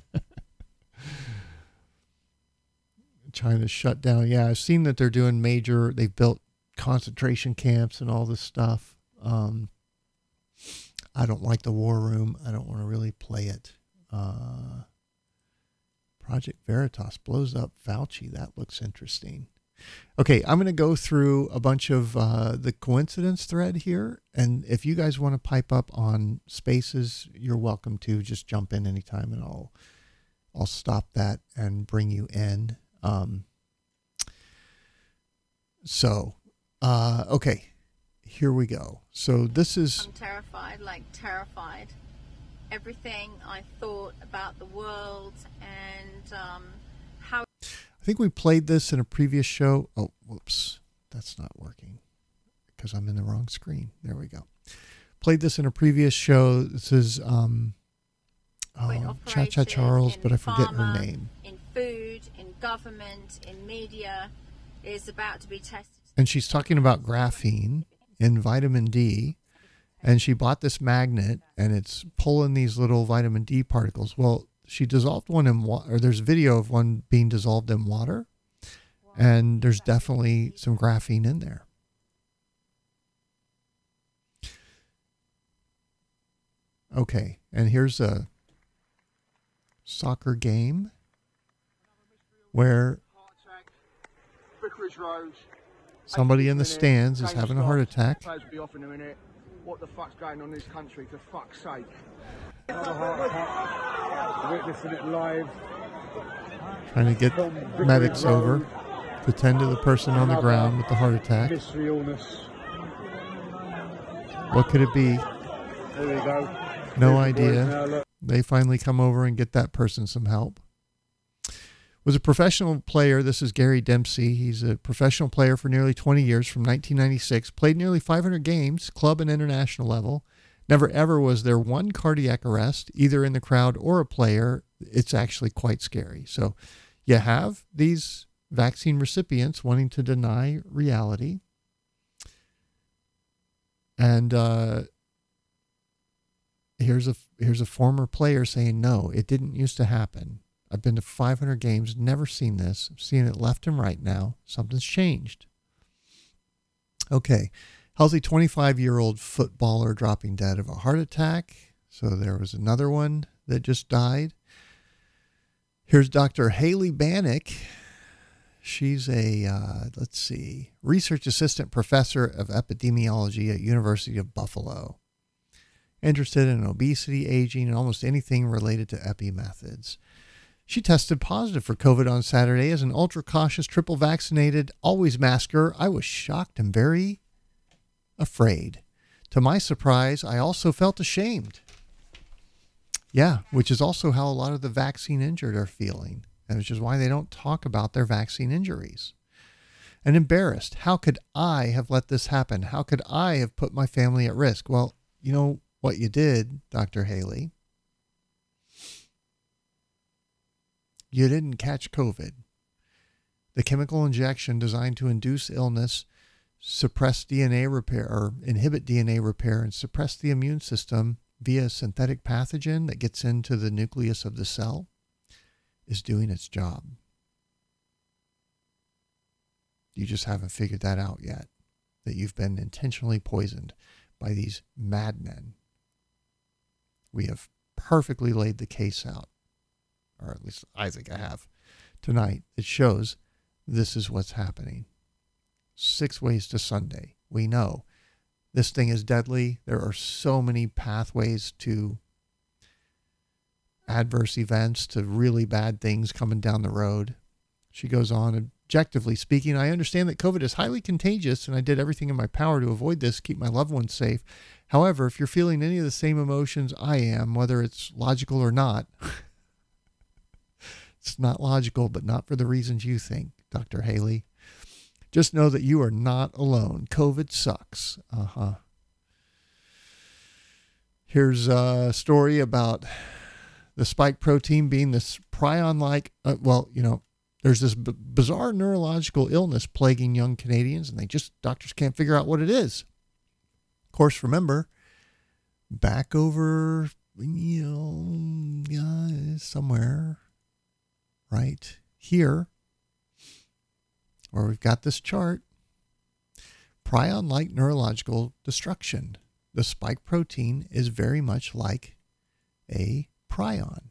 China's shut down. Yeah, I've seen that they're doing major, they've built concentration camps and all this stuff. Um, I don't like the war room. I don't want to really play it. Uh, Project Veritas blows up Fauci. That looks interesting. Okay, I'm going to go through a bunch of uh, the coincidence thread here. And if you guys want to pipe up on spaces, you're welcome to. Just jump in anytime and I'll, I'll stop that and bring you in. Um, so, uh, okay, here we go. So this is. I'm terrified, like terrified. Everything I thought about the world and um, how I think we played this in a previous show. Oh, whoops. That's not working because I'm in the wrong screen. There we go. Played this in a previous show. This is um, oh, Cha Cha Charles, but I forget pharma, her name. In food, in government, in media, is about to be tested. And she's talking about graphene in vitamin D. And she bought this magnet and it's pulling these little vitamin D particles. Well, she dissolved one in water, or there's video of one being dissolved in water, and there's definitely some graphene in there. Okay, and here's a soccer game where somebody in the stands is having a heart attack. What the fuck's going on in this country, for fuck's sake? Witnessing it live. Trying to get medics over to tend to the person on the ground with the heart attack. illness. What could it be? There we go. No idea. They finally come over and get that person some help. Was a professional player. This is Gary Dempsey. He's a professional player for nearly 20 years from 1996. Played nearly 500 games, club and international level. Never ever was there one cardiac arrest, either in the crowd or a player. It's actually quite scary. So you have these vaccine recipients wanting to deny reality. And uh, here's a here's a former player saying, "No, it didn't used to happen. I've been to 500 games, never seen this. I'm seeing it left and right now. Something's changed." Okay, healthy 25 year old footballer dropping dead of a heart attack. So there was another one that just died. Here's Dr. Haley Bannock. She's a uh, let's see, research assistant professor of epidemiology at University of Buffalo. Interested in obesity, aging, and almost anything related to epi methods. She tested positive for COVID on Saturday as an ultra cautious, triple vaccinated, always masker. I was shocked and very afraid. To my surprise, I also felt ashamed. Yeah, which is also how a lot of the vaccine injured are feeling, and which is why they don't talk about their vaccine injuries. And embarrassed. How could I have let this happen? How could I have put my family at risk? Well, you know what you did, Dr. Haley? You didn't catch COVID. The chemical injection designed to induce illness, suppress DNA repair, or inhibit DNA repair, and suppress the immune system via a synthetic pathogen that gets into the nucleus of the cell is doing its job. You just haven't figured that out yet, that you've been intentionally poisoned by these madmen. We have perfectly laid the case out, or at least I think I have, tonight. It shows this is what's happening. Six ways to Sunday. We know this thing is deadly. There are so many pathways to adverse events, to really bad things coming down the road. She goes on, objectively speaking, I understand that COVID is highly contagious and I did everything in my power to avoid this, keep my loved ones safe. However, if you're feeling any of the same emotions I am, whether it's logical or not, it's not logical, but not for the reasons you think, Dr. Haley. Just know that you are not alone. COVID sucks. Uh huh. Here's a story about the spike protein being this prion like, uh, well, you know, there's this b- bizarre neurological illness plaguing young Canadians, and they just, doctors can't figure out what it is. Of course, remember, back over, you know, yeah, somewhere right here where we've got this chart, prion like neurological destruction. The spike protein is very much like a prion.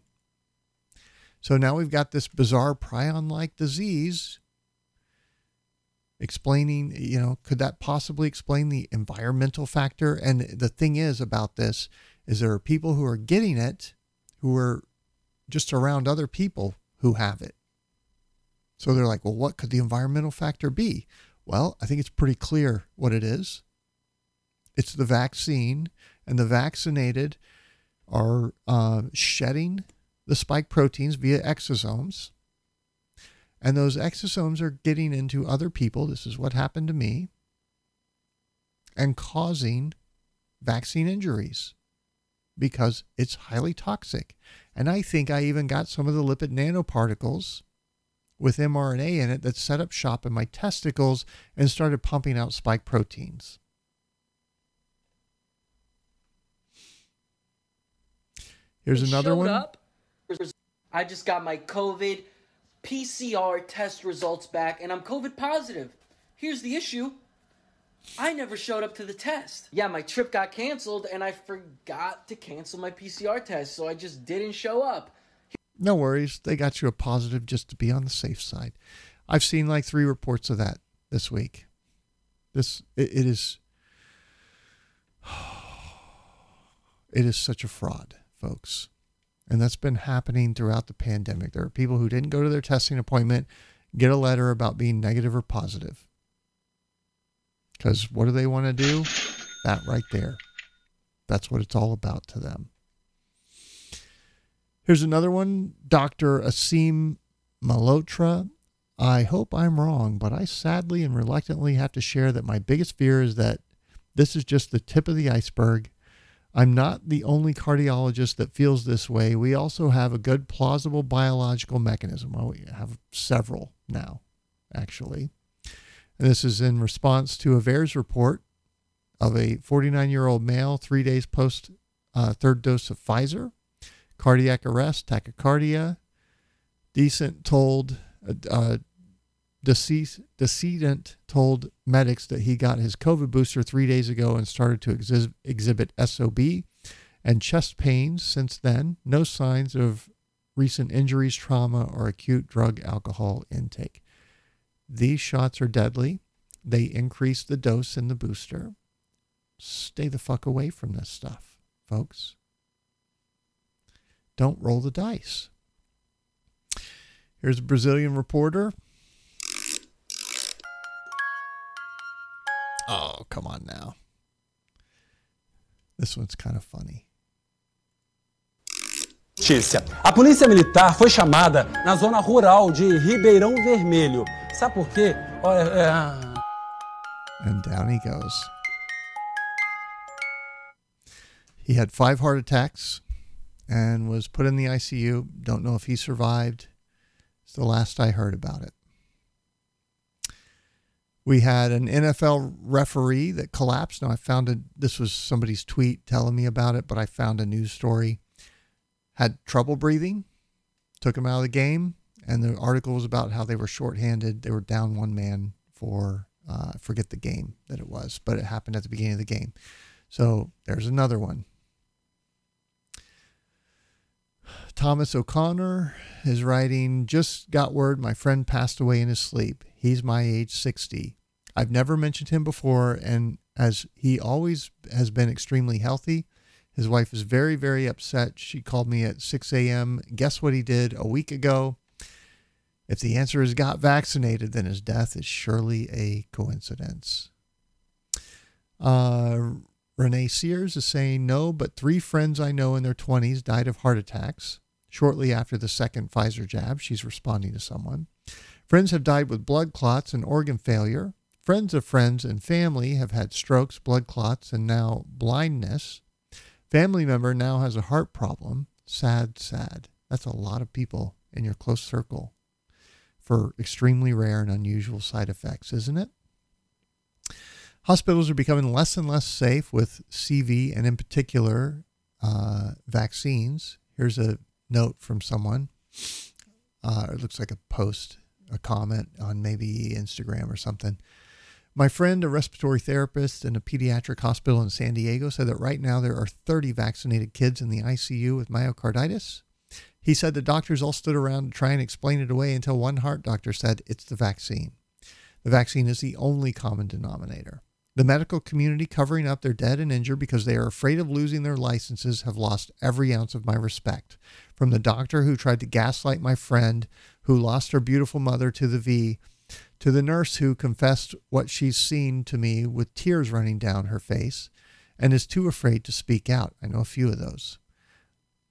So now we've got this bizarre prion like disease explaining, you know, could that possibly explain the environmental factor? And the thing is about this is there are people who are getting it who are just around other people who have it. So they're like, well, what could the environmental factor be? Well, I think it's pretty clear what it is. It's the vaccine, and the vaccinated are uh, shedding the spike proteins via exosomes. And those exosomes are getting into other people. This is what happened to me. And causing vaccine injuries because it's highly toxic. And I think I even got some of the lipid nanoparticles with mRNA in it that set up shop in my testicles and started pumping out spike proteins. Here's It another one. Up. I just got my COVID PCR test results back and I'm COVID positive. Here's the issue. I never showed up to the test. Yeah, my trip got canceled and I forgot to cancel my PCR test, so I just didn't show up. No worries. They got you a positive just to be on the safe side. I've seen like three reports of that this week. This it, it is it is such a fraud, folks. And that's been happening throughout the pandemic. There are people who didn't go to their testing appointment, get a letter about being negative or positive. Because what do they want to do? That right there. That's what it's all about to them. Here's another one Dr. Aseem Malhotra. I hope I'm wrong, but I sadly and reluctantly have to share that my biggest fear is that this is just the tip of the iceberg. I'm not the only cardiologist that feels this way. We also have a good, plausible biological mechanism. Well, we have several now, actually. And this is in response to a VAERS report of a 49 year old male three days post uh, third dose of Pfizer. Cardiac arrest, tachycardia. Decent told, uh, uh, deceased, decedent told medics that he got his COVID booster three days ago and started to exhi- exhibit SOB and chest pains since then. No signs of recent injuries, trauma, or acute drug alcohol intake. These shots are deadly. They increase the dose in the booster. Stay the fuck away from this stuff, folks. Don't roll the dice. Here's a Brazilian reporter. Oh, come on now. This one's kind of funny. Notícia. A polícia militar foi chamada na zona rural de Ribeirão Vermelho. Sabe por quê? Olha, é... Ah. And down he goes. He had five heart attacks and was put in the ICU. Don't know if he survived. It's the last I heard about it. We had an NFL referee that collapsed. Now, I found a, this was somebody's tweet telling me about it, but I found a news story. Had trouble breathing, took him out of the game, and the article was about how they were shorthanded. They were down one man for, uh, forget the game that it was, but it happened at the beginning of the game. So there's another one. Thomas O'Connor is writing, just got word my friend passed away in his sleep. He's my age 60. I've never mentioned him before, and as he always has been extremely healthy, his wife is very, very upset. She called me at 6 a.m. Guess what he did a week ago? If the answer is got vaccinated, then his death is surely a coincidence. Uh, Renee Sears is saying no, but three friends I know in their 20s died of heart attacks shortly after the second Pfizer jab. She's responding to someone. Friends have died with blood clots and organ failure. Friends of friends and family have had strokes, blood clots, and now blindness. Family member now has a heart problem. Sad, sad. That's a lot of people in your close circle for extremely rare and unusual side effects, isn't it? Hospitals are becoming less and less safe with CV and, in particular, uh, vaccines. Here's a note from someone. Uh, it looks like a post, a comment on maybe Instagram or something. My friend, a respiratory therapist in a pediatric hospital in San Diego, said that right now there are 30 vaccinated kids in the ICU with myocarditis. He said the doctors all stood around to try and explain it away until one heart doctor said it's the vaccine. The vaccine is the only common denominator. The medical community covering up their dead and injured because they are afraid of losing their licenses have lost every ounce of my respect. From the doctor who tried to gaslight my friend who lost her beautiful mother to the V, to the nurse who confessed what she's seen to me with tears running down her face and is too afraid to speak out. I know a few of those.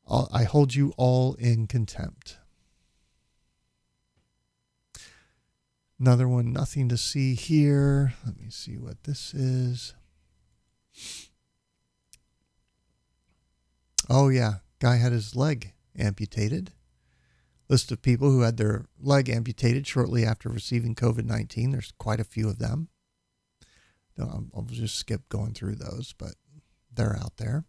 I hold you all in contempt. Another one, nothing to see here. Let me see what this is. Oh, yeah. Guy had his leg amputated. List of people who had their leg amputated shortly after receiving COVID 19. There's quite a few of them. I'll just skip going through those, but they're out there.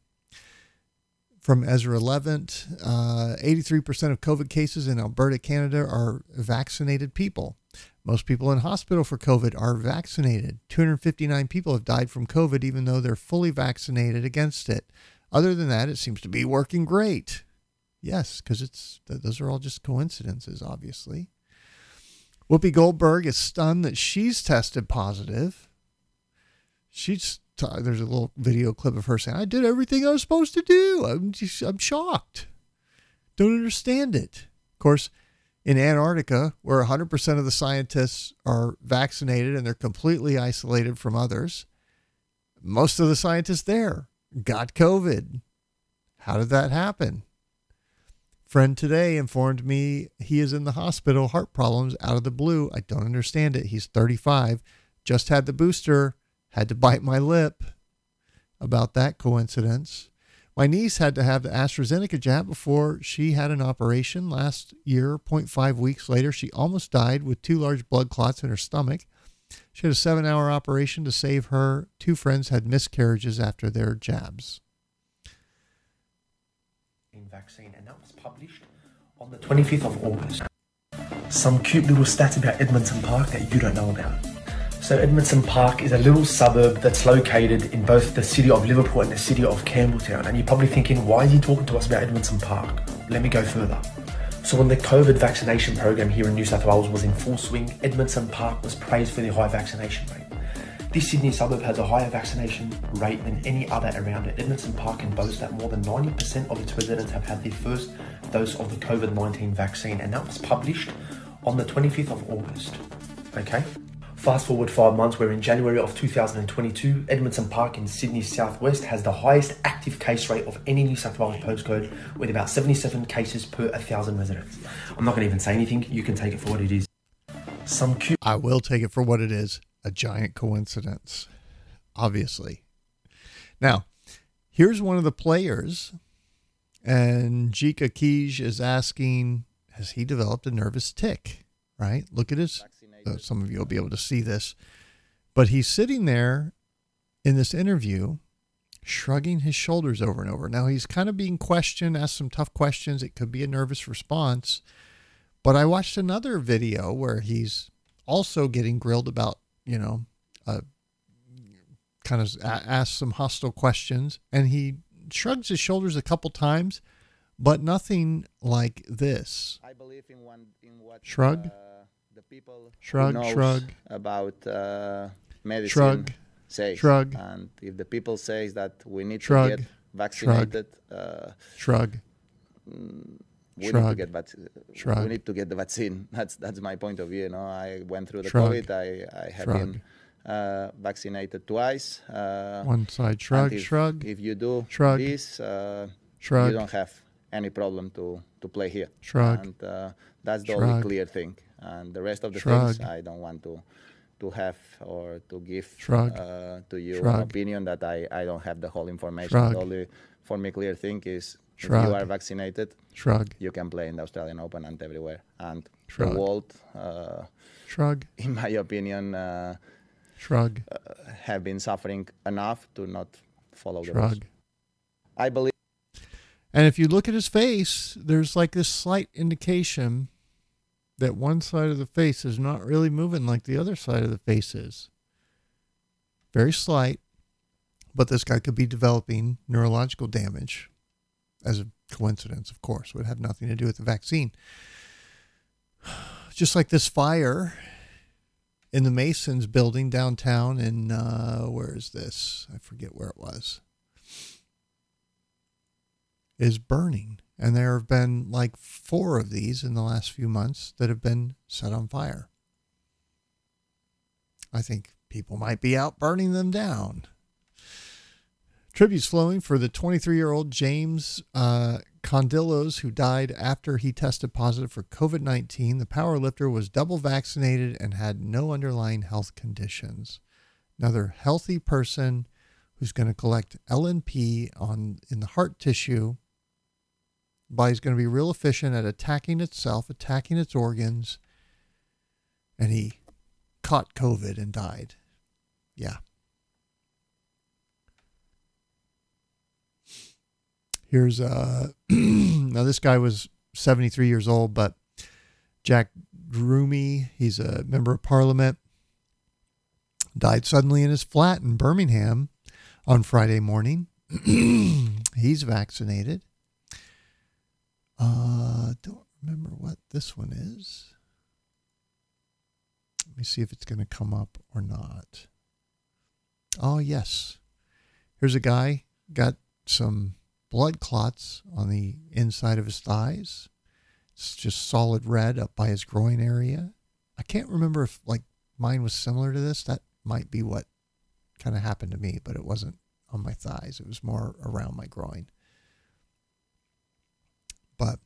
From Ezra Levant, uh, 83% of COVID cases in Alberta, Canada are vaccinated people. Most people in hospital for COVID are vaccinated. 259 people have died from COVID, even though they're fully vaccinated against it. Other than that, it seems to be working great. Yes, because it's those are all just coincidences, obviously. Whoopi Goldberg is stunned that she's tested positive. She's there's a little video clip of her saying, "I did everything I was supposed to do. I'm just, I'm shocked. Don't understand it." Of course, in Antarctica, where 100% of the scientists are vaccinated and they're completely isolated from others, most of the scientists there got COVID. How did that happen? Friend today informed me he is in the hospital, heart problems out of the blue. I don't understand it. He's 35, just had the booster, had to bite my lip about that coincidence. My niece had to have the AstraZeneca jab before she had an operation last year. 0.5 weeks later, she almost died with two large blood clots in her stomach. She had a seven hour operation to save her. Two friends had miscarriages after their jabs. Vaccine, and that was published on the 25th of August. Some cute little stats about Edmondson Park that you don't know about. So, Edmondson Park is a little suburb that's located in both the city of Liverpool and the city of Campbelltown. And you're probably thinking, why is he talking to us about Edmondson Park? Let me go further. So, when the COVID vaccination program here in New South Wales was in full swing, Edmondson Park was praised for the high vaccination rate. This Sydney suburb has a higher vaccination rate than any other around it. Edmondson Park can boast that more than 90% of its residents have had their first dose of the COVID 19 vaccine, and that was published on the 25th of August. Okay? Fast forward five months, we're in January of 2022. Edmondson Park in Sydney Southwest has the highest active case rate of any New South Wales postcode, with about 77 cases per 1,000 residents. I'm not going to even say anything, you can take it for what it is. Some cute. I will take it for what it is a giant coincidence, obviously. Now, here's one of the players, and Jikkyleaks is asking Has he developed a nervous tick? Right? Look at his uh, some of you will be able to see this. But he's sitting there in this interview, shrugging his shoulders over and over. Now he's kind of being questioned, asked some tough questions. It could be a nervous response. But I watched another video where he's also getting grilled about, you know, uh, kind of asked some hostile questions, and he shrugs his shoulders a couple times, but nothing like this. I believe in one in what shrug. Uh, people shrug, shrug about uh, medicine Shrug, say shrug. and if the people says that we need Shrug, to get vaccinated uh, Shrug. mm, we need to get vac- Shrug. we need to get the vaccine that's that's my point of view you know i went through the Shrug. covid i i have Shrug. been uh, vaccinated twice uh, One side shrug, if, shrug. if you do Shrug. this uh, Shrug. you don't have any problem to to play here Shrug. and uh, that's the Shrug. only clear thing and the rest of the Shrug. things i don't want to to have or to give Shrug. uh, to you Shrug. an opinion that I, I don't have the whole information. Shrug. The only for me clear thing is if Shrug. you are vaccinated, Shrug. you can play in the Australian Open and everywhere. And Shrug. the world, uh, Shrug. in my opinion, uh, Shrug. uh, have been suffering enough to not follow the rules. Shrug. I believe. And if you look at his face, there's like this slight indication that one side of the face is not really moving like the other side of the face is. Very slight, but this guy could be developing neurological damage as a coincidence, of course, would have nothing to do with the vaccine. Just like this fire in the Masons building downtown in, uh, where is this? I forget where it was is burning. And there have been like four of these in the last few months that have been set on fire. I think people might be out burning them down. Tributes flowing for the 23 year old James uh, Condillos, who died after he tested positive for COVID 19. The power lifter was double vaccinated and had no underlying health conditions. Another healthy person who's going to collect LNP on in the heart tissue body's going to be real efficient at attacking itself, attacking its organs, and he caught COVID and died. Yeah. Here's uh now this guy was 73 years old, but Jack Dromey, he's a member of parliament, died suddenly in his flat in Birmingham on Friday morning. he's vaccinated. Uh, don't remember what this one is. Let me see if it's going to come up or not. Oh, yes. Here's a guy got some blood clots on the inside of his thighs. It's just solid red up by his groin area. I can't remember if like mine was similar to this. That might be what kind of happened to me, but it wasn't on my thighs. It was more around my groin. But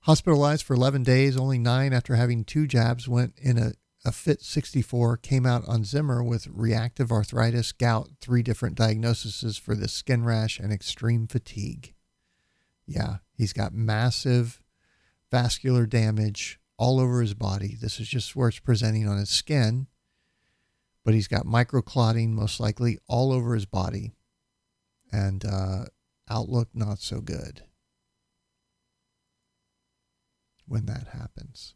hospitalized for 11 days, only nine after having two jabs, went in a, a fit 64, came out on Zimmer with reactive arthritis, gout, three different diagnoses for the skin rash, and extreme fatigue. Yeah, he's got massive vascular damage all over his body. This is just where it's presenting on his skin. but he's got microclotting most likely all over his body and uh, outlook not so good when that happens.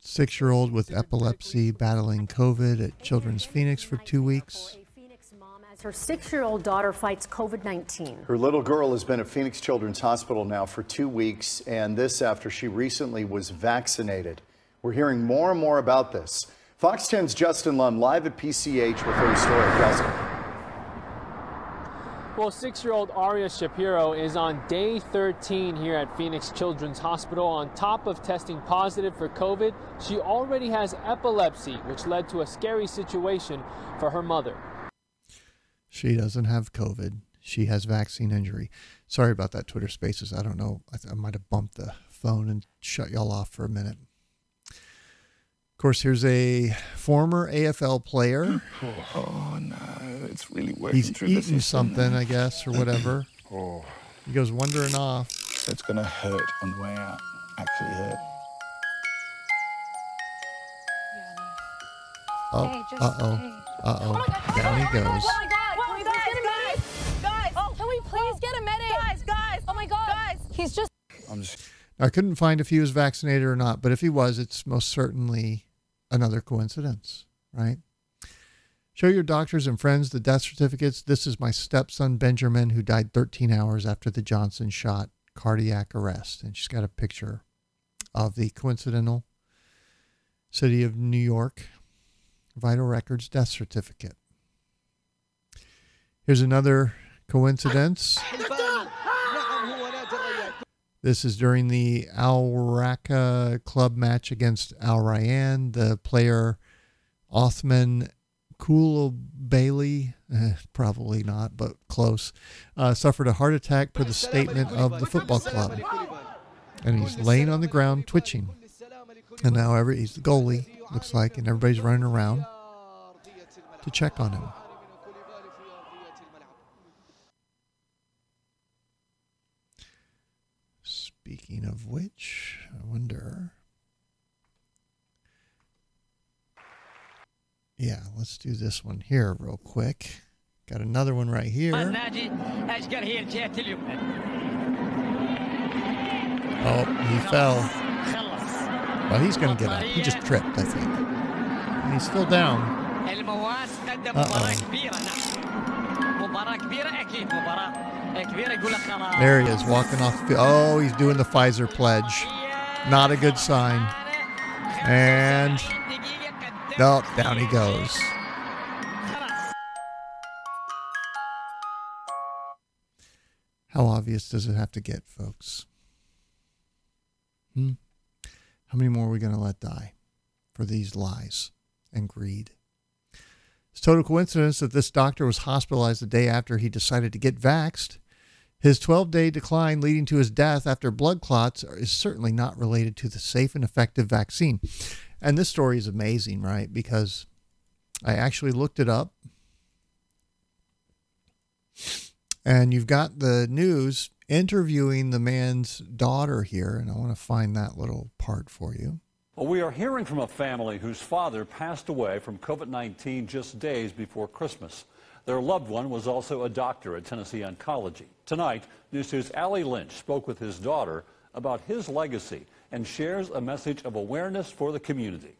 Six year old with epilepsy battling COVID at Children's Phoenix for two weeks. As her six year old daughter fights COVID 19. Her little girl has been at Phoenix Children's Hospital now for two weeks, and this after she recently was vaccinated. We're hearing more and more about this. Fox 10's Justin Lum live at PCH with her story. Justin. Well, six year old Aria Shapiro is on day 13 here at Phoenix Children's Hospital. On top of testing positive for COVID, she already has epilepsy, which led to a scary situation for her mother. She doesn't have COVID. She has vaccine injury. Sorry about that, Twitter Spaces. I don't know. I, th- I might have bumped the phone and shut y'all off for a minute. Of course, here's a former AFL player. Oh no, it's really working He's through the eating system something, now. I guess, or whatever. Oh, He goes wandering off. it's gonna hurt on the way out. Actually hurt. Oh, Hey, just- uh oh, hey. uh oh. Down he goes. Oh my god! Can we please get a medic? Guys! Oh, can we please get a medic? Guys, guys! Oh my god! Guys! He's just I'm just. I couldn't find if he was vaccinated or not, but if he was, it's most certainly another coincidence, right? Show your doctors and friends the death certificates. This is my stepson, Benjamin, who died 13 hours after the Johnson shot, cardiac arrest. And she's got a picture of the coincidental city of New York Vital Records death certificate. Here's another coincidence. This is during the Al Raqqa club match against Al Rayyan. The player Othman Koulibaly, eh, probably not, but close, uh, suffered a heart attack per the statement of the football club. And he's laying on the ground twitching. And now every, he's the goalie, looks like, and everybody's running around to check on him. Speaking of which, I wonder. Yeah, let's do this one here real quick. Got another one right here. Oh, he fell. Well, he's going to get up. He just tripped, I think. And he's still down. Uh-oh. There he is, walking off the. Oh, he's doing the Pfizer pledge. Not a good sign. And no, down he goes. How obvious does it have to get, folks? Hmm? How many more are we going to let die for these lies and greed? It's total coincidence that this doctor was hospitalized the day after he decided to get vaxxed. His 12 day decline leading to his death after blood clots is certainly not related to the safe and effective vaccine. And this story is amazing, right? Because I actually looked it up. And you've got the news interviewing the man's daughter here. And I want to find that little part for you. Well, we are hearing from a family whose father passed away from COVID 19 just days before Christmas. Their loved one was also a doctor at Tennessee Oncology. Tonight, News 2's Allie Lynch spoke with his daughter about his legacy and shares a message of awareness for the community.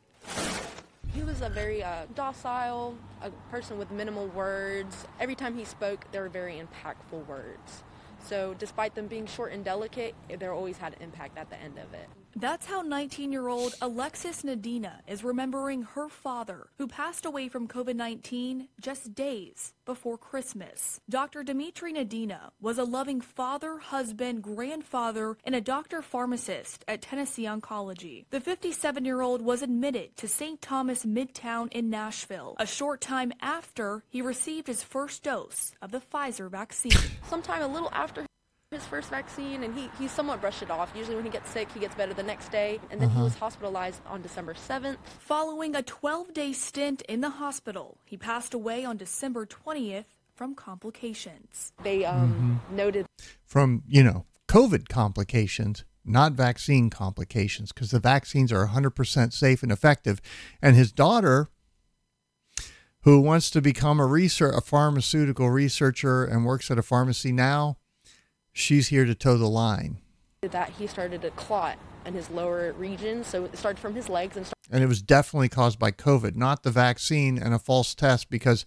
He was a very uh, docile, a person with minimal words. Every time he spoke, they were very impactful words. So despite them being short and delicate, they always had an impact at the end of it. That's how 19 year old Alexis Nadina is remembering her father, who passed away from COVID 19 just days before Christmas. Dr. Dimitri Nadina was a loving father, husband, grandfather, and a doctor pharmacist at Tennessee Oncology. The 57 year old was admitted to St. Thomas Midtown in Nashville a short time after he received his first dose of the Pfizer vaccine. Sometime a little after his first vaccine, and he, he somewhat brushed it off. Usually when he gets sick, he gets better the next day. And then he Uh-huh. was hospitalized on December 7th. Following a 12 day stint in the hospital, he passed away on December 20th from complications. They um, noted From, you know, COVID complications, not vaccine complications, because the vaccines are 100% safe and effective. And his daughter, who wants to become a research, a pharmaceutical researcher and works at a pharmacy now, she's here to toe the line. That he started to clot in his lower region, so it started from his legs and. Started- and it was definitely caused by COVID, not the vaccine and a false test. Because,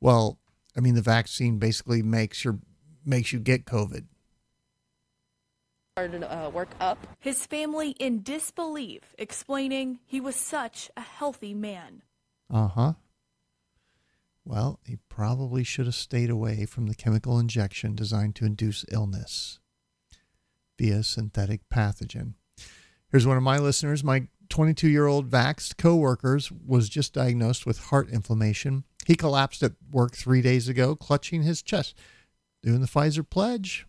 well, I mean, the vaccine basically makes your makes you get COVID. Started to uh, work up. His family in disbelief, explaining he was such a healthy man. Uh huh. Well, he probably should have stayed away from the chemical injection designed to induce illness via synthetic pathogen. Here's one of my listeners. My 22 year old vaxxed coworkers was just diagnosed with heart inflammation. He collapsed at work three days ago, clutching his chest, doing the Pfizer pledge.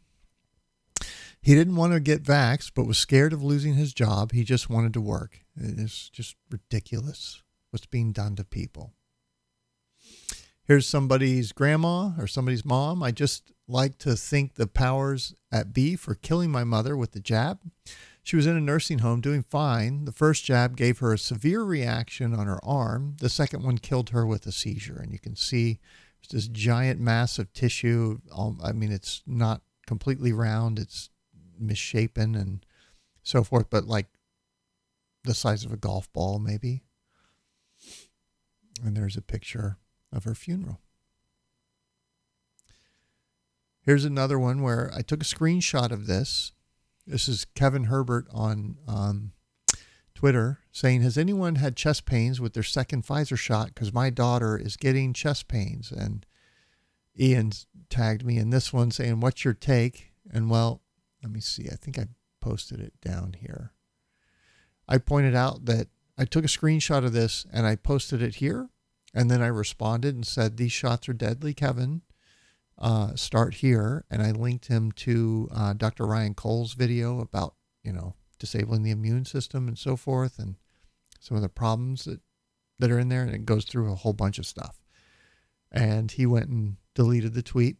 He didn't want to get vaxxed, but was scared of losing his job. He just wanted to work. It's just ridiculous what's being done to people. Here's somebody's grandma or somebody's mom. I just like to thank the powers at B for killing my mother with the jab. She was in a nursing home doing fine. The first jab gave her a severe reaction on her arm. The second one killed her with a seizure. And you can see this giant mass of tissue. I mean, it's not completely round, it's misshapen and so forth, but like the size of a golf ball, maybe. And there's a picture of her funeral. Here's another one where I took a screenshot of this. This is Kevin Herbert on um, Twitter saying, Has anyone had chest pains with their second Pfizer shot? Because my daughter is getting chest pains. And Ian tagged me in this one saying, What's your take? And well, let me see. I think I posted it down here. I pointed out that I took a screenshot of this and I posted it here. And then I responded and said, These shots are deadly, Kevin. Uh, start here. And I linked him to uh, Dr. Ryan Cole's video about, you know, disabling the immune system and so forth and some of the problems that, that are in there. And it goes through a whole bunch of stuff. And he went and deleted the tweet.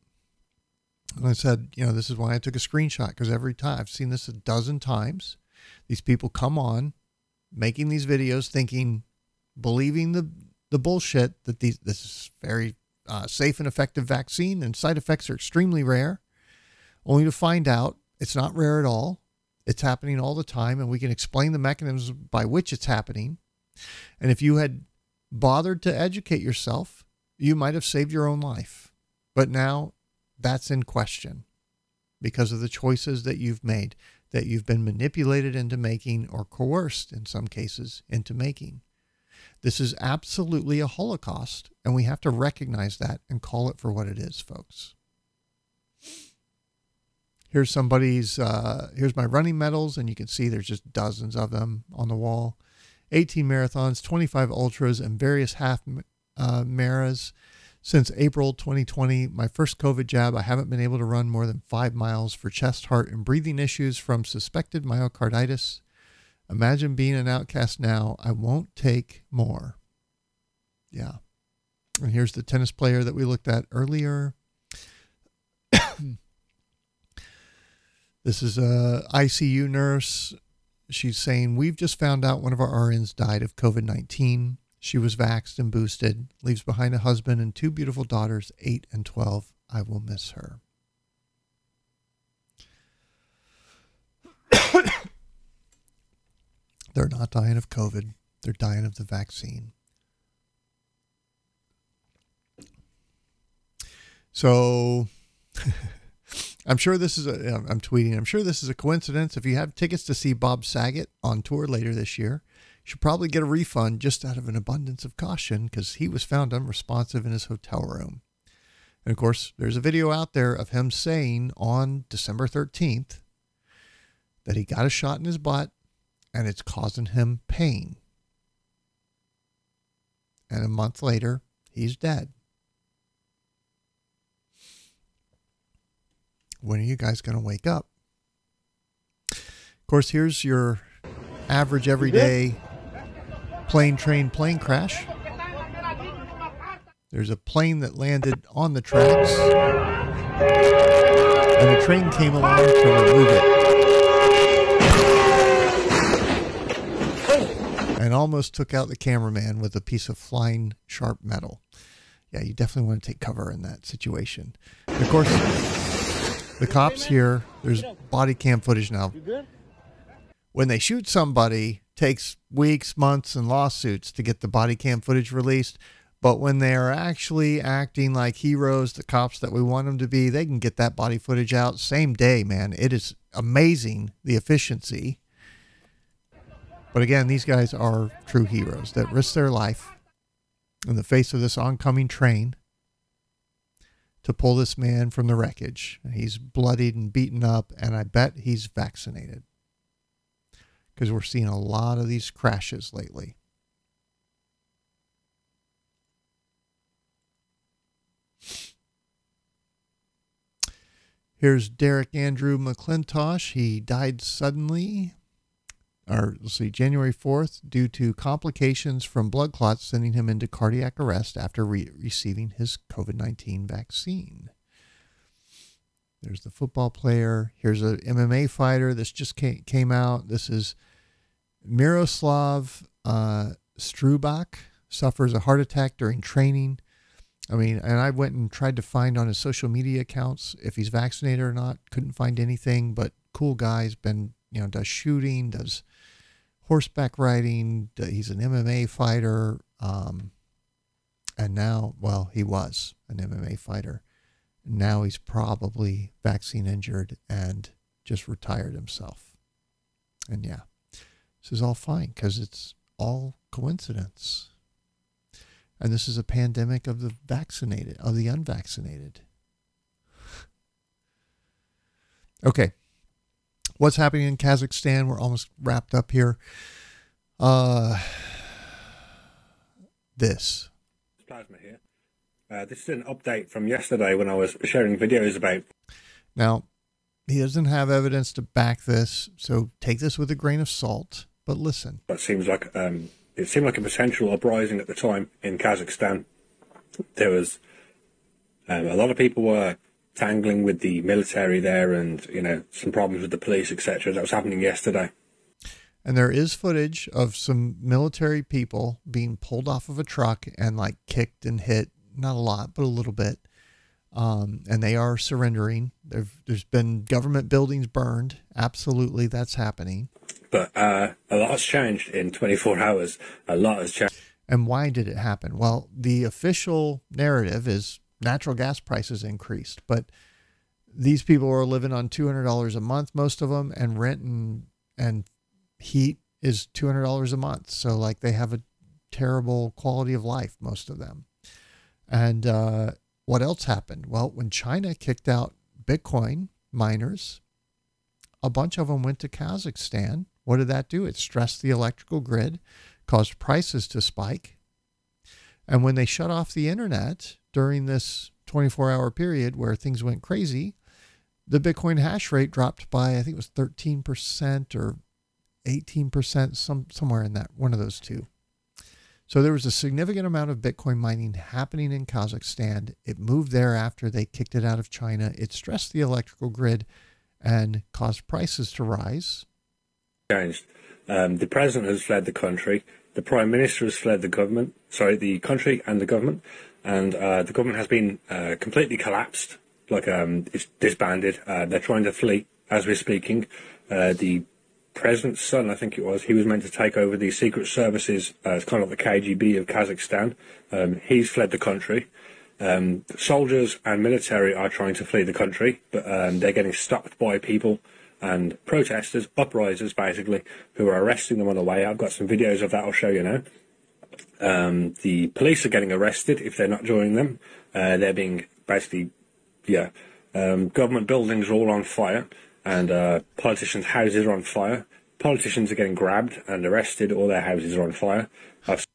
And I said, you know, this is why I took a screenshot because every time I've seen this a dozen times, these people come on making these videos thinking, believing the the bullshit that these this is very uh, safe and effective vaccine and side effects are extremely rare, only to find out it's not rare at all. It's happening all the time, and we can explain the mechanisms by which it's happening. And if you had bothered to educate yourself, you might have saved your own life. But now that's in question because of the choices that you've made, that you've been manipulated into making or coerced in some cases into making. This is absolutely a Holocaust, and we have to recognize that and call it for what it is, folks. Here's somebody's, uh, here's my running medals, and you can see there's just dozens of them on the wall 18 marathons, 25 ultras, and various half uh, maras. Since April 2020, my first COVID jab, I haven't been able to run more than five miles for chest, heart, and breathing issues from suspected myocarditis. Imagine being an outcast now. I won't take more. Yeah. And here's the tennis player that we looked at earlier. this is a ICU nurse. She's saying, We've just found out one of our RNs died of COVID 19. She was vaxxed and boosted, leaves behind a husband and two beautiful daughters, 8 and 12. I will miss her. They're not dying of COVID. They're dying of the vaccine. So I'm sure this is a, I'm tweeting, I'm sure this is a coincidence. If you have tickets to see Bob Saget on tour later this year, you should probably get a refund just out of an abundance of caution because he was found unresponsive in his hotel room. And of course, there's a video out there of him saying on December 13th that he got a shot in his butt and it's causing him pain. And a month later, he's dead. When are you guys going to wake up? Of course, here's your average everyday plane, train, plane crash. There's a plane that landed on the tracks, and a train came along to remove it. And almost took out the cameraman with a piece of flying sharp metal. Yeah, you definitely want to take cover in that situation. Of course, the cops here, there's body cam footage now. When they shoot somebody, takes weeks, months, and lawsuits to get the body cam footage released. But when they are actually acting like heroes, the cops that we want them to be, they can get that body footage out same day, man. It is amazing the efficiency. But again, these guys are true heroes that risk their life in the face of this oncoming train to pull this man from the wreckage. He's bloodied and beaten up, and I bet he's vaccinated because we're seeing a lot of these crashes lately. Here's Derek Andrew McClintosh. He died suddenly, or let's see, January 4th, due to complications from blood clots, sending him into cardiac arrest after re- receiving his COVID 19 vaccine. There's the football player. Here's a MMA fighter. This just came, came out. This is Miroslav uh, Strubak suffers a heart attack during training. I mean, and I went and tried to find on his social media accounts if he's vaccinated or not. Couldn't find anything, but cool guy. He's been, you know, does shooting, does horseback riding. He's an MMA fighter. Um, and now, well, he was an MMA fighter. Now he's probably vaccine injured and just retired himself. And yeah, this is all fine because it's all coincidence. And this is a pandemic of the vaccinated, of the unvaccinated. Okay. What's happening in Kazakhstan? We're almost wrapped up here. Uh, this. Plasma here. Uh, this is an update from yesterday when I was sharing videos about. Now, he doesn't have evidence to back this, so take this with a grain of salt. But listen. It seems like um, it seemed like a potential uprising at the time in Kazakhstan. There was um, a lot of people were tangling with the military there, and you know some problems with the police, etc. That was happening yesterday. And there is footage of some military people being pulled off of a truck and like kicked and hit. Not a lot, but a little bit. Um, and they are surrendering. There've, there's been government buildings burned. Absolutely, that's happening. But uh, a lot has changed in 24 hours. A lot has changed. And why did it happen? Well, the official narrative is natural gas prices increased, but these people are living on $200 a month, most of them, and rent and, and heat is $200 a month. So, like, they have a terrible quality of life, most of them. And uh, what else happened? Well, when China kicked out Bitcoin miners, a bunch of them went to Kazakhstan. What did that do? It stressed the electrical grid, caused prices to spike. And when they shut off the internet during this 24 hour period where things went crazy, the Bitcoin hash rate dropped by, I think it was 13% or 18%, some, somewhere in that, one of those two. So there was a significant amount of Bitcoin mining happening in Kazakhstan. It moved there after they kicked it out of China. It stressed the electrical grid and caused prices to rise. Changed. Um, the president has fled the country. The prime minister has fled the government. Sorry, the country and the government, and uh, the government has been uh, completely collapsed. Like um, it's disbanded. Uh, they're trying to flee as we're speaking. Uh, the president's son, I think it was, he was meant to take over the secret services. Uh, it's kind of like the KGB of Kazakhstan. Um, he's fled the country. Um, soldiers and military are trying to flee the country, but um, they're getting stopped by people and protesters, uprisers basically, who are arresting them on the way. I've got some videos of that I'll show you now. Um, the police are getting arrested if they're not joining them. Uh, they're being basically, yeah, um, government buildings are all on fire and uh, politicians' houses are on fire. Politicians are getting grabbed and arrested, all their houses are on fire. I've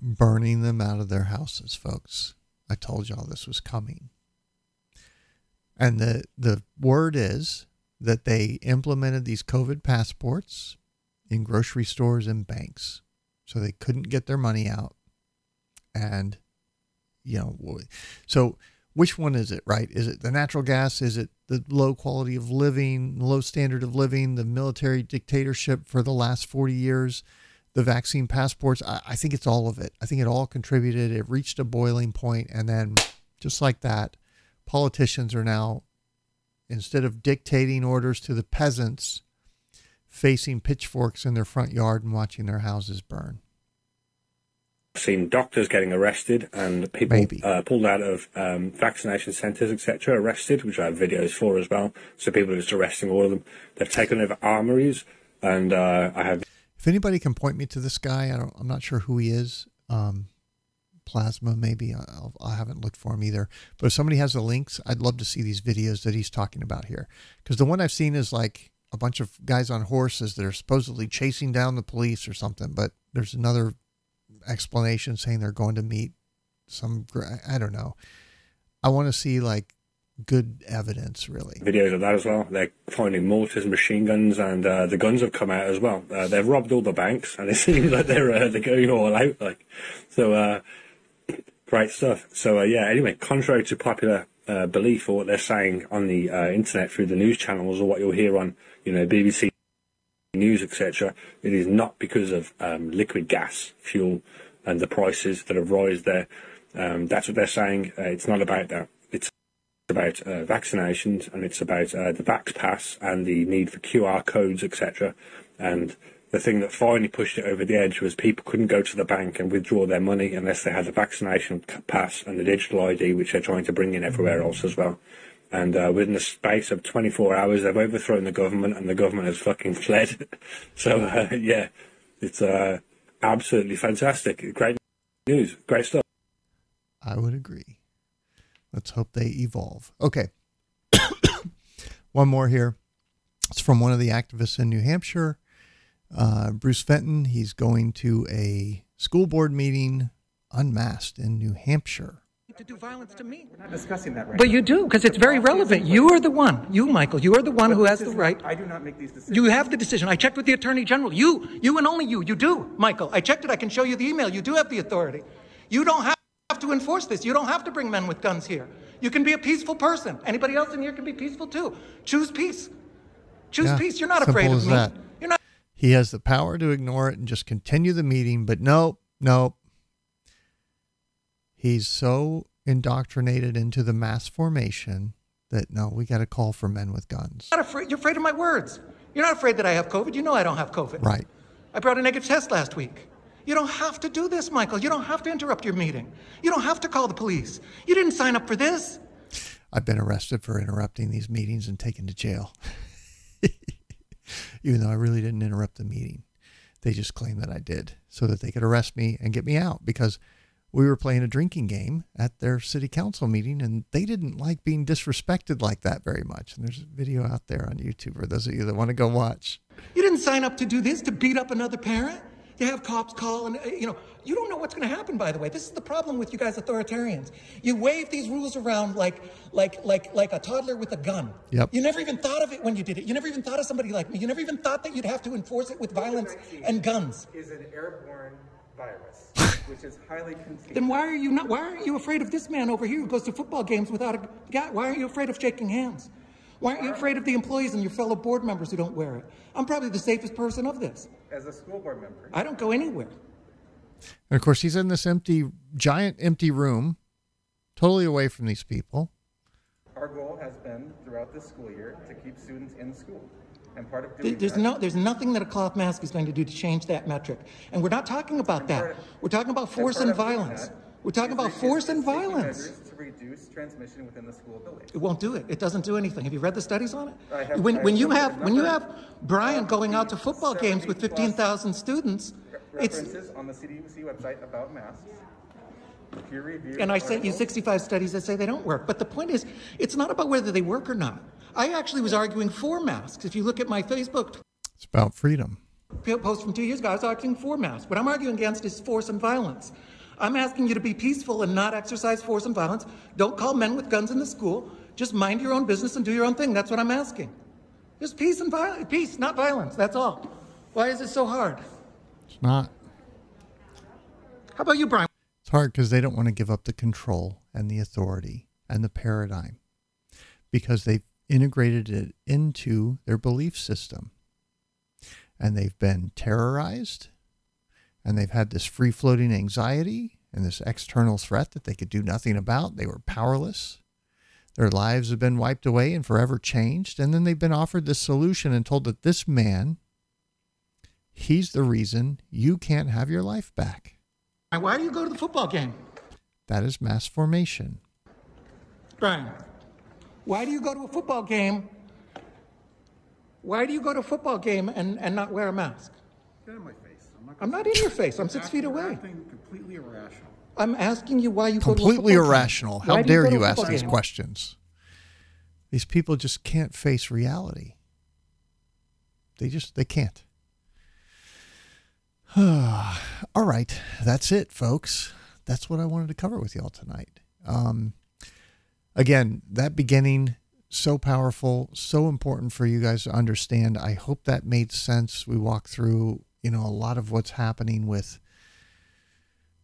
Burning them out of their houses, folks. I told y'all this was coming. And the, the word is that they implemented these COVID passports in grocery stores and banks. So they couldn't get their money out. And, you know, so which one is it, right? Is it the natural gas? Is it the low quality of living, low standard of living, the military dictatorship for the last 40 years? the vaccine passports. I, I think it's all of it. I think it all contributed. It reached a boiling point, and then just like that, politicians are now instead of dictating orders to the peasants, facing pitchforks in their front yard and watching their houses burn. I've seen doctors getting arrested and people uh, pulled out of um, vaccination centres, etc., arrested, which I have videos for as well. So people are just arresting all of them. They've taken over armories, and uh, I have. If anybody can point me to this guy, I don't, I'm not sure who he is. Um, Plasma, maybe. I'll, I haven't looked for him either. But if somebody has the links, I'd love to see these videos that he's talking about here. Because the one I've seen is like a bunch of guys on horses that are supposedly chasing down the police or something. But there's another explanation saying they're going to meet some, I don't know. I want to see like good evidence, really. Videos of that as well. They're finding mortars, machine guns, and uh, the guns have come out as well. Uh, they've robbed all the banks, and it seems like they're uh, they're going all out. Like so, uh, great stuff. So uh, yeah. Anyway, contrary to popular uh, belief or what they're saying on the internet through the news channels or what you'll hear on you know BBC news etc. It is not because of um, liquid gas fuel and the prices that have risen there. Um, that's what they're saying. it's not about that. It's about uh, vaccinations and it's about uh, the Vax Pass and the need for QR codes, etc. And the thing that finally pushed it over the edge was people couldn't go to the bank and withdraw their money unless they had a vaccination pass and the digital ID, which they're trying to bring in everywhere else as well. And uh, within the space of 24 hours, they've overthrown the government, and the government has fucking fled. so uh, yeah, it's uh, absolutely fantastic. Great news, great stuff. I would agree. Let's hope they evolve. Okay. one more here. It's from one of the activists in New Hampshire, uh, Bruce Fenton. He's going to a school board meeting unmasked in New Hampshire. To do violence to me. We're not discussing that right But now. you do, because it's very relevant. You are the one, you, Michael, you are the one But who has the right. I do not make these decisions. You have the decision. I checked with the Attorney General. You, you and only you, you do, Michael. I checked it. I can show you the email. You do have the authority. You don't have to enforce this. You don't have to bring men with guns here. You can be a peaceful person. Anybody else in here can be peaceful too. Choose peace. Choose Yeah, peace. You're not afraid of me. that. You're not. He has the power to ignore it and just continue the meeting, but nope, nope. He's so indoctrinated into the mass formation that no, we got to call for men with guns. not afraid. You're afraid of my words. You're not afraid that I have COVID. You know I don't have COVID. Right. I brought a negative test last week. You don't have to do this, Michael. You don't have to interrupt your meeting. You don't have to call the police. You didn't sign up for this. I've been arrested for interrupting these meetings and taken to jail. Even though I really didn't interrupt the meeting. They just claimed that I did so that they could arrest me and get me out because we were playing a drinking game at their city council meeting and they didn't like being disrespected like that very much. And there's a video out there on YouTube for those of you that want to go watch. You didn't sign up to do this to beat up another parent. To have cops call and uh, you know you don't know what's going to happen. By the way, this is the problem with you guys authoritarians. You wave these rules around like like like like a toddler with a gun. Yep. You never even thought of it when you did it. You never even thought of somebody like me. You never even thought that you'd have to enforce it with violence and guns. Is an airborne virus, which is highly contagious. Then why are you not? Why aren't you afraid of this man over here who goes to football games without a guy? Why aren't you afraid of shaking hands? Why aren't you afraid of the employees and your fellow board members who don't wear it? I'm probably the safest person of this. As a school board member, I don't go anywhere. And of course, he's in this empty, giant empty room, totally away from these people. our goal has been throughout this school year to keep students in school. And part of doing There's that, no, there's nothing that a cloth mask is going to do to change that metric. And we're not talking about that. We're talking about force part and violence. We're talking about force and violence. To reduce transmission within the school building. It won't do it. It doesn't do anything. Have you read the studies on it? I have- when I when you have when you have Brian going out to football games with plus 15,000 students, it's References on the CDC website about masks. Peer review. and I sent you 65 studies that say they don't work. But the point is, it's not about whether they work or not. I actually was arguing for masks. If you look at my Facebook It's about freedom. post from two years ago, I was arguing for masks. What I'm arguing against is force and violence. I'm asking you to be peaceful and not exercise force and violence. Don't call men with guns in the school. Just mind your own business and do your own thing. That's what I'm asking. Just peace and violence. Peace, not violence. That's all. Why is it so hard? It's not. How about you, Brian? It's hard because they don't want to give up the control and the authority and the paradigm because they've integrated it into their belief system. And they've been terrorized and they've had this free floating anxiety and this external threat that they could do nothing about. They were powerless. Their lives have been wiped away and forever changed. And then they've been offered this solution and told that this man, he's the reason you can't have your life back. And why do you go to the football game? That is mass formation. Brian, why do you go to a football game? Why do you go to a football game and, and not wear a mask? Get in my face. I'm not, I'm not in your face. I'm six feet away. acting completely irrational. I'm asking you why you go to a Completely football game. irrational. How Why dare go to you ask football these questions? These people just can't face reality. They just they can't. All right, that's it, folks. That's what I wanted to cover with y'all tonight. Um, again, that beginning so powerful, so important for you guys to understand. I hope that made sense. We walked through, you know, a lot of what's happening with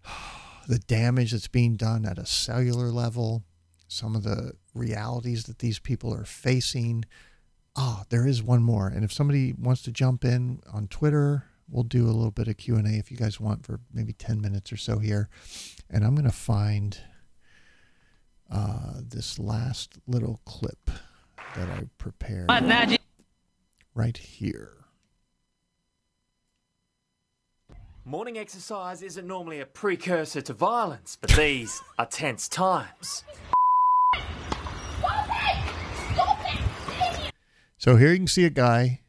the damage that's being done at a cellular level, some of the realities that these people are facing. Ah, there is one more. And if somebody wants to jump in on Twitter, we'll do a little bit of Q&A if you guys want for maybe 10 minutes or so here. And I'm going to find uh, this last little clip that I prepared What, Najee? right here. Morning exercise isn't normally a precursor to violence, but these are tense times. So here you can see a guy.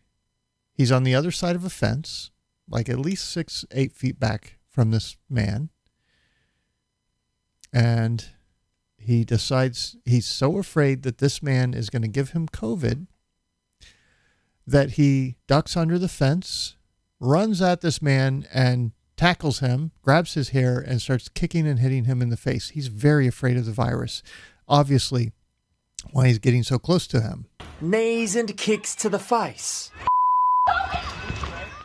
He's on the other side of a fence, like at least six, eight feet back from this man. And he decides he's so afraid that this man is going to give him COVID that he ducks under the fence, runs at this man, and tackles him, grabs his hair, and starts kicking and hitting him in the face. He's very afraid of the virus. Obviously, why he's getting so close to him. Knees and kicks to the face.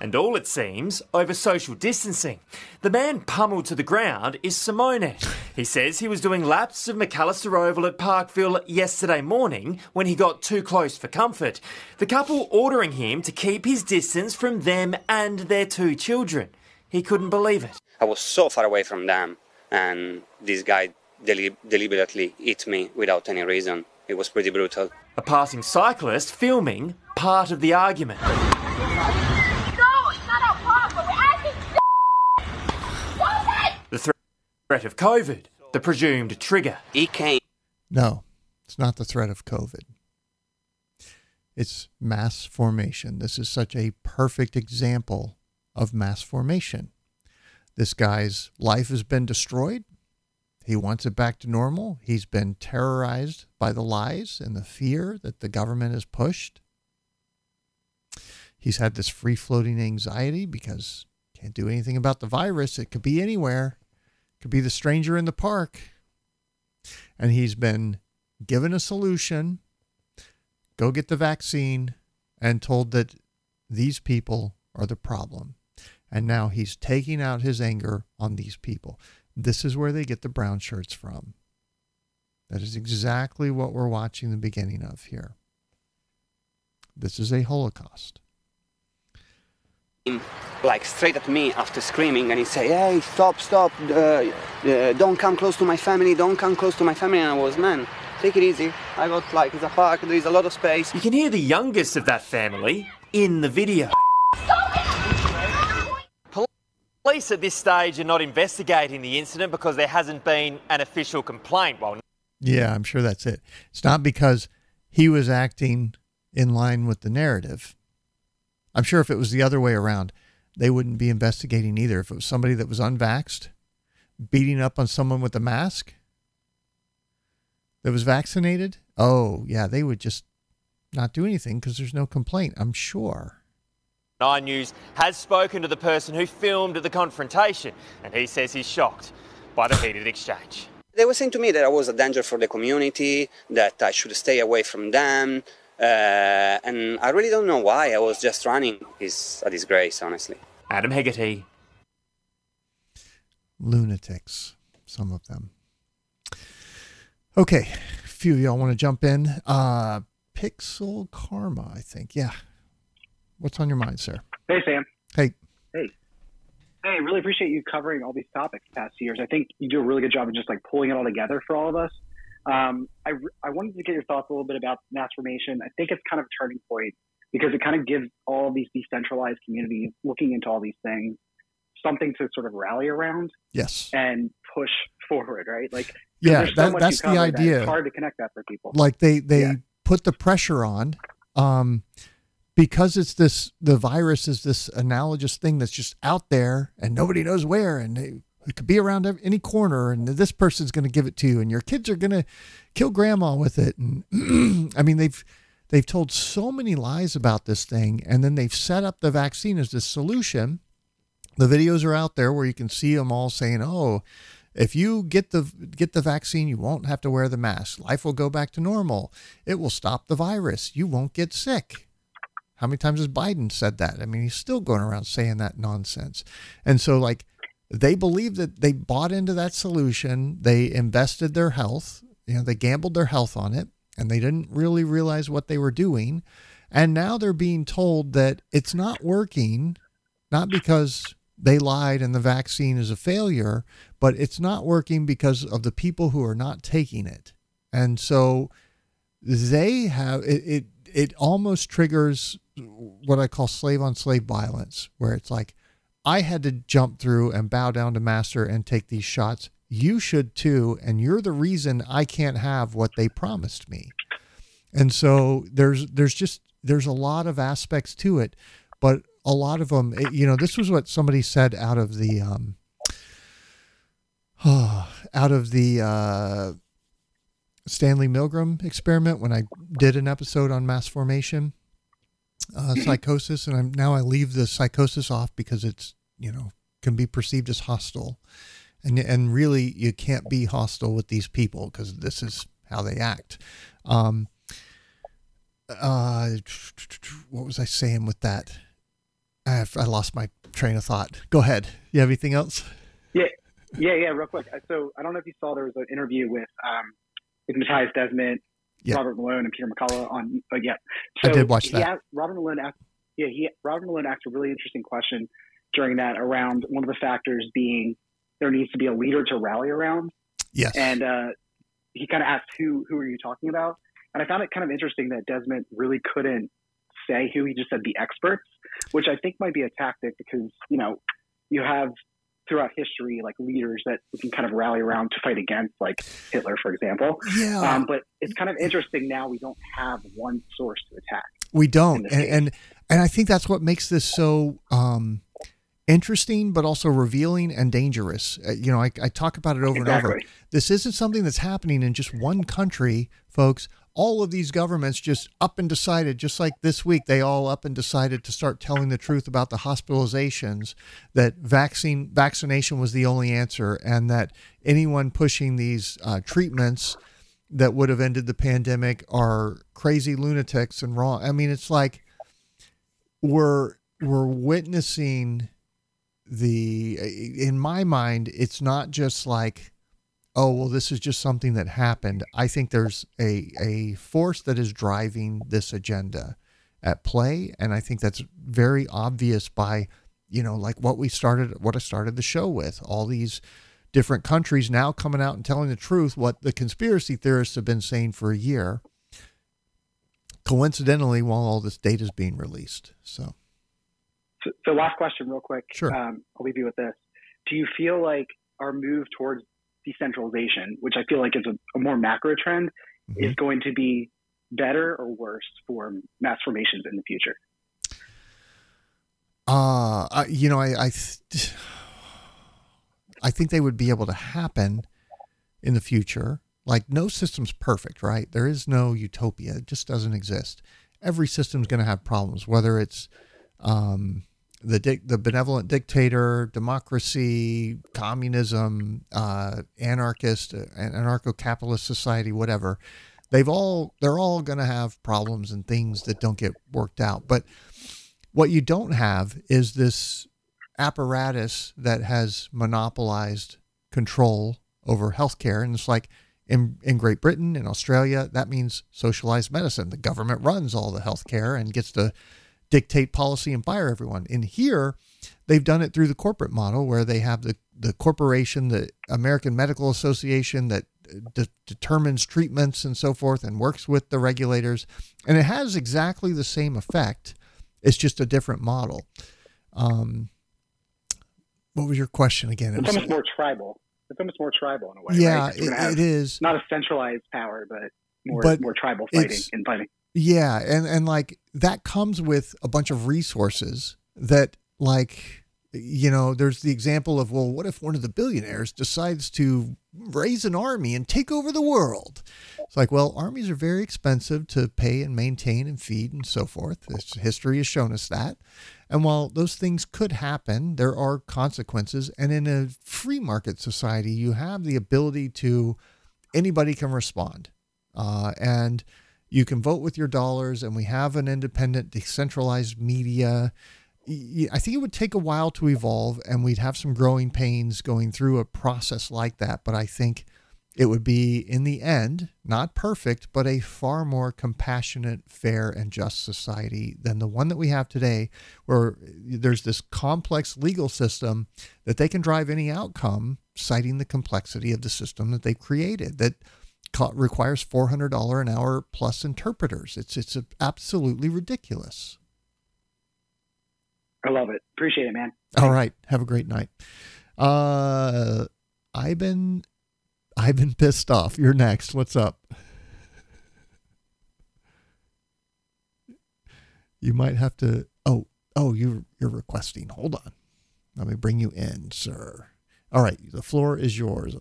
And all it seems over social distancing. The man pummeled to the ground is Simone. He says he was doing laps of McAllister Oval at Parkville yesterday morning when he got too close for comfort. The couple ordering him to keep his distance from them and their two children. He couldn't believe it. I was so far away from them, and this guy deli- deliberately hit me without any reason. It was pretty brutal. A passing cyclist filming part of the argument. The thre- threat of COVID, the presumed trigger. He came. No, it's not the threat of COVID. It's mass formation. This is such a perfect example of mass formation. This guy's life has been destroyed. He wants it back to normal. He's been terrorized by the lies and the fear that the government has pushed. He's had this free floating anxiety because can't do anything about the virus. It could be anywhere. Could be the stranger in the park. And he's been given a solution. Go get the vaccine and told that these people are the problem. And now he's taking out his anger on these people. This is where they get the brown shirts from. That is exactly what we're watching the beginning of here. This is a Holocaust. Him, Like straight at me after screaming, and he say, "Hey, stop, stop! Uh, uh, don't come close to my family! Don't come close to my family!" And I was, "Man, take it easy. I got like it's a park. There is a lot of space." You can hear the youngest of that family in the video. Police at this stage are not investigating the incident because there hasn't been an official complaint. Well, Yeah, I'm sure that's it. It's not because he was acting in line with the narrative. I'm sure if it was the other way around, they wouldn't be investigating either. If it was somebody that was unvaxxed beating up on someone with a mask that was vaccinated, oh, yeah, they would just not do anything because there's no complaint, I'm sure. Nine News has spoken to the person who filmed the confrontation, and he says he's shocked by the heated exchange. They were saying to me that I was a danger for the community, that I should stay away from them, uh, and I really don't know why. I was just running. It's a disgrace, honestly. Adam Hegarty. Lunatics, some of them. Okay, a few of y'all want to jump in. Uh, Pixel Karma, I think. Yeah. What's on your mind, sir? Hey, Sam. Hey. Hey. Hey, really appreciate you covering all these topics the past years. I think you do a really good job of just like pulling it all together for all of us. Um, I, I wanted to get your thoughts a little bit about mass formation. I think it's kind of a turning point because it kind of gives all these decentralized communities looking into all these things something to sort of rally around. Yes. And push forward, right? Like, yeah, so that, that's the cover that idea. It's hard to connect that for people. Like they they Yeah. put the pressure on, um, because it's this the virus is this analogous thing that's just out there and nobody knows where and they, it could be around any corner and this person's going to give it to you and your kids are going to kill grandma with it and I mean they've they've told so many lies about this thing and then they've set up the vaccine as this solution the videos are out there where you can see them all saying, "Oh, if you get the get the vaccine, you won't have to wear the mask. Life will go back to normal. It will stop the virus. You won't get sick." How many times has Biden said that? I mean, he's still going around saying that nonsense. And so like they believe that they bought into that solution, they invested their health, you know, they gambled their health on it and they didn't really realize what they were doing. And now they're being told that it's not working not because they lied and the vaccine is a failure, but it's not working because of the people who are not taking it. And so they have it it, it almost triggers what I call slave on slave violence, where it's like, I had to jump through and bow down to master and take these shots. You should too, and you're the reason I can't have what they promised me. And so there's there's just there's a lot of aspects to it, but a lot of them, it- you know, this was what somebody said out of the um, out of the uh, Stanley Milgram experiment when I did an episode on mass formation, uh, psychosis, and I'm now I leave the psychosis off because it's you know can be perceived as hostile, and and really you can't be hostile with these people because this is how they act. Um, uh, what was I saying with that? I, I lost my train of thought. Go ahead. You have anything else? Yeah, yeah, yeah. Real quick. So I don't know if you saw there was an interview with um, with Mattias Desmet, Yeah. Robert Malone, and Peter McCullough on. Uh, yeah, I did watch that. asked- Robert Malone asked. Yeah, he Robert Malone asked a really interesting question during that around one of the factors being there needs to be a leader to rally around. Yes. And uh, he kind of asked who who are you talking about? And I found it kind of interesting that Desmet really couldn't say who. He just said the experts, which I think might be a tactic because you know you have throughout history like leaders that we can kind of rally around to fight against, like Hitler, for example. Yeah. Um, but it's kind of interesting now we don't have one source to attack. We don't, and, and and I think that's what makes this so um, interesting, but also revealing and dangerous. Uh, you know, I, I talk about it over and over. This isn't something that's happening in just one country, folks. All of these governments just up and decided, just like this week, they all up and decided to start telling the truth about the hospitalizations, that vaccine vaccination was the only answer, and that anyone pushing these uh, treatments that would have ended the pandemic are crazy lunatics and wrong. I mean, it's like we're we're witnessing the in my mind it's not just like oh well this is just something that happened. I think there's a a force that is driving this agenda at play. And i think that's very obvious by you know like what we started what i started the show with all these different countries now coming out and telling the truth what the conspiracy theorists have been saying for a year. Coincidentally while all this data is being released so So, so last question, real quick. Sure. Um, I'll leave you with this. Do you feel like our move towards decentralization, which I feel like is a, a more macro trend, Mm-hmm. is going to be better or worse for mass formations in the future? Uh, I, you know, I, I, th- I think they would be able to happen in the future. Like no system's perfect, right? There is no utopia. It just doesn't exist. Every system's going to have problems, whether it's um, the dic- the benevolent dictator, democracy, communism, uh, anarchist, uh, anarcho-capitalist society, whatever. They've all they're all going to have problems and things that don't get worked out. But what you don't have is this apparatus that has monopolized control over healthcare. And it's like in, in Great Britain and Australia, that means socialized medicine. The government runs all the healthcare and gets to dictate policy and fire everyone. In here, they've done it through the corporate model where they have the, the corporation, the American Medical Association that de- determines treatments and so forth and works with the regulators. And it has exactly the same effect. It's just a different model. Um, what was your question again? It It's almost more tribal. It's almost more tribal in a way. Yeah, right? it- it is. Not a centralized power, but more But more tribal fighting and fighting. Yeah, and and like that comes with a bunch of resources that like you know, there's the example of well, what if one of the billionaires decides to raise an army and take over the world? It's like, well, armies are very expensive to pay and maintain and feed and so forth. History has shown us that. And while those things could happen, there are consequences. And in a free market society, you have the ability to anybody can respond. Uh, and you can vote with your dollars, and we have an independent, decentralized media. I think it would take a while to evolve, and we'd have some growing pains going through a process like that. But I think it would be, in the end, not perfect, but a far more compassionate, fair, and just society than the one that we have today, where there's this complex legal system that they can drive any outcome, citing the complexity of the system that they've created that requires $400 an hour plus interpreters. It's it's absolutely ridiculous. I love it. Appreciate it, man. All right. Have a great night. Uh, I've been, I've been pissed off. You're next. What's up? You might have to. Oh, oh, you you're requesting. Hold on. Let me bring you in, sir. All right. The floor is yours,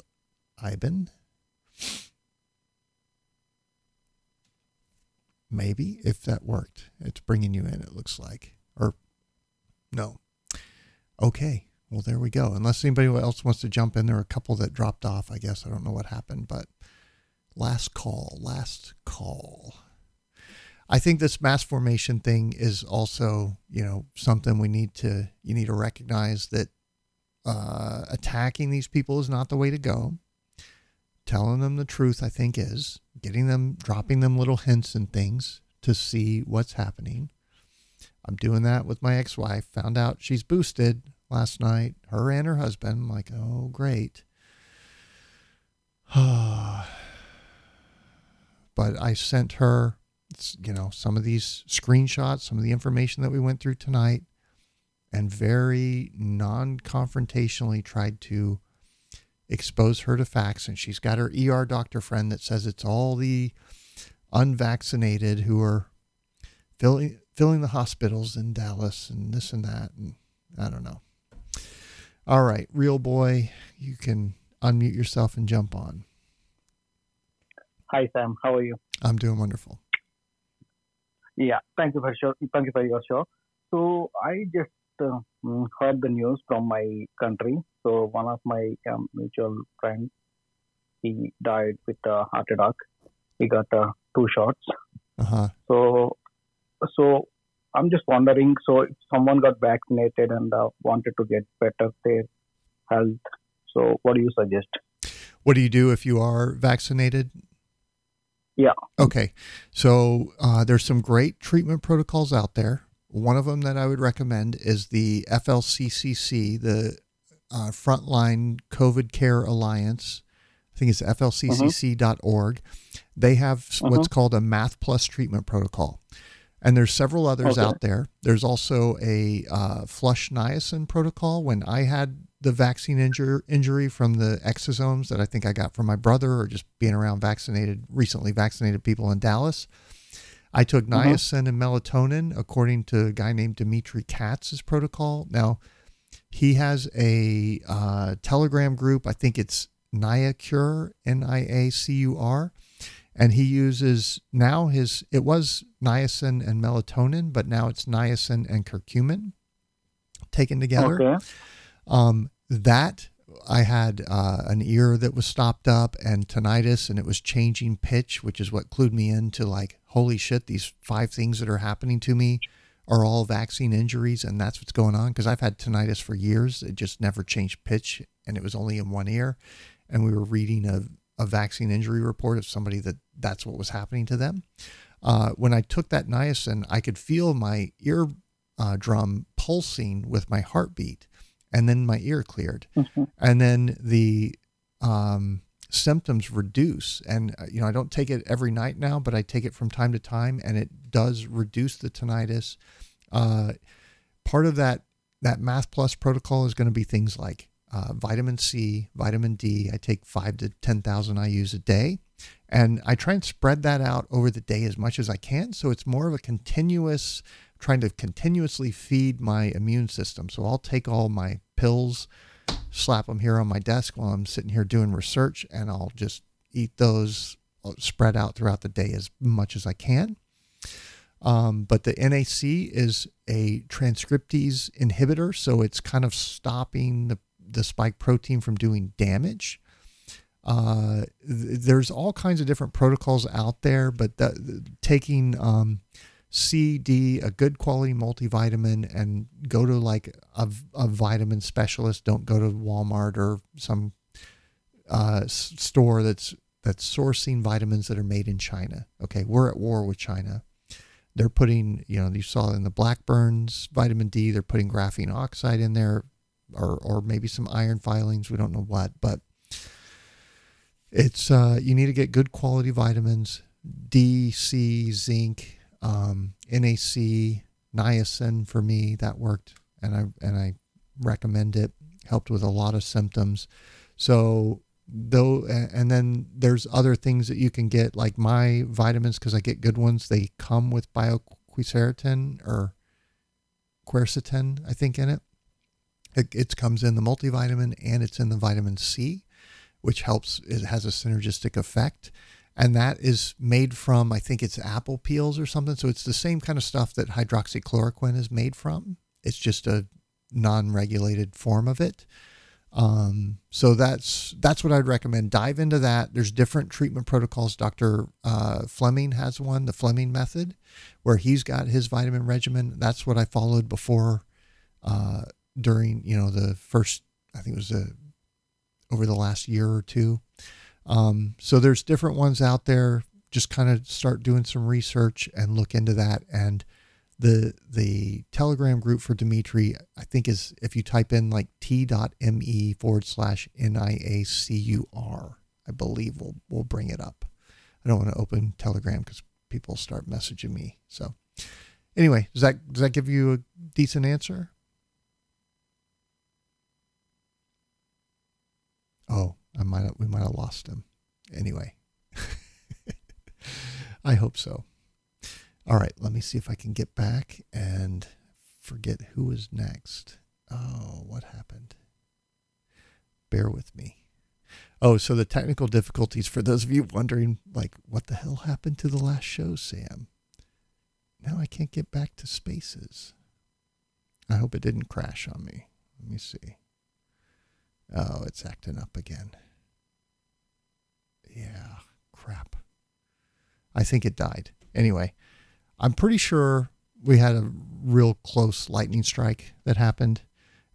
Ivan. Maybe if that worked, it's bringing you in. It looks like, or no. Okay. Well, there we go. Unless anybody else wants to jump in, there are a couple that dropped off. I guess I don't know what happened, but last call, last call. I think this mass formation thing is also, you know, something we need to you need to recognize that uh, attacking these people is not the way to go. Telling them the truth, I think, is getting them, dropping them little hints and things to see what's happening. I'm doing that with my ex-wife. Found out she's boosted last night. Her and her husband. I'm like, oh, great. but I sent her, you know, some of these screenshots, some of the information that we went through tonight, and very non-confrontationally tried to expose her to facts. And she's got her ER doctor friend that says it's all the unvaccinated who are filling filling the hospitals in Dallas and this and that and I don't know. All right, real boy, you can unmute yourself and jump on. Hi Sam, how are you? I'm doing wonderful. Yeah, thank you for show. Thank you for your show. So I just uh, mm, heard the news from my country. So one of my um, mutual friends, he died with a heart attack. He got uh, two shots. Uh-huh. So, so I'm just wondering. So if someone got vaccinated and uh, wanted to get better their health, so what do you suggest? What do you do if you are vaccinated? Yeah. Okay. So uh, there's some great treatment protocols out there. One of them that I would recommend is the FLCCC, the uh, Frontline COVID Care Alliance. I think it's flccc.org. They have what's Mhm. called a Math Plus treatment protocol. And there's several others Okay. out there. There's also a uh, flush niacin protocol. When I had the vaccine injur- injury from the exosomes that I think I got from my brother or just being around vaccinated, recently vaccinated people in Dallas, I took Mhm. niacin and melatonin according to a guy named Dimitri Katz's protocol. Now, he has a uh, Telegram group. I think it's NiaCure, N I A C U R. And he uses now his, it was niacin and melatonin, but now it's niacin and curcumin taken together. Okay. Um, that I had uh, an ear that was stopped up and tinnitus, and it was changing pitch, which is what clued me into like, holy shit, these five things that are happening to me are all vaccine injuries, and that's what's going on. Because I've had tinnitus for years, it just never changed pitch, and it was only in one ear. And we were reading a, a vaccine injury report of somebody that that's what was happening to them. Uh, when I took that niacin, I could feel my ear uh, drum pulsing with my heartbeat, and then my ear cleared, and then the um, symptoms reduce. And uh, you know, I don't take it every night now, but I take it from time to time, and it does reduce the tinnitus. Uh, part of that that Math Plus protocol is going to be things like uh, vitamin C, vitamin D. I take five to 10,000 IUs a day. And I try and spread that out over the day as much as I can. So it's more of a continuous, trying to continuously feed my immune system. So I'll take all my pills, slap them here on my desk while I'm sitting here doing research, and I'll just eat those uh, spread out throughout the day as much as I can. Um, but the NAC is a transcriptase inhibitor, so it's kind of stopping the, the spike protein from doing damage. Uh, th- there's all kinds of different protocols out there, but taking um, C, D, a good quality multivitamin, and go to like a, a vitamin specialist. Don't go to Walmart or some uh, store that's that's sourcing vitamins that are made in China. Okay, we're at war with China. They're putting, you know, you saw in the Blackburns vitamin D, they're putting graphene oxide in there, or or maybe some iron filings. We don't know what, but it's uh, you need to get good quality vitamins, D, C, zinc, um, NAC, niacin for me that worked, and I and I recommend it. Helped with a lot of symptoms. So though, and then there's other things that you can get, like my vitamins, because I get good ones. They come with bioquercetin or quercetin, I think, in it. It, it comes in the multivitamin and it's in the vitamin C, which helps. It has a synergistic effect. And that is made from, I think it's apple peels or something. So it's the same kind of stuff that hydroxychloroquine is made from. It's just a non regulated form of it. Um, so that's that's what I'd recommend. Dive into that. There's different treatment protocols. Dr. Uh, Fleming has one, the Fleming method, where he's got his vitamin regimen. That's what I followed before, uh, during you know the first. I think it was a, over the last year or two. Um, so there's different ones out there. Just kind of start doing some research and look into that. And the the Telegram group for Dimitri, I think is if you type in like t.me forward slash NIACUR, I believe we'll we'll bring it up. I don't want to open Telegram because people start messaging me. So anyway, does that does that give you a decent answer? Oh, I might have, we might have lost him. Anyway, I hope so. All right, let me see if I can get back and forget who was next. Oh, what happened? Bear with me. Oh, so the technical difficulties for those of you wondering, like, what the hell happened to the last show, Sam? Now I can't get back to spaces. I hope it didn't crash on me. Let me see. Oh, it's acting up again. Yeah, crap. I think it died. Anyway, I'm pretty sure we had a real close lightning strike that happened.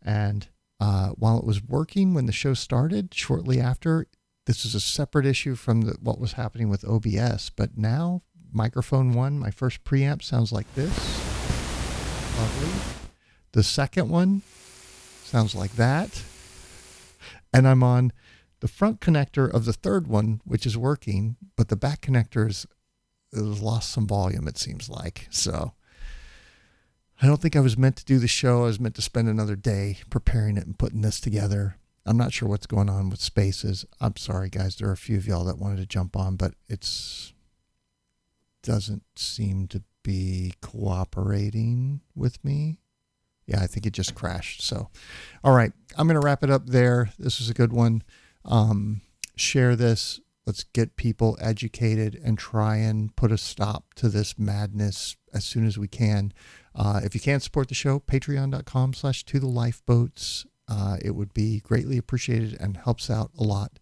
And uh, while it was working when the show started, shortly after, this is a separate issue from the, what was happening with OBS. But now, microphone one, my first preamp sounds like this. Lovely. The second one sounds like that. And I'm on the front connector of the third one, which is working, but the back connector has lost some volume, it seems like. So I don't think I was meant to do the show. I was meant to spend another day preparing it and putting this together. I'm not sure what's going on with spaces. I'm sorry, guys. There are a few of y'all that wanted to jump on, but it's doesn't seem to be cooperating with me. Yeah, I think it just crashed. So, all right, I'm going to wrap it up there. This was a good one. Um, share this let's get people educated and try and put a stop to this madness as soon as we can. Uh, if you can't support the show, patreon.com slash to the lifeboats. Uh, it would be greatly appreciated and helps out a lot.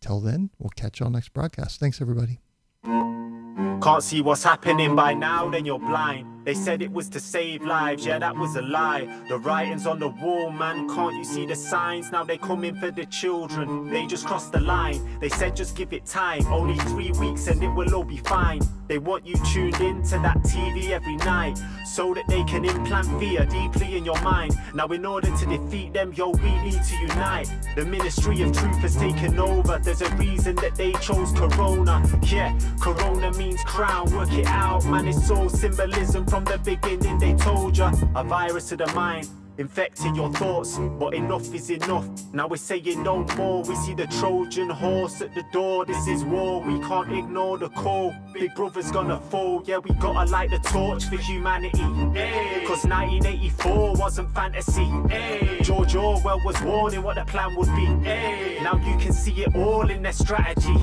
Till then, we'll catch y'all next broadcast. Thanks, everybody. Can't see what's happening by now, then you're blind. They said it was to save lives, yeah, that was a lie. The writing's on the wall, man, can't you see the signs? Now they coming for the children, they just crossed the line. They said just give it time, only three weeks and it will all be fine. They want you tuned in to that TV every night so that they can implant fear deeply in your mind. Now, in order to defeat them, yo, we need to unite. The ministry of truth has taken over. There's a reason that they chose Corona. Yeah, Corona means crown. Work it out, man. It's all symbolism from the beginning. They told ya a virus to the mind infecting your thoughts. But enough is enough. Now we're saying no more. We see the Trojan horse at the door. This is war. We can't ignore the call. Big brother's gonna fall. Yeah, we gotta light the torch for humanity. Cause 1984 wasn't fantasy. George Orwell was warning what the plan would be. Now you can see it all in their strategy.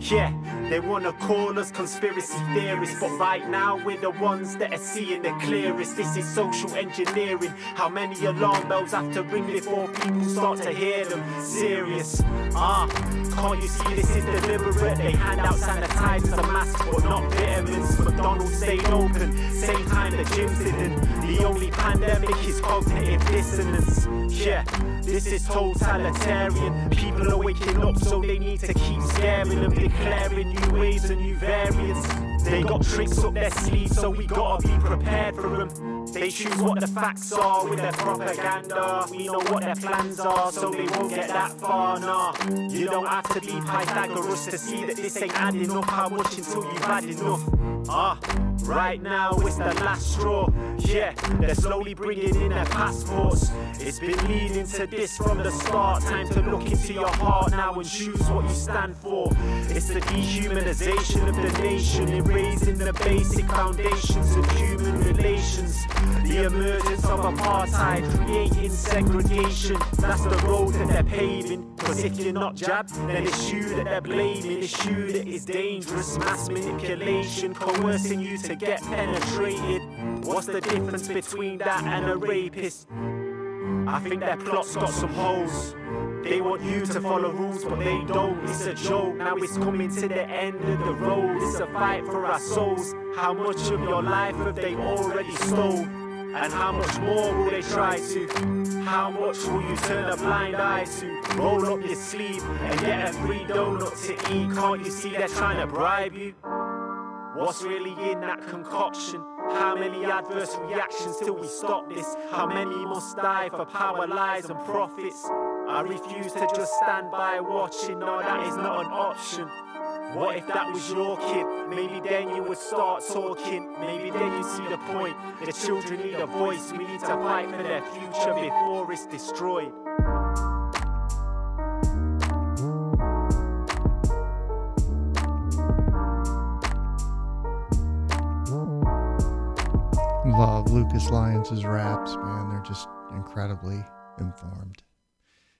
Yeah, they wanna call us conspiracy theorists, but right now we're the ones that are seeing the clearest. This is social engineering. How many alarm bells have to ring before people start to hear them? Serious. Ah, can't you see this is deliberate? They hand out sanitizers and masks, but not vitamins. McDonald's stayed open, same time the gyms didn't. The only pandemic is cognitive dissonance. Yeah, this is totalitarian. People are waking up, so they need to keep scaring them, declaring new waves and new variants. They got tricks up their sleeves, so we gotta be prepared for them. They choose what the facts are with their propaganda. We know what their plans are, so they won't get that far. Nah, you don't have to be Pythagoras to see that this ain't adding up. How much until you've had enough? Ah, right now it's the last straw. Yeah, they're slowly bringing in their passports. It's been leading to this from the start. Time to look into your heart now and choose what you stand for. It's the dehumanization of the nation, erasing the basic foundations of human relations. The emergence of apartheid, creating segregation. That's the road that they're paving. Cause if you're not jabbed, then it's you that they're blaming. It's you that is dangerous. Mass manipulation, coercing you to get penetrated. What's the difference between that and a rapist? I think their plot's got some holes. They want you to follow rules, but they don't. It's a joke. Now it's coming to the end of the road. It's a fight for our souls. How much of your life have they already stole? And how much more will they try to? How much will you turn a blind eye to? Roll up your sleeve and get a free donut to eat. Can't you see they're trying to bribe you? What's really in that concoction? How many adverse reactions till we stop this? How many must die for power, lies, and profits? I refuse to just stand by watching. No, that is not an option. What if that was your kid? Maybe then you would start talking. Maybe then you'd see the point. The children need a voice. We need to fight for their future before it's destroyed. Love Lucas Lyons' raps, man. They're just incredibly informed.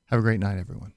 Have a great night, everyone.